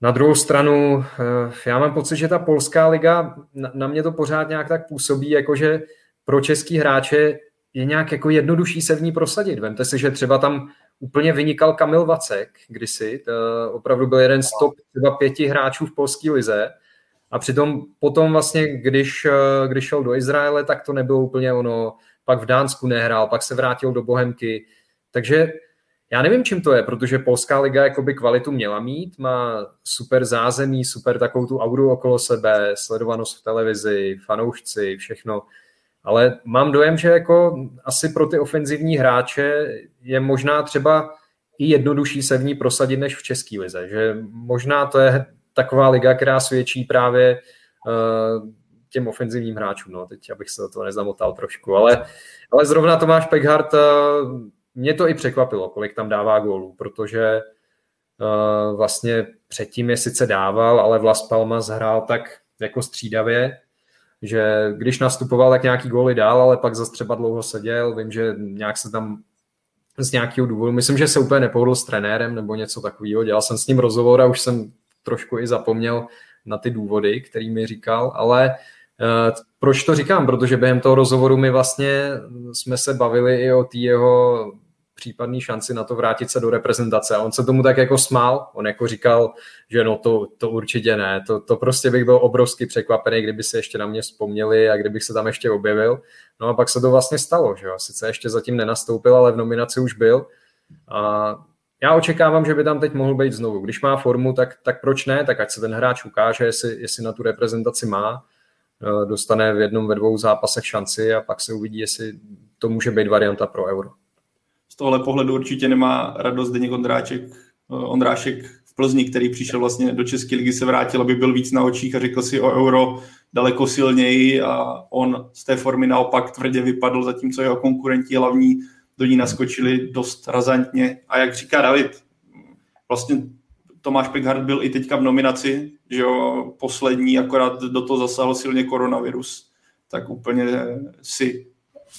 [SPEAKER 3] Na druhou stranu, eh, já mám pocit, že ta polská liga, na, mě to pořád nějak tak působí, jakože pro český hráče je nějak jako jednodušší se v ní prosadit. Vemte si, že třeba tam úplně vynikal Kamil Vacek kdysi, to opravdu byl jeden z top třeba pěti hráčů v polské lize a přitom potom vlastně, když, eh, když šel do Izraele, tak to nebylo úplně ono, pak v Dánsku nehrál, pak se vrátil do Bohemky, takže já nevím, čím to je, protože Polská liga jakoby kvalitu měla mít, má super zázemí, super takovou tu auru okolo sebe, sledovanost v televizi, fanoušci, všechno. Ale mám dojem, že jako asi pro ty ofenzivní hráče je možná třeba i jednodušší se v ní prosadit než v české lize, že možná to je taková liga, která svědčí právě uh, těm ofenzivním hráčům, no teď abych se do toho nezamotal trošku, ale, ale zrovna Tomáš Pekhardt, uh, mě to i překvapilo, kolik tam dává gólů, protože uh, vlastně předtím je sice dával, ale Vlas Palmas hrál tak jako střídavě, že když nastupoval, tak nějaký góly dál, ale pak zase třeba dlouho seděl, vím, že nějak se tam z nějakého důvodu, myslím, že se úplně nepohodl s trenérem nebo něco takového, dělal jsem s ním rozhovor a už jsem trošku i zapomněl na ty důvody, který mi říkal, ale uh, proč to říkám? Protože během toho rozhovoru my vlastně jsme se bavili i o té jeho případný šanci na to vrátit se do reprezentace. A on se tomu tak jako smál, on jako říkal, že no to, to určitě ne, to, to prostě bych byl obrovsky překvapený, kdyby se ještě na mě vzpomněli a kdybych se tam ještě objevil. No a pak se to vlastně stalo, že jo, sice ještě zatím nenastoupil, ale v nominaci už byl. A já očekávám, že by tam teď mohl být znovu. Když má formu, tak, tak proč ne? Tak ať se ten hráč ukáže, jestli, jestli na tu reprezentaci má, eh, dostane v jednom, ve dvou zápasech šanci a pak se uvidí, jestli to může být varianta pro euro
[SPEAKER 4] tohle pohledu určitě nemá radost Deněk Ondráček, eh, Ondrášek v Plzni, který přišel vlastně do České ligy, se vrátil, aby byl víc na očích a řekl si o euro daleko silněji a on z té formy naopak tvrdě vypadl, zatímco jeho konkurenti hlavní do ní naskočili dost razantně. A jak říká David, vlastně Tomáš Pekhardt byl i teďka v nominaci, že jo, poslední, akorát do toho zasáhl silně koronavirus, tak úplně si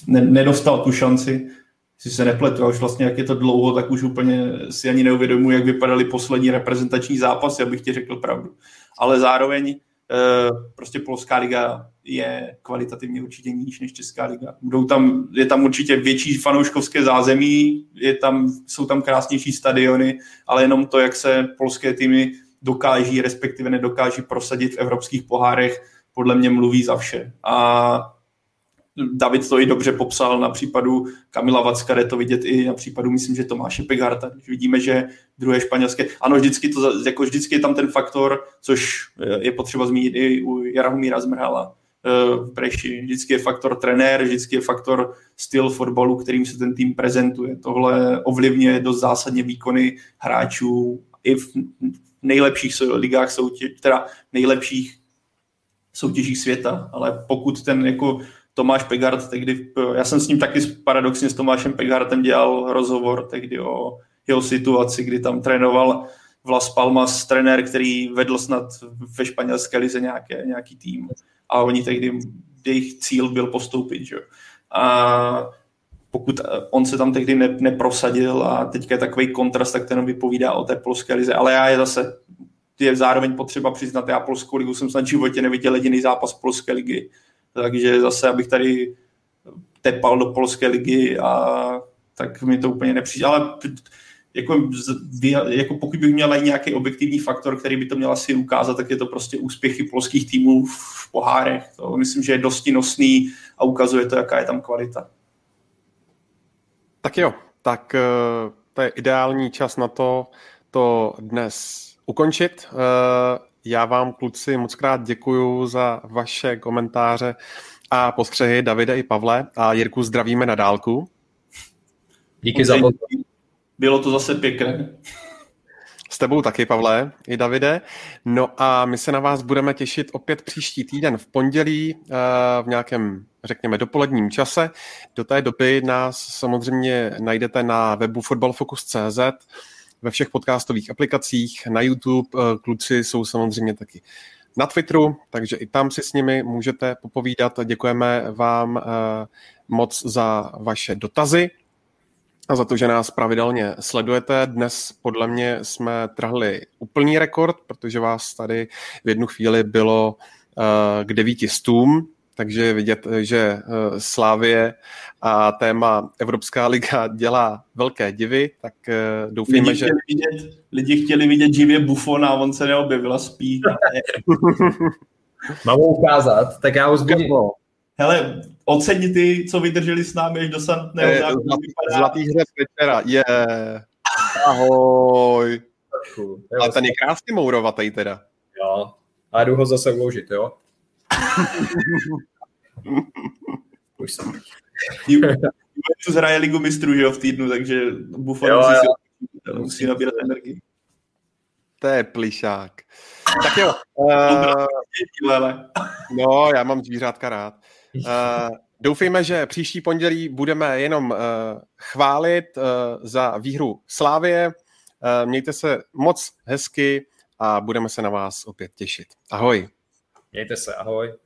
[SPEAKER 4] ne, nedostal tu šanci si se nepletu, už vlastně jak je to dlouho, tak už úplně si ani neuvědomuji, jak vypadaly poslední reprezentační zápasy, abych ti řekl pravdu. Ale zároveň eh, prostě Polská liga je kvalitativně určitě níž než Česká liga. Budou tam, je tam určitě větší fanouškovské zázemí, je tam, jsou tam krásnější stadiony, ale jenom to, jak se polské týmy dokáží, respektive nedokáží prosadit v evropských pohárech, podle mě mluví za vše. A David to i dobře popsal na případu Kamila Vacka, jde to vidět i na případu, myslím, že Tomáše Pegharta, když vidíme, že druhé španělské, ano, vždycky, to, jako vždycky je tam ten faktor, což je potřeba zmínit i u Jaromíra Zmrhala eh, v Preši. Vždycky je faktor trenér, vždycky je faktor styl fotbalu, kterým se ten tým prezentuje. Tohle ovlivňuje dost zásadně výkony hráčů i v nejlepších ligách soutěž, teda nejlepších soutěžích světa, ale pokud ten jako Tomáš Pegard tehdy, já jsem s ním taky paradoxně s Tomášem Pegardem dělal rozhovor tehdy o jeho situaci, kdy tam trénoval Vlas Palmas, trenér, který vedl snad ve španělské lize nějaké, nějaký tým. A oni tehdy, jejich cíl byl postoupit, že? A pokud on se tam tehdy ne, neprosadil a teďka je takový kontrast, tak ten vypovídá o té polské lize, ale já je zase je zároveň potřeba přiznat, já polskou ligu jsem snad v životě neviděl jediný zápas polské ligy takže zase, abych tady tepal do polské ligy a tak mi to úplně nepřijde. Ale jako, jako pokud bych měl nějaký objektivní faktor, který by to měl asi ukázat, tak je to prostě úspěchy polských týmů v pohárech. To myslím, že je dosti nosný a ukazuje to, jaká je tam kvalita.
[SPEAKER 1] Tak jo, tak eh, to je ideální čas na to, to dnes ukončit. Já vám, kluci, moc krát děkuju za vaše komentáře a postřehy Davide i Pavle a Jirku zdravíme na dálku.
[SPEAKER 3] Díky za pozornost.
[SPEAKER 4] Bylo to zase pěkné.
[SPEAKER 1] S tebou taky, Pavle, i Davide. No a my se na vás budeme těšit opět příští týden v pondělí eh, v nějakém, řekněme, dopoledním čase. Do té doby nás samozřejmě najdete na webu footballfocus.cz, ve všech podcastových aplikacích, na YouTube. Eh, kluci jsou samozřejmě taky na Twitteru, takže i tam si s nimi můžete popovídat. Děkujeme vám eh, moc za vaše dotazy a za to, že nás pravidelně sledujete. Dnes podle mě jsme trhli úplný rekord, protože vás tady v jednu chvíli bylo uh, k devíti stům, takže je vidět, že uh, Slávie a téma Evropská liga dělá velké divy, tak uh, doufejme,
[SPEAKER 4] lidi
[SPEAKER 1] že...
[SPEAKER 4] Vidět, lidi chtěli vidět živě Buffona a on se neobjevil a spí. *laughs*
[SPEAKER 3] Mám ho ukázat, tak já ho zbudím.
[SPEAKER 4] Hele, oceni ty, co vydrželi s námi až do samotného základu.
[SPEAKER 1] zlatý, zlatý hřeb večera, je. *laughs* Ahoj. A ten je krásně mourovatý teda.
[SPEAKER 3] Jo. A jdu ho zase vložit, jo? Už jsem.
[SPEAKER 4] Juventus hraje ligu mistrů, že jo, v týdnu, takže Buffon
[SPEAKER 3] Jo,
[SPEAKER 4] musí,
[SPEAKER 3] jo.
[SPEAKER 4] si, musí nabírat energii.
[SPEAKER 1] To je plišák. Tak jo. Uh, no, já mám zvířátka rád. Uh, doufejme, že příští pondělí budeme jenom uh, chválit uh, za výhru Slávie. Uh, mějte se moc hezky a budeme se na vás opět těšit. Ahoj.
[SPEAKER 3] Mějte se, ahoj.